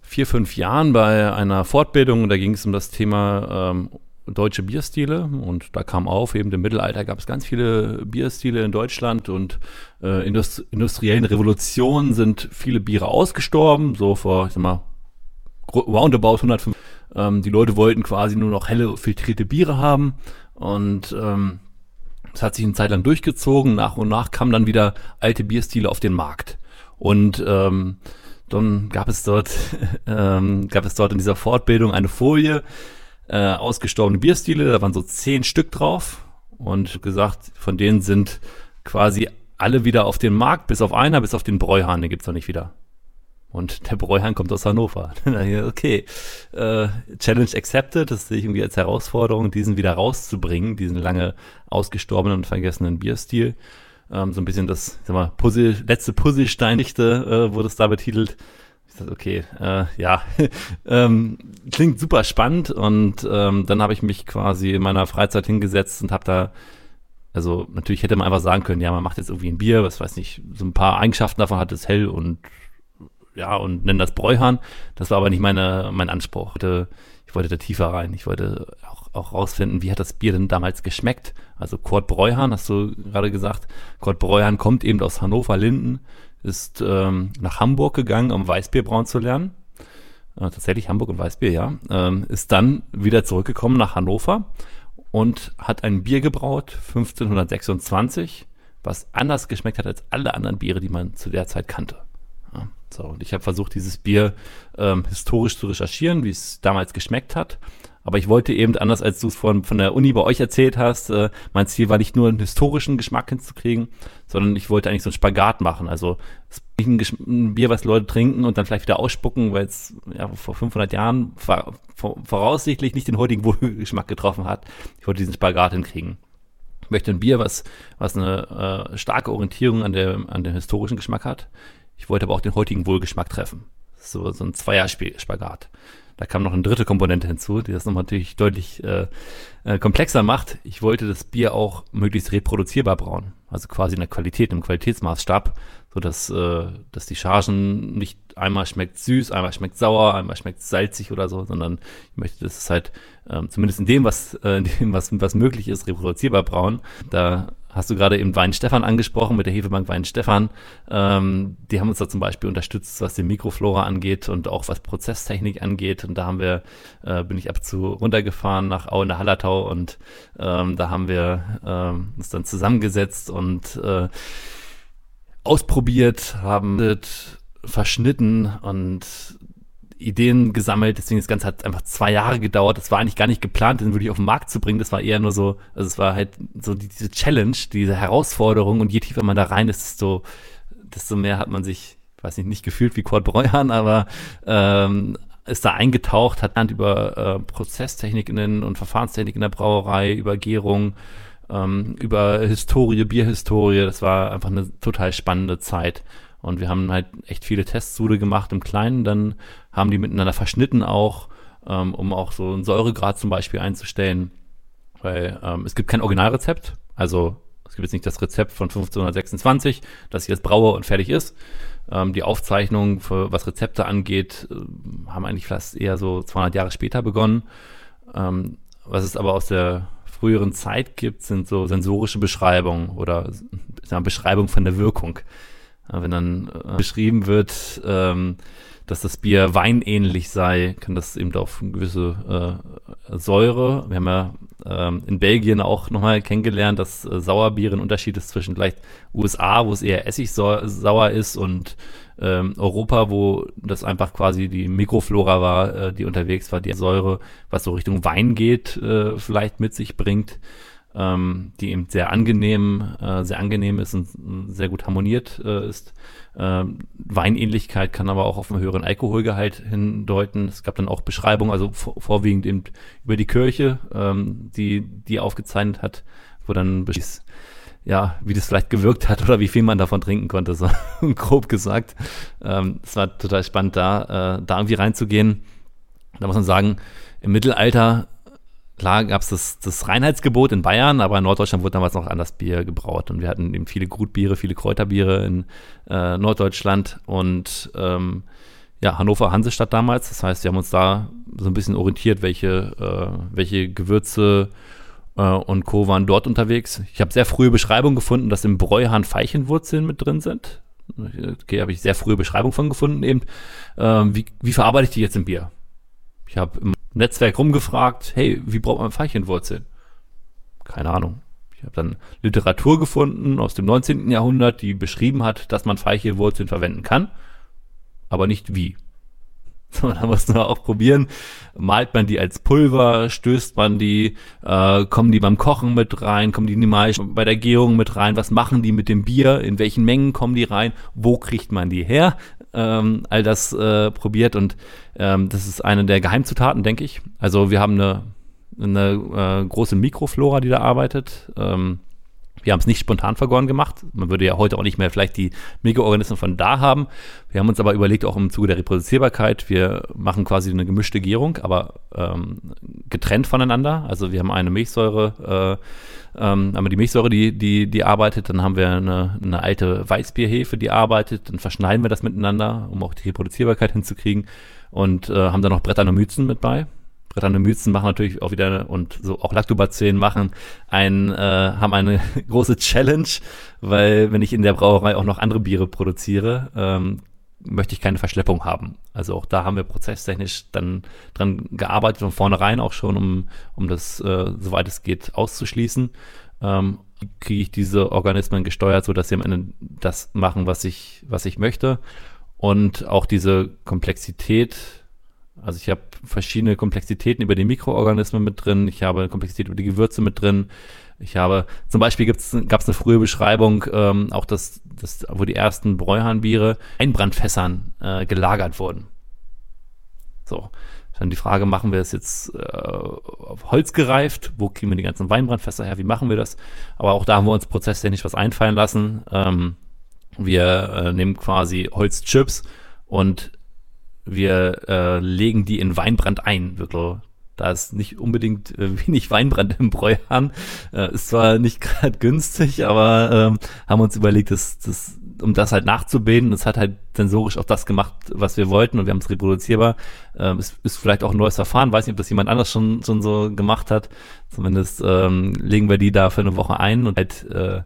vier, fünf Jahren bei einer Fortbildung da ging es um das Thema ähm, deutsche Bierstile und da kam auf, eben im Mittelalter gab es ganz viele Bierstile in Deutschland und äh, in der industriellen Revolution sind viele Biere ausgestorben, so vor, ich sag mal, roundabout 105. Ähm, die Leute wollten quasi nur noch helle filtrierte Biere haben und ähm, das hat sich eine Zeit lang durchgezogen. Nach und nach kamen dann wieder alte Bierstile auf den Markt. Und ähm, dann gab es dort, ähm, gab es dort in dieser Fortbildung eine Folie, äh, ausgestorbene Bierstile, da waren so zehn Stück drauf und gesagt, von denen sind quasi alle wieder auf den Markt, bis auf einer, bis auf den Bräuhahn, den gibt's noch nicht wieder. Und der Bräuhahn kommt aus Hannover. okay, äh, Challenge accepted, das sehe ich irgendwie als Herausforderung, diesen wieder rauszubringen, diesen lange ausgestorbenen und vergessenen Bierstil. Ähm, so ein bisschen das, sag mal, Puzzle, letzte Puzzlesteindichte äh, wurde es da betitelt. Ich dachte, okay, äh, ja, ähm, klingt super spannend und ähm, dann habe ich mich quasi in meiner Freizeit hingesetzt und habe da also natürlich hätte man einfach sagen können, ja, man macht jetzt irgendwie ein Bier, was weiß nicht, so ein paar Eigenschaften davon hat es hell und ja, und nennen das Bräuhahn. Das war aber nicht meine, mein Anspruch. Ich wollte, ich wollte da tiefer rein. Ich wollte auch, auch rausfinden, wie hat das Bier denn damals geschmeckt. Also Kurt Bräuhahn, hast du gerade gesagt. Kurt Bräuhahn kommt eben aus Hannover-Linden, ist ähm, nach Hamburg gegangen, um Weißbier brauen zu lernen. Äh, tatsächlich Hamburg und Weißbier, ja. Ähm, ist dann wieder zurückgekommen nach Hannover und hat ein Bier gebraut, 1526, was anders geschmeckt hat als alle anderen Biere, die man zu der Zeit kannte. So, und ich habe versucht, dieses Bier ähm, historisch zu recherchieren, wie es damals geschmeckt hat. Aber ich wollte eben, anders als du es von, von der Uni bei euch erzählt hast, äh, mein Ziel war nicht nur einen historischen Geschmack hinzukriegen, sondern ich wollte eigentlich so einen Spagat machen. Also nicht ein, ein Bier, was Leute trinken und dann vielleicht wieder ausspucken, weil es ja, vor 500 Jahren vor, vor, voraussichtlich nicht den heutigen Wohlgeschmack getroffen hat. Ich wollte diesen Spagat hinkriegen. Ich möchte ein Bier, was, was eine äh, starke Orientierung an, der, an dem historischen Geschmack hat. Ich wollte aber auch den heutigen Wohlgeschmack treffen. So, so ein Zweier-Spagat. Da kam noch eine dritte Komponente hinzu, die das nochmal natürlich deutlich äh, äh, komplexer macht. Ich wollte das Bier auch möglichst reproduzierbar brauen. Also quasi in der Qualität, im Qualitätsmaßstab, so dass, äh, dass die Chargen nicht einmal schmeckt süß, einmal schmeckt sauer, einmal schmeckt salzig oder so, sondern ich möchte, dass es halt ähm, zumindest in dem, was, äh, in dem, was, was möglich ist, reproduzierbar brauen. Da hast du gerade eben Wein Stefan angesprochen mit der Hefebank Wein Stefan. Ähm, die haben uns da zum Beispiel unterstützt, was die Mikroflora angeht und auch was Prozesstechnik angeht. Und da haben wir, äh, bin ich ab zu runtergefahren nach Au in der Hallertau und ähm, da haben wir ähm, uns dann zusammengesetzt und äh, ausprobiert, haben verschnitten und Ideen gesammelt, deswegen das Ganze hat einfach zwei Jahre gedauert. Das war eigentlich gar nicht geplant, den wirklich auf den Markt zu bringen. Das war eher nur so, also es war halt so die, diese Challenge, diese Herausforderung und je tiefer man da rein ist, desto, desto mehr hat man sich, weiß nicht, nicht gefühlt wie Kurt Breuern, aber ähm, ist da eingetaucht, hat dann über äh, Prozesstechniken und Verfahrenstechnik in der Brauerei, über Gärung, ähm, über Historie, Bierhistorie. Das war einfach eine total spannende Zeit. Und wir haben halt echt viele Testsude gemacht im Kleinen, dann haben die miteinander verschnitten auch, ähm, um auch so einen Säuregrad zum Beispiel einzustellen. Weil ähm, es gibt kein Originalrezept, also es gibt jetzt nicht das Rezept von 1526, dass ich jetzt braue und fertig ist. Ähm, die Aufzeichnungen, für, was Rezepte angeht, äh, haben eigentlich fast eher so 200 Jahre später begonnen. Ähm, was es aber aus der früheren Zeit gibt, sind so sensorische Beschreibungen oder Beschreibung von der Wirkung. Wenn dann äh, beschrieben wird, ähm, dass das Bier weinähnlich sei, kann das eben auf gewisse äh, Säure. Wir haben ja ähm, in Belgien auch nochmal kennengelernt, dass äh, Sauerbier ein Unterschied ist zwischen vielleicht USA, wo es eher essigsauer ist, und ähm, Europa, wo das einfach quasi die Mikroflora war, äh, die unterwegs war, die Säure, was so Richtung Wein geht, äh, vielleicht mit sich bringt ähm, die eben sehr angenehm, äh, sehr angenehm ist und sehr gut harmoniert äh, ist. Ähm, Weinähnlichkeit kann aber auch auf einen höheren Alkoholgehalt hindeuten. Es gab dann auch Beschreibungen, also vor, vorwiegend eben über die Kirche, ähm, die die aufgezeichnet hat, wo dann ja, wie das vielleicht gewirkt hat oder wie viel man davon trinken konnte, so grob gesagt. Ähm, es war total spannend, da, äh, da irgendwie reinzugehen. Da muss man sagen, im Mittelalter Klar gab es das, das Reinheitsgebot in Bayern, aber in Norddeutschland wurde damals noch anders Bier gebraut. Und wir hatten eben viele Grutbiere, viele Kräuterbiere in äh, Norddeutschland und ähm, ja, Hannover Hansestadt damals. Das heißt, wir haben uns da so ein bisschen orientiert, welche, äh, welche Gewürze äh, und Co. waren dort unterwegs. Ich habe sehr frühe Beschreibungen gefunden, dass im Bräuhahn Veilchenwurzeln mit drin sind. Okay, habe ich sehr frühe Beschreibungen von gefunden eben. Ähm, wie, wie verarbeite ich die jetzt im Bier? Ich habe im Netzwerk rumgefragt, hey, wie braucht man Veilchenwurzeln? Keine Ahnung. Ich habe dann Literatur gefunden aus dem 19. Jahrhundert, die beschrieben hat, dass man Veilchenwurzeln verwenden kann, aber nicht wie. So, da muss man auch probieren. Malt man die als Pulver, stößt man die, äh, kommen die beim Kochen mit rein, kommen die niemals bei der Gärung mit rein, was machen die mit dem Bier, in welchen Mengen kommen die rein, wo kriegt man die her? Ähm, all das äh, probiert und ähm, das ist eine der Geheimzutaten, denke ich. Also wir haben eine, eine äh, große Mikroflora, die da arbeitet. Ähm, wir haben es nicht spontan vergoren gemacht. Man würde ja heute auch nicht mehr vielleicht die Mikroorganismen von da haben. Wir haben uns aber überlegt, auch im Zuge der Reproduzierbarkeit, wir machen quasi eine gemischte Gärung, aber ähm, getrennt voneinander. Also wir haben eine Milchsäure, äh, ähm, einmal die Milchsäure, die, die, die arbeitet, dann haben wir eine, eine alte Weißbierhefe, die arbeitet, dann verschneiden wir das miteinander, um auch die Reproduzierbarkeit hinzukriegen und äh, haben dann noch Brettanomyzen mit bei. Brettanomyzen machen natürlich auch wieder und so auch Lactobacillen machen ein, äh, haben eine große Challenge, weil wenn ich in der Brauerei auch noch andere Biere produziere, ähm, möchte ich keine Verschleppung haben. Also auch da haben wir prozesstechnisch dann dran gearbeitet von vornherein auch schon, um, um das, äh, soweit es geht, auszuschließen. Ähm, kriege ich diese Organismen gesteuert, sodass sie am Ende das machen, was ich, was ich möchte. Und auch diese Komplexität, also ich habe verschiedene Komplexitäten über die Mikroorganismen mit drin, ich habe Komplexität über die Gewürze mit drin. Ich habe, zum Beispiel gab es eine frühe Beschreibung, ähm, auch das, das, wo die ersten Bräuhahnbiere Einbrandfässern äh, gelagert wurden. So. Dann die Frage, machen wir es jetzt äh, auf Holz gereift? Wo kriegen wir die ganzen Weinbrandfässer her? Wie machen wir das? Aber auch da haben wir uns prozesstechnisch was einfallen lassen. Ähm, wir äh, nehmen quasi Holzchips und wir äh, legen die in Weinbrand ein, wirklich. Da ist nicht unbedingt äh, wenig Weinbrand im Bräuhahn. Äh, ist zwar nicht gerade günstig, aber ähm, haben uns überlegt, dass, dass, um das halt nachzubilden, das hat halt sensorisch auch das gemacht, was wir wollten und wir haben es reproduzierbar. Ähm, ist, ist vielleicht auch ein neues Verfahren, weiß nicht, ob das jemand anders schon, schon so gemacht hat. Zumindest ähm, legen wir die da für eine Woche ein und halt äh,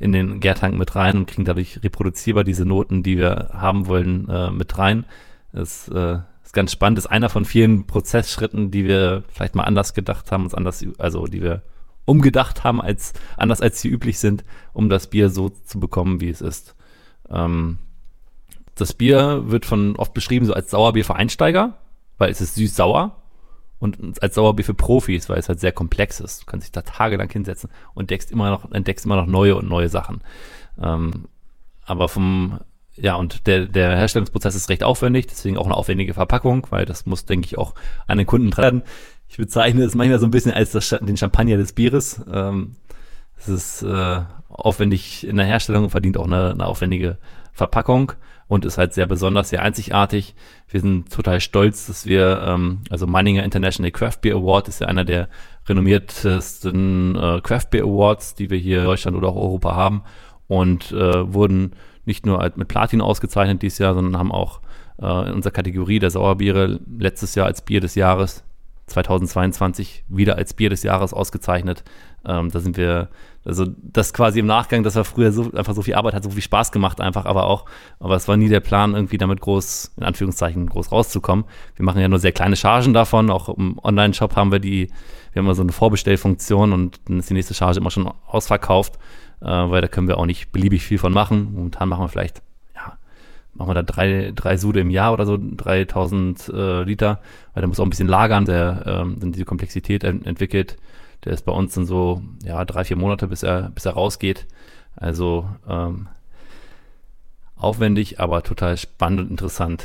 in den Gärtank mit rein und kriegen dadurch reproduzierbar diese Noten, die wir haben wollen, äh, mit rein. Das äh, ist ganz spannend. Ist einer von vielen Prozessschritten, die wir vielleicht mal anders gedacht haben, uns anders, also die wir umgedacht haben, als anders als sie üblich sind, um das Bier so zu bekommen, wie es ist. Ähm, das Bier wird von oft beschrieben so als Sauerbier für Einsteiger, weil es ist süß-sauer und als Sauerbier für Profis, weil es halt sehr komplex ist. Du kannst dich da tagelang hinsetzen und entdeckst immer noch, entdeckst immer noch neue und neue Sachen. Ähm, aber vom ja, und der, der Herstellungsprozess ist recht aufwendig, deswegen auch eine aufwendige Verpackung, weil das muss, denke ich, auch an den Kunden trennen. Ich bezeichne es manchmal so ein bisschen als das, den Champagner des Bieres. Ähm, es ist äh, aufwendig in der Herstellung, verdient auch eine, eine aufwendige Verpackung und ist halt sehr besonders, sehr einzigartig. Wir sind total stolz, dass wir, ähm, also Meininger International Craft Beer Award ist ja einer der renommiertesten äh, Craft Beer Awards, die wir hier in Deutschland oder auch Europa haben und äh, wurden nicht nur mit Platin ausgezeichnet dieses Jahr, sondern haben auch äh, in unserer Kategorie der Sauerbiere letztes Jahr als Bier des Jahres 2022 wieder als Bier des Jahres ausgezeichnet. Ähm, da sind wir, also das quasi im Nachgang, dass er früher so, einfach so viel Arbeit hat, so viel Spaß gemacht einfach, aber auch, aber es war nie der Plan, irgendwie damit groß, in Anführungszeichen, groß rauszukommen. Wir machen ja nur sehr kleine Chargen davon, auch im Online-Shop haben wir die, wir haben immer so eine Vorbestellfunktion und dann ist die nächste Charge immer schon ausverkauft, äh, weil da können wir auch nicht beliebig viel von machen. Momentan machen wir vielleicht machen wir da drei, drei Sude im Jahr oder so, 3000 äh, Liter, weil da muss auch ein bisschen lagern, der ähm, dann diese Komplexität ent entwickelt. Der ist bei uns dann so, ja, drei, vier Monate, bis er, bis er rausgeht. Also ähm, aufwendig, aber total spannend und interessant.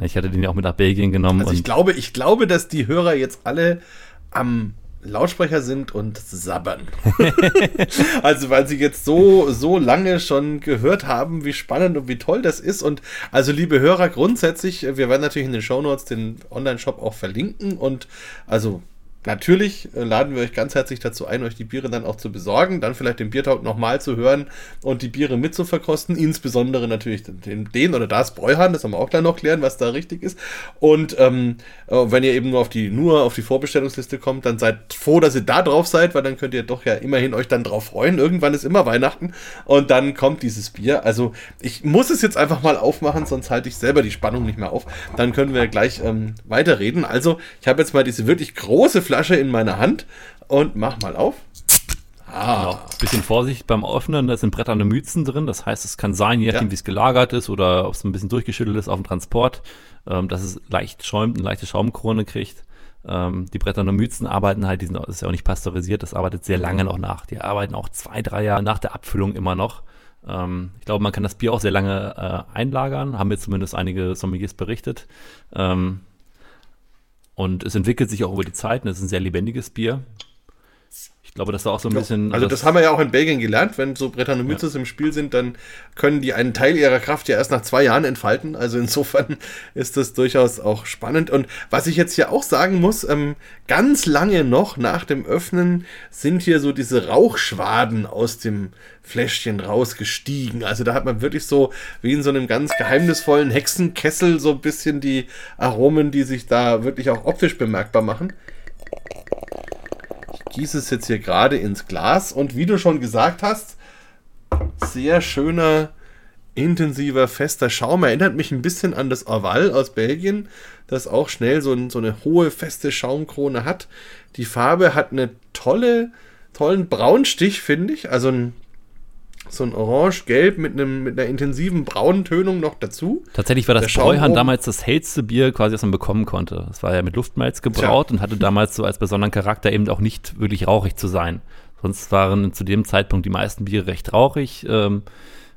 Ich hatte den ja auch mit nach Belgien genommen. Also ich glaube, ich glaube, dass die Hörer jetzt alle am Lautsprecher sind und sabbern. also weil sie jetzt so, so lange schon gehört haben, wie spannend und wie toll das ist. Und also liebe Hörer, grundsätzlich, wir werden natürlich in den Shownotes den Online-Shop auch verlinken und also Natürlich äh, laden wir euch ganz herzlich dazu ein, euch die Biere dann auch zu besorgen, dann vielleicht den Biertalk nochmal zu hören und die Biere mitzuverkosten, insbesondere natürlich den, den oder das Bräuhahn, das haben wir auch gleich noch klären, was da richtig ist. Und ähm, äh, wenn ihr eben nur auf die nur auf die Vorbestellungsliste kommt, dann seid froh, dass ihr da drauf seid, weil dann könnt ihr doch ja immerhin euch dann drauf freuen. Irgendwann ist immer Weihnachten und dann kommt dieses Bier. Also ich muss es jetzt einfach mal aufmachen, sonst halte ich selber die Spannung nicht mehr auf. Dann können wir gleich ähm, weiterreden. Also ich habe jetzt mal diese wirklich große Flasche in meiner Hand und mach mal auf. Ah. Genau. Bisschen Vorsicht beim Öffnen, da sind bretterne Mützen drin. Das heißt, es kann sein, je nachdem, ja. wie es gelagert ist oder ob es ein bisschen durchgeschüttelt ist auf dem Transport, ähm, dass es leicht schäumt, eine leichte Schaumkrone kriegt. Ähm, die bretterne Mützen arbeiten halt, die sind, das ist ja auch nicht pasteurisiert, das arbeitet sehr lange noch nach. Die arbeiten auch zwei, drei Jahre nach der Abfüllung immer noch. Ähm, ich glaube, man kann das Bier auch sehr lange äh, einlagern, haben mir zumindest einige Sommeliers berichtet. Ähm, und es entwickelt sich auch über die Zeit und es ist ein sehr lebendiges Bier. Ich glaube, das war auch so ein ja, bisschen. Also, das, das, haben wir ja auch in Belgien gelernt. Wenn so Brettanomyces ja. im Spiel sind, dann können die einen Teil ihrer Kraft ja erst nach zwei Jahren entfalten. Also, insofern ist das durchaus auch spannend. Und was ich jetzt hier auch sagen muss, ähm, ganz lange noch nach dem Öffnen sind hier so diese Rauchschwaden aus dem Fläschchen rausgestiegen. Also, da hat man wirklich so wie in so einem ganz geheimnisvollen Hexenkessel so ein bisschen die Aromen, die sich da wirklich auch optisch bemerkbar machen gieße es jetzt hier gerade ins Glas und wie du schon gesagt hast, sehr schöner, intensiver, fester Schaum. Erinnert mich ein bisschen an das Orval aus Belgien, das auch schnell so, ein, so eine hohe, feste Schaumkrone hat. Die Farbe hat eine tolle, tollen Braunstich, finde ich. Also ein so ein Orange-Gelb mit, mit einer intensiven braunen Tönung noch dazu. Tatsächlich war das Bräuhahn damals das hellste Bier, quasi, was man bekommen konnte. Es war ja mit Luftmalz gebraut Tja. und hatte damals so als besonderen Charakter eben auch nicht wirklich rauchig zu sein. Sonst waren zu dem Zeitpunkt die meisten Biere recht rauchig, ähm,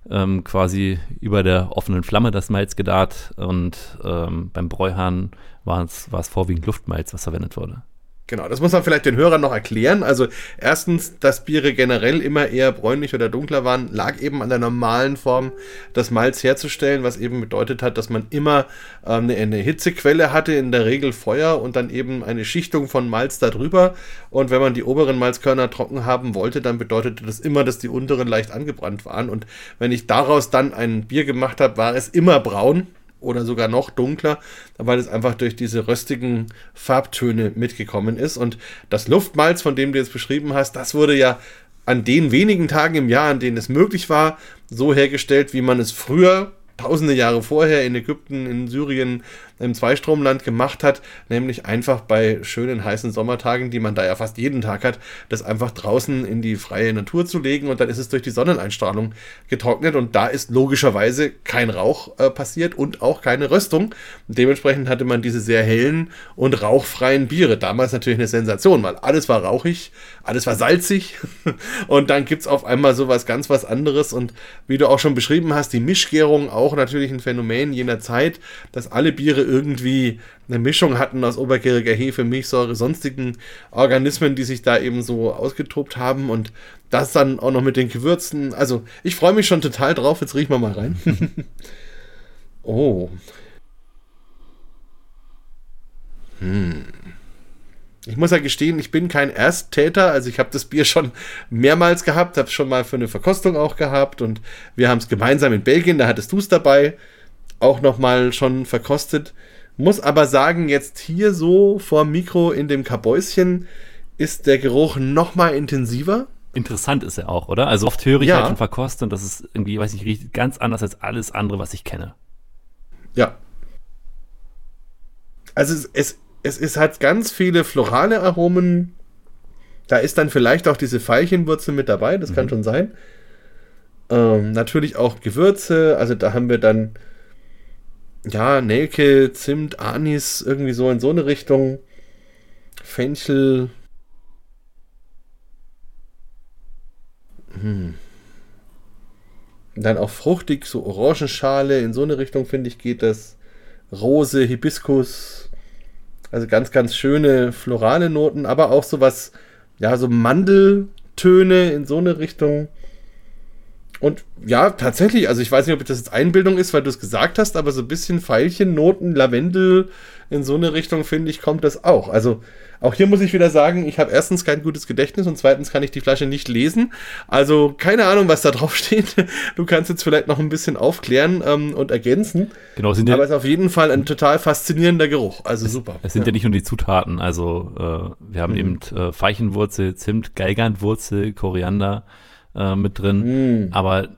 ähm, quasi über der offenen Flamme das Malz gedarrt und ähm, beim Bräuhahn war es vorwiegend Luftmalz, was verwendet wurde. Genau, das muss man vielleicht den Hörern noch erklären. Also erstens, dass Biere generell immer eher bräunlich oder dunkler waren, lag eben an der normalen Form, das Malz herzustellen, was eben bedeutet hat, dass man immer ähm, eine, eine, Hitzequelle hatte, in der Regel Feuer und dann eben eine Schichtung von Malz darüber. Und wenn man die oberen Malzkörner trocken haben wollte, dann bedeutete das immer, dass die unteren leicht angebrannt waren. Und wenn ich daraus dann ein Bier gemacht habe, war es immer braun oder sogar noch dunkler, weil es einfach durch diese röstigen Farbtöne mitgekommen ist. Und das Luftmalz, von dem du jetzt beschrieben hast, das wurde ja an den wenigen Tagen im Jahr, an denen es möglich war, so hergestellt, wie man es früher, tausende Jahre vorher in Ägypten, in Syrien, im Zweistromland gemacht hat, nämlich einfach bei schönen heißen Sommertagen, die man da ja fast jeden Tag hat, das einfach draußen in die freie Natur zu legen und dann ist es durch die Sonneneinstrahlung getrocknet und da ist logischerweise kein Rauch äh, passiert und auch keine Röstung. dementsprechend hatte man diese sehr hellen und rauchfreien Biere. Damals natürlich eine Sensation, weil alles war rauchig, alles war salzig und dann gibt es auf einmal sowas ganz was anderes und wie du auch schon beschrieben hast, die Mischgärung auch natürlich ein Phänomen jener Zeit, dass alle Biere irgendwie eine Mischung hatten aus obergäriger Hefe, Milchsäure, sonstigen Organismen, die sich da eben so ausgetobt haben und das dann auch noch mit den Gewürzen. Also ich freue mich schon total drauf. Jetzt riechen wir mal rein. oh. Hm. Ich muss ja gestehen, ich bin kein Ersttäter, also ich habe das Bier schon mehrmals gehabt, habe es schon mal für eine Verkostung auch gehabt und wir haben es gemeinsam in Belgien, da hattest du es dabei, auch nochmal schon verkostet Muss aber sagen, jetzt hier so vor dem Mikro in dem Kabäuschen ist der Geruch noch mal intensiver. Interessant ist er auch, oder? Also oft höre ich Ja. halt von Verkosten, das ist irgendwie, weiß nicht, riecht ganz anders als alles andere, was ich kenne. Ja. Also es, es, es ist halt ganz viele florale Aromen. Da ist dann vielleicht auch diese Veilchenwurzel mit dabei, das kann schon sein. Ähm, natürlich auch Gewürze, also da haben wir dann ja, Nelke, Zimt, Anis, irgendwie so in so eine Richtung. Fenchel. Hm. Dann auch fruchtig, so Orangenschale, in so eine Richtung, finde ich, geht das. Rose, Hibiskus. Also ganz, ganz schöne florale Noten, aber auch sowas, ja, so Mandeltöne in so eine Richtung. Und ja, tatsächlich, also ich weiß nicht, ob das jetzt Einbildung ist, weil du es gesagt hast, aber so ein bisschen Veilchen, Noten, Lavendel in so eine Richtung, finde ich, kommt das auch. Also auch hier muss ich wieder sagen, ich habe erstens kein gutes Gedächtnis und zweitens kann ich die Flasche nicht lesen. Also keine Ahnung, was da drauf steht. Du kannst jetzt vielleicht noch ein bisschen aufklären ähm, und ergänzen. Genau, es sind ja, Aber es ist auf jeden Fall ein total faszinierender Geruch. Also super. es sind ja. nicht nur die Zutaten, also äh, wir haben eben äh, Veilchenwurzel, Zimt, Geigandwurzel, Koriander äh, mit drin, Mm. aber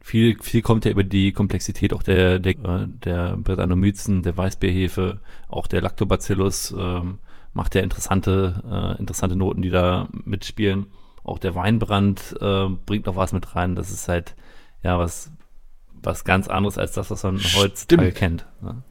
viel, viel kommt ja über die Komplexität auch der, der, äh, der Brettanomyzen, der Weißbierhefe, auch der Lactobacillus ähm, macht ja interessante, äh, interessante Noten, die da mitspielen. Auch der Weinbrand äh, bringt noch was mit rein. Das ist halt, ja, was, was ganz anderes als das, was man heutzutage Stimmt. kennt. Ne?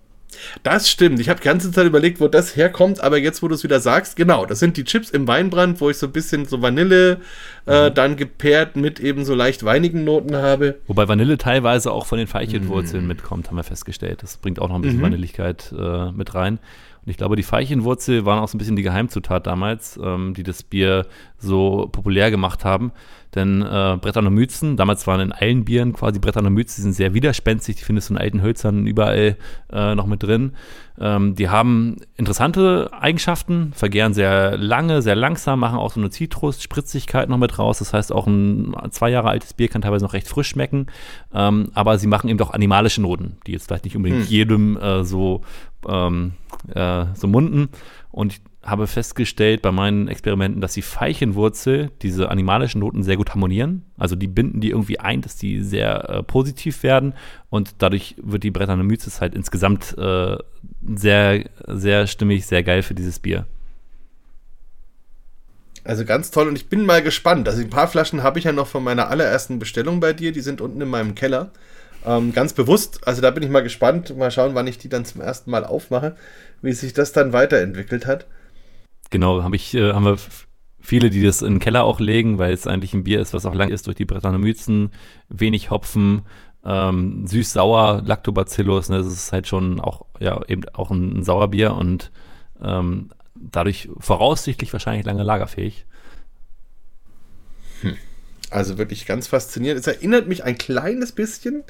Das stimmt. Ich habe die ganze Zeit überlegt, wo das herkommt, aber jetzt, wo du es wieder sagst, genau, das sind die Chips im Weinbrand, wo ich so ein bisschen so Vanille äh, Mhm. dann gepaart mit eben so leicht weinigen Noten habe. Wobei Vanille teilweise auch von den Veilchenwurzeln mitkommt, haben wir festgestellt. Das bringt auch noch ein bisschen Mhm. Vanilligkeit äh, mit rein. Und ich glaube, die Veilchenwurzel waren auch so ein bisschen die Geheimzutat damals, ähm, die das Bier so populär gemacht haben. Denn äh, Brettanomyzen, damals waren in allen Bieren quasi Brettanomyzen, die sind sehr widerspenstig, die findest du in alten Hölzern überall äh, noch mit drin. Ähm, die haben interessante Eigenschaften, vergären sehr lange, sehr langsam, machen auch so eine Zitrus-Spritzigkeit noch mit raus. Das heißt, auch ein zwei Jahre altes Bier kann teilweise noch recht frisch schmecken. Ähm, aber sie machen eben auch animalische Noten, die jetzt vielleicht nicht unbedingt jedem äh, so, ähm, äh, so munden. Und habe festgestellt bei meinen Experimenten, dass die Veilchenwurzel diese animalischen Noten sehr gut harmonieren. Also die binden die irgendwie ein, dass die sehr äh, positiv werden und dadurch wird die Brettanomyces halt insgesamt äh, sehr, sehr stimmig, sehr geil für dieses Bier. Also ganz toll und ich bin mal gespannt. Also ein paar Flaschen habe ich ja noch von meiner allerersten Bestellung bei dir, die sind unten in meinem Keller. Ähm, ganz bewusst, also da bin ich mal gespannt. Mal schauen, wann ich die dann zum ersten Mal aufmache, wie sich das dann weiterentwickelt hat. Genau, habe ich, äh, haben wir viele, die das in den Keller auch legen, weil es eigentlich ein Bier ist, was auch lang ist durch die Brettanomyzen, wenig Hopfen, ähm, süß-sauer, Lactobacillus, ne, das ist halt schon auch, ja, eben auch ein, ein Sauerbier und ähm, dadurch voraussichtlich wahrscheinlich lange lagerfähig. Also wirklich ganz faszinierend. Es erinnert mich ein kleines bisschen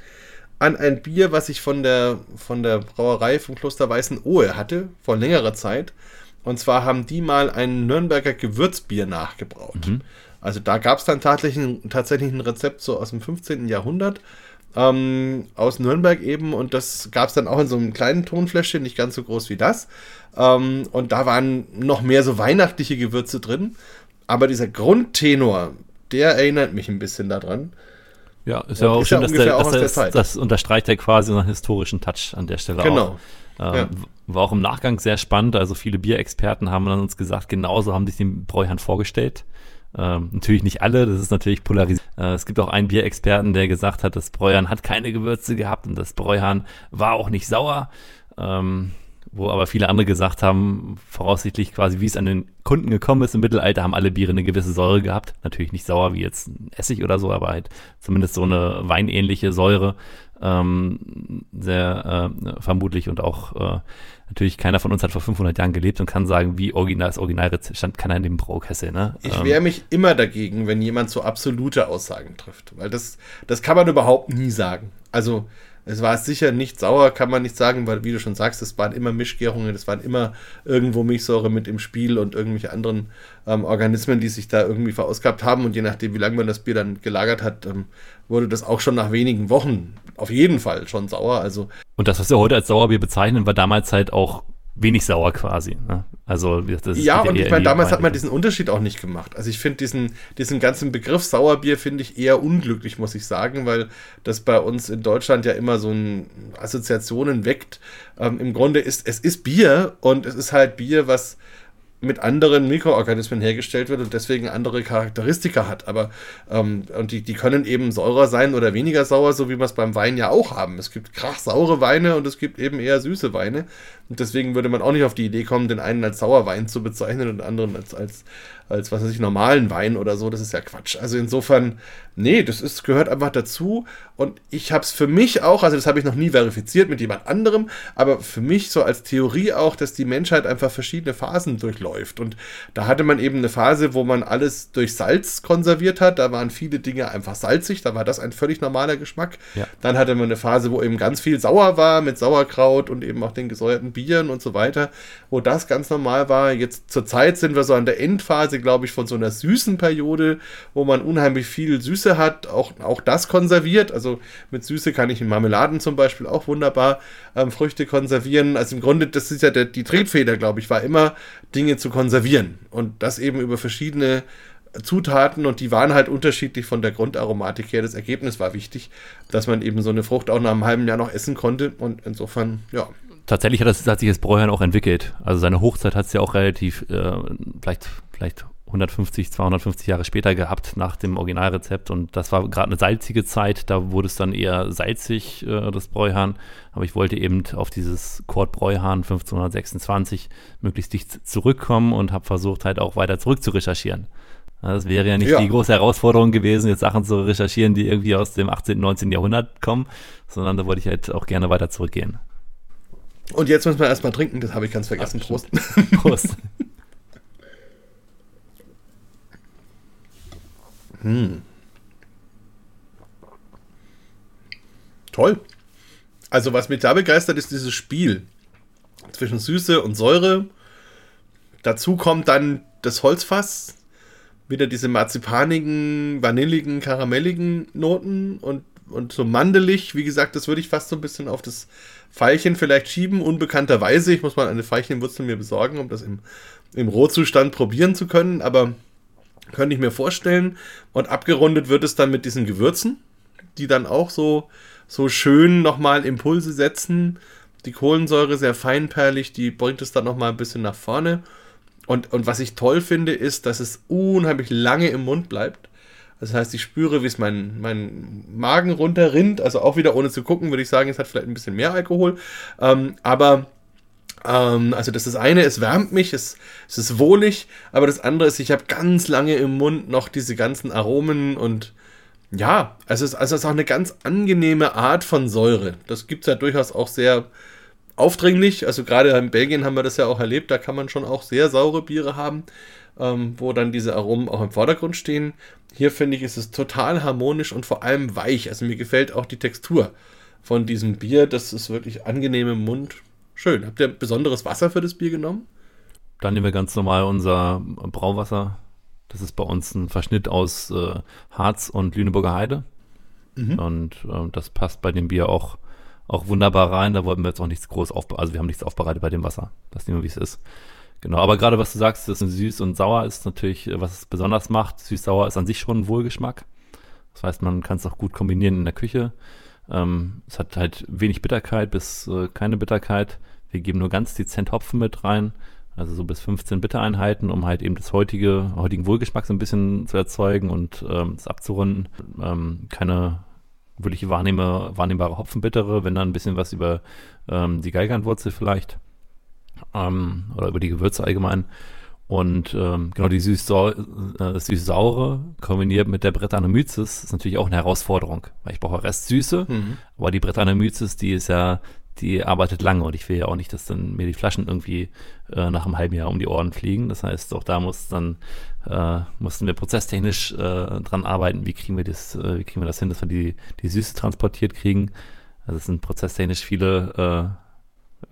an ein Bier, was ich von der, von der Brauerei vom Kloster Weißenohe hatte, vor längerer Zeit. Und zwar haben die mal ein Nürnberger Gewürzbier nachgebraut. Also da gab es dann tatsächlich, tatsächlich ein Rezept so aus dem 15. Jahrhundert. Ähm, aus Nürnberg eben und das gab es dann auch in so einem kleinen Tonfläschchen, nicht ganz so groß wie das. Ähm, und da waren noch mehr so weihnachtliche Gewürze drin. Aber dieser Grundtenor, der erinnert mich ein bisschen daran. Ja, ist ja auch ist schön, ja dass der, dass der das unterstreicht ja quasi einen historischen Touch an der Stelle Genau. auch. Ähm, Ja. War auch im Nachgang sehr spannend. Also viele Bierexperten haben dann uns gesagt, genauso haben sich den Bräuhand vorgestellt. Ähm, natürlich nicht alle, das ist natürlich polarisiert. Äh, es gibt auch einen Bierexperten, der gesagt hat, das Bräuhahn hat keine Gewürze gehabt und das Bräuhahn war auch nicht sauer. Ähm, wo aber viele andere gesagt haben, voraussichtlich quasi, wie es an den Kunden gekommen ist im Mittelalter, haben alle Biere eine gewisse Säure gehabt. Natürlich nicht sauer wie jetzt Essig oder so, aber halt zumindest so eine weinähnliche Säure. Ähm, sehr äh, vermutlich und auch äh, natürlich keiner von uns hat vor 500 Jahren gelebt und kann sagen, wie original das Originalrezept stand, kann er in dem Braukessel. Ne? Ich Ähm, wehre mich immer dagegen, wenn jemand so absolute Aussagen trifft. Weil das, das kann man überhaupt nie sagen. Also, Es war sicher nicht sauer, kann man nicht sagen, weil, wie du schon sagst, es waren immer Mischgärungen, es waren immer irgendwo Milchsäure mit im Spiel und irgendwelche anderen ähm, Organismen, die sich da irgendwie verausgabt haben. Und je nachdem, wie lange man das Bier dann gelagert hat, ähm, wurde das auch schon nach wenigen Wochen auf jeden Fall schon sauer. Also und das, was wir heute als Sauerbier bezeichnen, war damals halt auch wenig sauer quasi. Ne? Also das ja, und ich meine, damals hat man diesen Unterschied auch nicht gemacht. Also ich finde diesen, diesen ganzen Begriff Sauerbier finde ich eher unglücklich, muss ich sagen, weil das bei uns in Deutschland ja immer so ein Assoziationen weckt. Ähm, Im Grunde ist es ist Bier und es ist halt Bier, was mit anderen Mikroorganismen hergestellt wird und deswegen andere Charakteristika hat. Aber ähm, und die, die können eben saurer sein oder weniger sauer, so wie wir es beim Wein ja auch haben. Es gibt krachsaure Weine und es gibt eben eher süße Weine. Und deswegen würde man auch nicht auf die Idee kommen, den einen als Sauerwein zu bezeichnen und den anderen als, als, als was weiß ich, normalen Wein oder so. Das ist ja Quatsch. Also insofern, nee, das ist, gehört einfach dazu. Und ich habe es für mich auch, also das habe ich noch nie verifiziert mit jemand anderem, aber für mich so als Theorie auch, dass die Menschheit einfach verschiedene Phasen durchläuft. Und da hatte man eben eine Phase, wo man alles durch Salz konserviert hat. Da waren viele Dinge einfach salzig. Da war das ein völlig normaler Geschmack. Ja. Dann hatte man eine Phase, wo eben ganz viel sauer war mit Sauerkraut und eben auch den gesäuerten Bieren und so weiter, wo das ganz normal war. Jetzt zur Zeit sind wir so an der Endphase, glaube ich, von so einer süßen Periode, wo man unheimlich viel Süße hat, auch, auch das konserviert. Also mit Süße kann ich in Marmeladen zum Beispiel auch wunderbar ähm, Früchte konservieren. Also im Grunde, das ist ja der, die Triebfeder, glaube ich, war immer Dinge zu konservieren und das eben über verschiedene Zutaten und die waren halt unterschiedlich von der Grundaromatik her. Das Ergebnis war wichtig, dass man eben so eine Frucht auch nach einem halben Jahr noch essen konnte und insofern, ja. Tatsächlich hat, das, hat sich das Bräuhorn auch entwickelt. Also seine Hochzeit hat es ja auch relativ, äh, vielleicht, vielleicht 150, 250 Jahre später gehabt nach dem Originalrezept und das war gerade eine salzige Zeit, da wurde es dann eher salzig, äh, das Bräuhahn, aber ich wollte eben auf dieses Kurt Bräuhahn 1526 möglichst dicht zurückkommen und habe versucht halt auch weiter zurück zu recherchieren. Das wäre ja nicht ja. die große Herausforderung gewesen, jetzt Sachen zu recherchieren, die irgendwie aus dem 18., 19. Jahrhundert kommen, sondern da wollte ich halt auch gerne weiter zurückgehen. Und jetzt müssen wir erstmal trinken, das habe ich ganz vergessen. Ach, Prost. Prost. Hm. Toll. Also, was mich da begeistert, ist dieses Spiel zwischen Süße und Säure. Dazu kommt dann das Holzfass, wieder diese marzipanigen, vanilligen, karamelligen Noten und, und so mandelig. Wie gesagt, das würde ich fast so ein bisschen auf das Pfeilchen vielleicht schieben, unbekannterweise. Ich muss mal eine Veilchenwurzel mir besorgen, um das im, im Rohzustand probieren zu können, aber könnte ich mir vorstellen. Und abgerundet wird es dann mit diesen Gewürzen, die dann auch so, so schön nochmal Impulse setzen. Die Kohlensäure sehr feinperlig, die bringt es dann nochmal ein bisschen nach vorne. Und, und was ich toll finde, ist, dass es unheimlich lange im Mund bleibt. Das heißt, ich spüre, wie es mein, mein Magen runterrinnt. Also auch wieder ohne zu gucken, würde ich sagen, es hat vielleicht ein bisschen mehr Alkohol. Ähm, aber ähm, also das ist das eine, es wärmt mich, es, es ist wohlig, aber das andere ist, ich habe ganz lange im Mund noch diese ganzen Aromen und ja, es ist, also es ist auch eine ganz angenehme Art von Säure. Das gibt es ja durchaus auch sehr aufdringlich. Also gerade in Belgien haben wir das ja auch erlebt, da kann man schon auch sehr saure Biere haben, ähm, wo dann diese Aromen auch im Vordergrund stehen. Hier finde ich, ist es total harmonisch und vor allem weich. Also mir gefällt auch die Textur von diesem Bier. Das ist wirklich angenehm im Mund. Schön. Habt ihr besonderes Wasser für das Bier genommen? Dann nehmen wir ganz normal unser Brauwasser. Das ist bei uns ein Verschnitt aus äh, Harz und Lüneburger Heide. Mhm. Und äh, das passt bei dem Bier auch, auch wunderbar rein. Da wollten wir jetzt auch nichts groß aufbereiten. Also wir haben nichts aufbereitet bei dem Wasser. Das nehmen wir, wie es ist. Genau, aber gerade was du sagst, das ist süß und sauer ist natürlich, äh, was es besonders macht. Süß-sauer ist an sich schon ein Wohlgeschmack. Das heißt, man kann es auch gut kombinieren in der Küche. Ähm, es hat halt wenig Bitterkeit bis äh, keine Bitterkeit. Wir geben nur ganz dezent Hopfen mit rein, also so bis 15 Bittereinheiten, um halt eben das heutige, heutigen Wohlgeschmack so ein bisschen zu erzeugen und ähm, das abzurunden. Ähm, keine wirklich wahrnehme, wahrnehmbare Hopfenbittere, wenn dann ein bisschen was über ähm, die Geigernwurzel vielleicht ähm, oder über die Gewürze allgemein. Und ähm, genau die süß-saure äh, süß kombiniert mit der Brettanomyces ist natürlich auch eine Herausforderung, weil ich brauche Restsüße, mhm. aber die Brettanomyces, die ist ja die arbeitet lange und ich will ja auch nicht, dass dann mir die Flaschen irgendwie äh, nach einem halben Jahr um die Ohren fliegen. Das heißt, auch da muss dann äh, mussten wir prozesstechnisch äh, dran arbeiten, wie kriegen wir das, äh, wie kriegen wir das hin, dass wir die, die Süße transportiert kriegen. Also es sind prozesstechnisch viele,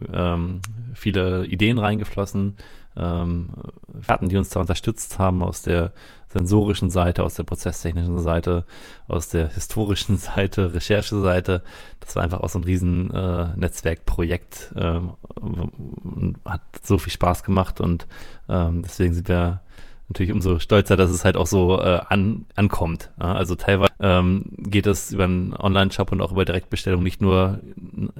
äh, ähm, viele Ideen reingeflossen, ähm, hatten, die uns da unterstützt haben aus der sensorischen Seite, aus der prozesstechnischen Seite, aus der historischen Seite, Rechercheseite. Das war einfach auch so ein riesen äh, Netzwerkprojekt. Ähm, hat so viel Spaß gemacht und ähm, deswegen sind wir natürlich umso stolzer, dass es halt auch so äh, an, ankommt. Ja? Also teilweise ähm, geht es über einen Online-Shop und auch über Direktbestellung nicht nur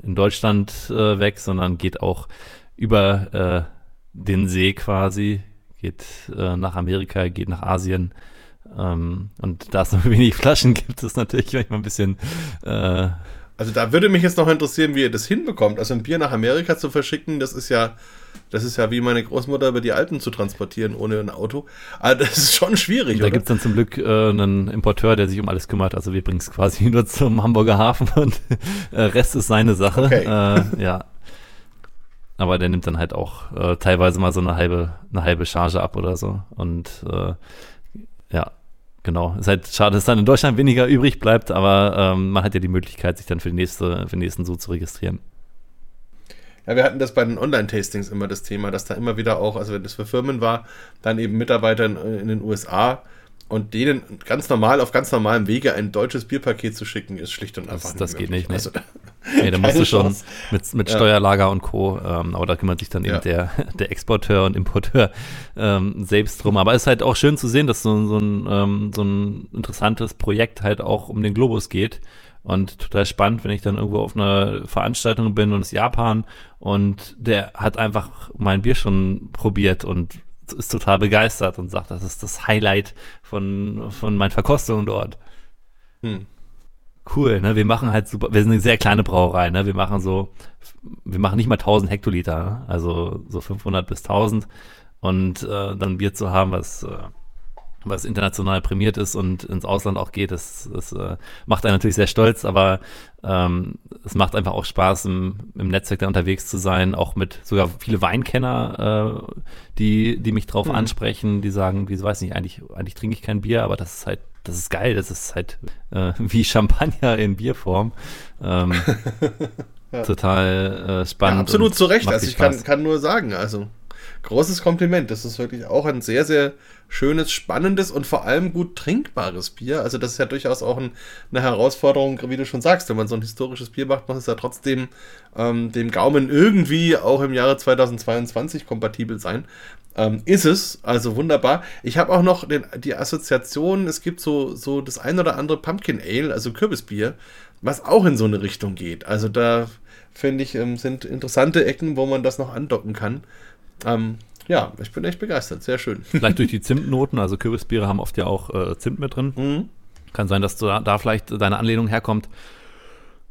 in Deutschland äh, weg, sondern geht auch über äh, den See quasi, geht äh, nach Amerika, geht nach Asien. Ähm, und da es noch wenig Flaschen gibt, ist natürlich manchmal ein bisschen. Äh, also da würde mich jetzt noch interessieren, wie ihr das hinbekommt. Also ein Bier nach Amerika zu verschicken, das ist ja, das ist ja wie meine Großmutter über die Alpen zu transportieren ohne ein Auto. Also das ist schon schwierig. Da gibt es dann zum Glück äh, einen Importeur, der sich um alles kümmert. Also wir bringen es quasi nur zum Hamburger Hafen und äh, Rest ist seine Sache. Okay. Äh, ja. Aber der nimmt dann halt auch äh, teilweise mal so eine halbe, eine halbe Charge ab oder so. Und äh, ja, genau. Ist halt schade, dass dann in Deutschland weniger übrig bleibt, aber ähm, man hat ja die Möglichkeit, sich dann für, die nächste, für den nächsten so zu registrieren. Ja, wir hatten das bei den Online-Tastings immer das Thema, dass da immer wieder auch, also wenn das für Firmen war, dann eben Mitarbeiter in, in den USA und denen ganz normal auf ganz normalem Wege ein deutsches Bierpaket zu schicken, ist schlicht und einfach das, nicht. Das geht nicht. Also, nee, da musst du schon mit, mit Steuerlager und Co. Ähm, aber da kümmert sich dann eben ja. der, der Exporteur und Importeur ähm, selbst drum. Aber es ist halt auch schön zu sehen, dass so, so, ein, ähm, so ein interessantes Projekt halt auch um den Globus geht. Und total spannend, wenn ich dann irgendwo auf einer Veranstaltung bin und es ist Japan und der hat einfach mein Bier schon probiert und ist total begeistert und sagt, das ist das Highlight von, von meinen Verkostungen dort. Hm. Cool, ne? Wir machen halt super, wir sind eine sehr kleine Brauerei, ne? Wir machen so, wir machen nicht mal 1000 Hektoliter, ne? also so 500 bis 1000 und äh, dann Bier zu haben, was äh, was international prämiert ist und ins Ausland auch geht, das, das äh, macht einen natürlich sehr stolz, aber ähm, es macht einfach auch Spaß, im, im Netzwerk da unterwegs zu sein, auch mit sogar viele Weinkenner, äh, die, die mich drauf mhm. ansprechen, die sagen, wie weiß nicht, eigentlich, eigentlich trinke ich kein Bier, aber das ist halt, das ist geil, das ist halt äh, wie Champagner in Bierform. Ähm, ja. Total äh, spannend. Ja, absolut zu Recht. Also ich kann, kann nur sagen, also großes Kompliment. Das ist wirklich auch ein sehr, sehr schönes, spannendes und vor allem gut trinkbares Bier. Also das ist ja durchaus auch ein, eine Herausforderung, wie du schon sagst. Wenn man so ein historisches Bier macht, muss es ja trotzdem ähm, dem Gaumen irgendwie auch im Jahre 2022 kompatibel sein. Ähm, ist es, also wunderbar. Ich habe auch noch den, die Assoziation, es gibt so, so das ein oder andere Pumpkin Ale, also Kürbisbier, was auch in so eine Richtung geht. Also da finde ich, ähm, sind interessante Ecken, wo man das noch andocken kann. Ähm, ja, ich bin echt begeistert. Sehr schön. Vielleicht durch die Zimtnoten. Also Kürbisbiere haben oft ja auch äh, Zimt mit drin. Mhm. Kann sein, dass da, da vielleicht deine Anlehnung herkommt.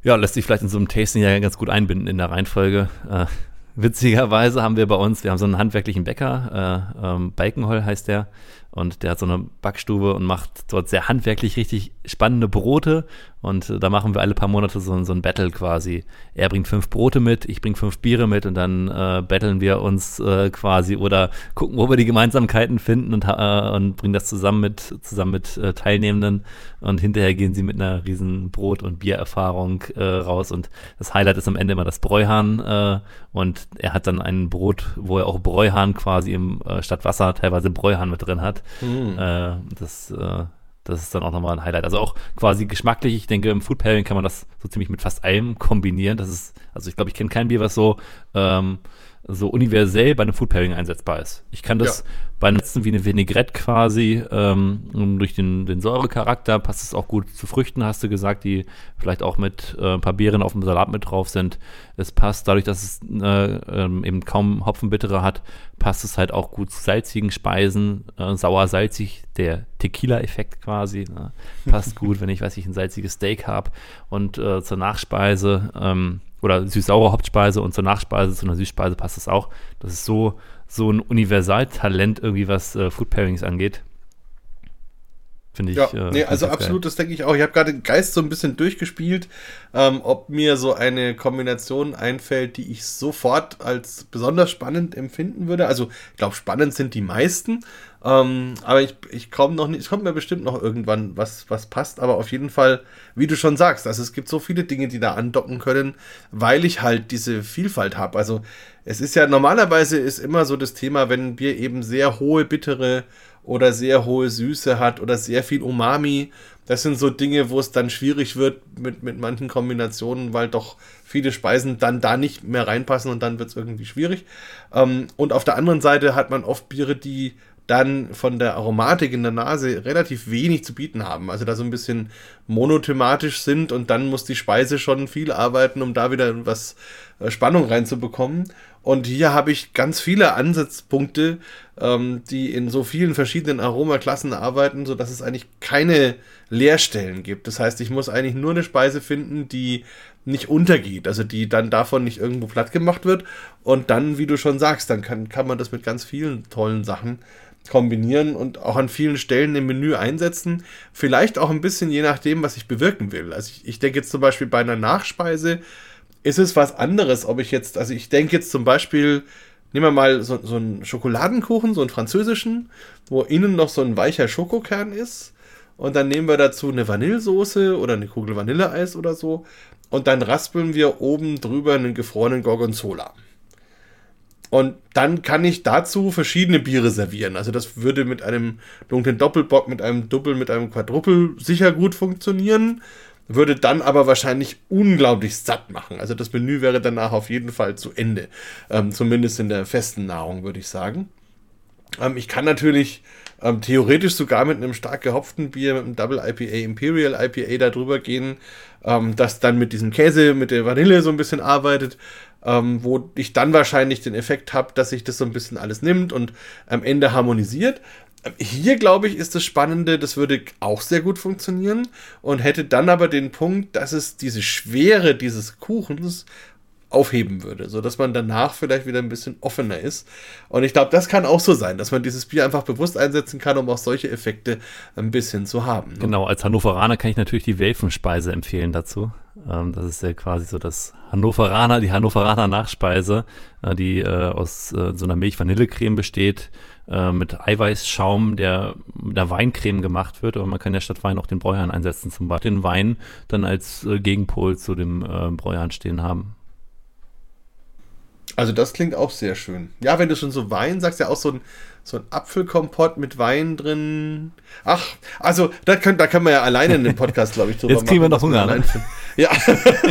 Ja, lässt sich vielleicht in so einem Tasting ja ganz gut einbinden in der Reihenfolge. Äh, witzigerweise haben wir bei uns, wir haben so einen handwerklichen Bäcker, äh, ähm, Balkenhol heißt der, und der hat so eine Backstube und macht dort sehr handwerklich richtig spannende Brote. Und äh, da machen wir alle paar Monate so, so ein Battle quasi. Er bringt fünf Brote mit, ich bringe fünf Biere mit und dann äh, battlen wir uns äh, quasi oder gucken, wo wir die Gemeinsamkeiten finden und, äh, und bringen das zusammen mit, zusammen mit äh, Teilnehmenden. Und hinterher gehen sie mit einer riesen Brot- und Biererfahrung äh, raus. Und das Highlight ist am Ende immer das Bräuhahn. Und er hat dann ein Brot, wo er auch Bräuhahn quasi im, statt Wasser teilweise Bräuhahn mit drin hat. Mhm. Äh, das, äh, das ist dann auch nochmal ein Highlight. Also auch quasi geschmacklich. Ich denke, im Food Pairing kann man das so ziemlich mit fast allem kombinieren. Das ist, also ich glaube, ich kenne kein Bier, was so ähm, so universell bei einem Food Pairing einsetzbar ist. Ich kann das ja. bei einem wie eine Vinaigrette quasi, ähm, durch den, den Säurecharakter passt es auch gut zu Früchten, hast du gesagt, die vielleicht auch mit äh, ein paar Beeren auf dem Salat mit drauf sind. Es passt dadurch, dass es äh, ähm, eben kaum Hopfenbittere hat, passt es halt auch gut zu salzigen Speisen, äh, sauer-salzig, der Tequila-Effekt quasi, ne? passt gut, wenn ich, weiß ich, ein salziges Steak habe und äh, zur Nachspeise, ähm, oder süß-saure Hauptspeise und zur Nachspeise, zu einer Süßspeise passt das auch. Das ist so, so ein Universaltalent irgendwie, was äh, Food Pairings angeht. Finde ich. Ja, äh, nee, also absolut, geil. das denke ich auch. Ich habe gerade den Geist so ein bisschen durchgespielt, ähm, ob mir so eine Kombination einfällt, die ich sofort als besonders spannend empfinden würde. Also, ich glaube, spannend sind die meisten. Ähm, aber ich, ich komme noch nicht, es kommt mir bestimmt noch irgendwann was, was passt, aber auf jeden Fall, wie du schon sagst, also es gibt so viele Dinge, die da andocken können, weil ich halt diese Vielfalt habe. Also es ist ja normalerweise ist immer so das Thema, wenn Bier eben sehr hohe bittere oder sehr hohe Süße hat oder sehr viel Umami. Das sind so Dinge, wo es dann schwierig wird mit, mit manchen Kombinationen, weil doch viele Speisen dann da nicht mehr reinpassen und dann wird es irgendwie schwierig. Ähm, und auf der anderen Seite hat man oft Biere, die dann von der Aromatik in der Nase relativ wenig zu bieten haben. Also da so ein bisschen monothematisch sind und dann muss die Speise schon viel arbeiten, um da wieder was äh, Spannung reinzubekommen. Und hier habe ich ganz viele Ansatzpunkte, ähm, die in so vielen verschiedenen Aromaklassen arbeiten, sodass es eigentlich keine Leerstellen gibt. Das heißt, ich muss eigentlich nur eine Speise finden, die nicht untergeht, also die dann davon nicht irgendwo platt gemacht wird. Und dann, wie du schon sagst, dann kann, kann man das mit ganz vielen tollen Sachen kombinieren und auch an vielen Stellen im Menü einsetzen. Vielleicht auch ein bisschen je nachdem, was ich bewirken will. Also ich, ich denke jetzt zum Beispiel bei einer Nachspeise ist es was anderes, ob ich jetzt, also ich denke jetzt zum Beispiel, nehmen wir mal so, so einen Schokoladenkuchen, so einen französischen, wo innen noch so ein weicher Schokokern ist. Und dann nehmen wir dazu eine Vanillesoße oder eine Kugel Vanilleeis oder so. Und dann raspeln wir oben drüber einen gefrorenen Gorgonzola. Und dann kann ich dazu verschiedene Biere servieren. Also das würde mit einem dunklen Doppelbock, mit einem Doppel, mit einem Quadruppel sicher gut funktionieren. Würde dann aber wahrscheinlich unglaublich satt machen. Also das Menü wäre danach auf jeden Fall zu Ende. Ähm, zumindest in der festen Nahrung, würde ich sagen. Ähm, ich kann natürlich ähm, theoretisch sogar mit einem stark gehopften Bier, mit einem Double IPA, Imperial IPA da drüber gehen, ähm, das dann mit diesem Käse, mit der Vanille so ein bisschen arbeitet, ähm, wo ich dann wahrscheinlich den Effekt habe, dass sich das so ein bisschen alles nimmt und am Ende harmonisiert. Hier, glaube ich, ist das Spannende, das würde auch sehr gut funktionieren und hätte dann aber den Punkt, dass es diese Schwere dieses Kuchens aufheben würde, sodass man danach vielleicht wieder ein bisschen offener ist. Und ich glaube, das kann auch so sein, dass man dieses Bier einfach bewusst einsetzen kann, um auch solche Effekte ein bisschen zu haben. Ne? Genau, als Hannoveraner kann ich natürlich die Welfenspeise empfehlen dazu. Ähm, das ist ja quasi so das Hannoveraner, die Hannoveraner Nachspeise, äh, die äh, aus äh, so einer Milch-Vanille-Creme besteht, mit Eiweißschaum, der mit der Weincreme gemacht wird. Aber man kann ja statt Wein auch den Bräuhahn einsetzen, zum Beispiel den Wein dann als Gegenpol zu dem äh, stehen haben. Also das klingt auch sehr schön. Ja, wenn du schon so Wein sagst, ja auch so ein, so ein Apfelkompott mit Wein drin. Ach, also da können, da können wir ja alleine in den Podcast, glaube ich, drüber Jetzt kriegen wir noch Hunger, ne? Ja,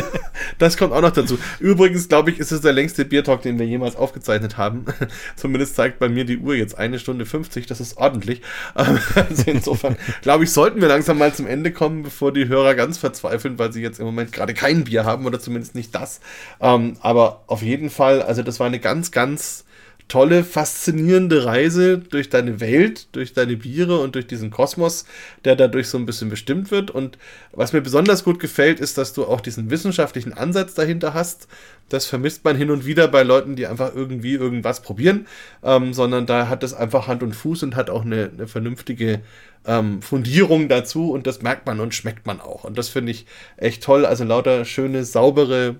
das kommt auch noch dazu. Übrigens, glaube ich, ist es der längste Biertalk, den wir jemals aufgezeichnet haben. Zumindest zeigt bei mir die Uhr jetzt eine Stunde 50. Das ist ordentlich. Also insofern, glaube ich, sollten wir langsam mal zum Ende kommen, bevor die Hörer ganz verzweifeln, weil sie jetzt im Moment gerade kein Bier haben oder zumindest nicht das. Ähm, aber auf jeden Fall, also das war eine ganz, ganz tolle, faszinierende Reise durch deine Welt, durch deine Biere und durch diesen Kosmos, der dadurch so ein bisschen bestimmt wird. Und was mir besonders gut gefällt, ist, dass du auch diesen wissenschaftlichen Ansatz dahinter hast. Das vermisst man hin und wieder bei Leuten, die einfach irgendwie irgendwas probieren, ähm, sondern da hat es einfach Hand und Fuß und hat auch eine, eine vernünftige ähm, Fundierung dazu und das merkt man und schmeckt man auch. Und das finde ich echt toll. Also lauter schöne, saubere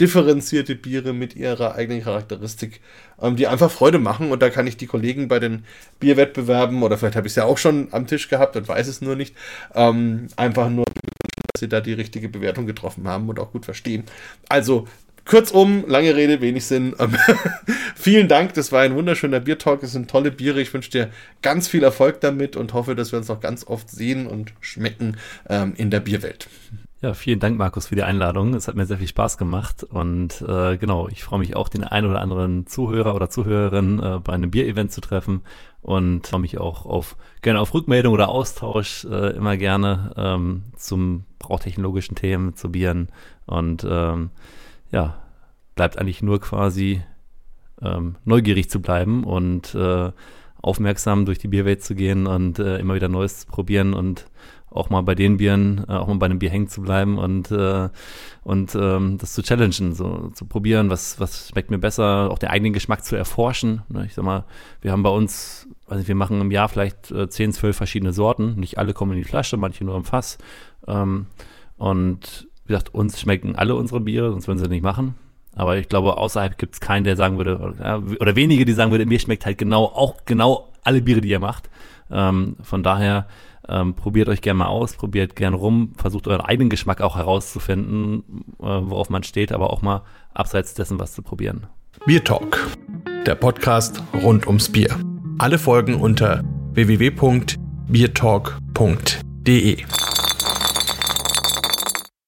differenzierte Biere mit ihrer eigenen Charakteristik, ähm, die einfach Freude machen. Und da kann ich die Kollegen bei den Bierwettbewerben, oder vielleicht habe ich es ja auch schon am Tisch gehabt und weiß es nur nicht, ähm, einfach nur, dass sie da die richtige Bewertung getroffen haben und auch gut verstehen. Also, Kurzum, lange Rede, wenig Sinn. Ähm, vielen Dank, das war ein wunderschöner Biertalk. Es sind tolle Biere. Ich wünsche dir ganz viel Erfolg damit und hoffe, dass wir uns noch ganz oft sehen und schmecken ähm, in der Bierwelt. Ja, vielen Dank, Markus, für die Einladung. Es hat mir sehr viel Spaß gemacht. Und äh, genau, ich freue mich auch, den einen oder anderen Zuhörer oder Zuhörerin äh, bei einem Bierevent zu treffen. Und freue mich auch auf gerne auf Rückmeldung oder Austausch, äh, immer gerne ähm, zum brautechnologischen Themen, zu Bieren. Und ähm, ja, bleibt eigentlich nur quasi ähm, neugierig zu bleiben und äh, aufmerksam durch die Bierwelt zu gehen und äh, immer wieder Neues zu probieren und auch mal bei den Bieren, äh, auch mal bei einem Bier hängen zu bleiben und, äh, und ähm, das zu challengen, so zu probieren, was, was schmeckt mir besser, auch den eigenen Geschmack zu erforschen. Ne? Ich sag mal, wir haben bei uns, also wir machen im Jahr vielleicht äh, 10, 12 verschiedene Sorten. Nicht alle kommen in die Flasche, manche nur im Fass. Ähm, und wie gesagt, uns schmecken alle unsere Biere, sonst würden sie nicht machen. Aber ich glaube, außerhalb gibt es keinen, der sagen würde, oder, oder wenige, die sagen würde, mir schmeckt halt genau, auch genau alle Biere, die ihr macht. Ähm, von daher ähm, probiert euch gerne mal aus, probiert gerne rum, versucht euren eigenen Geschmack auch herauszufinden, äh, worauf man steht, aber auch mal abseits dessen was zu probieren. Bier Talk, der Podcast rund ums Bier. Alle Folgen unter www.biertalk.de.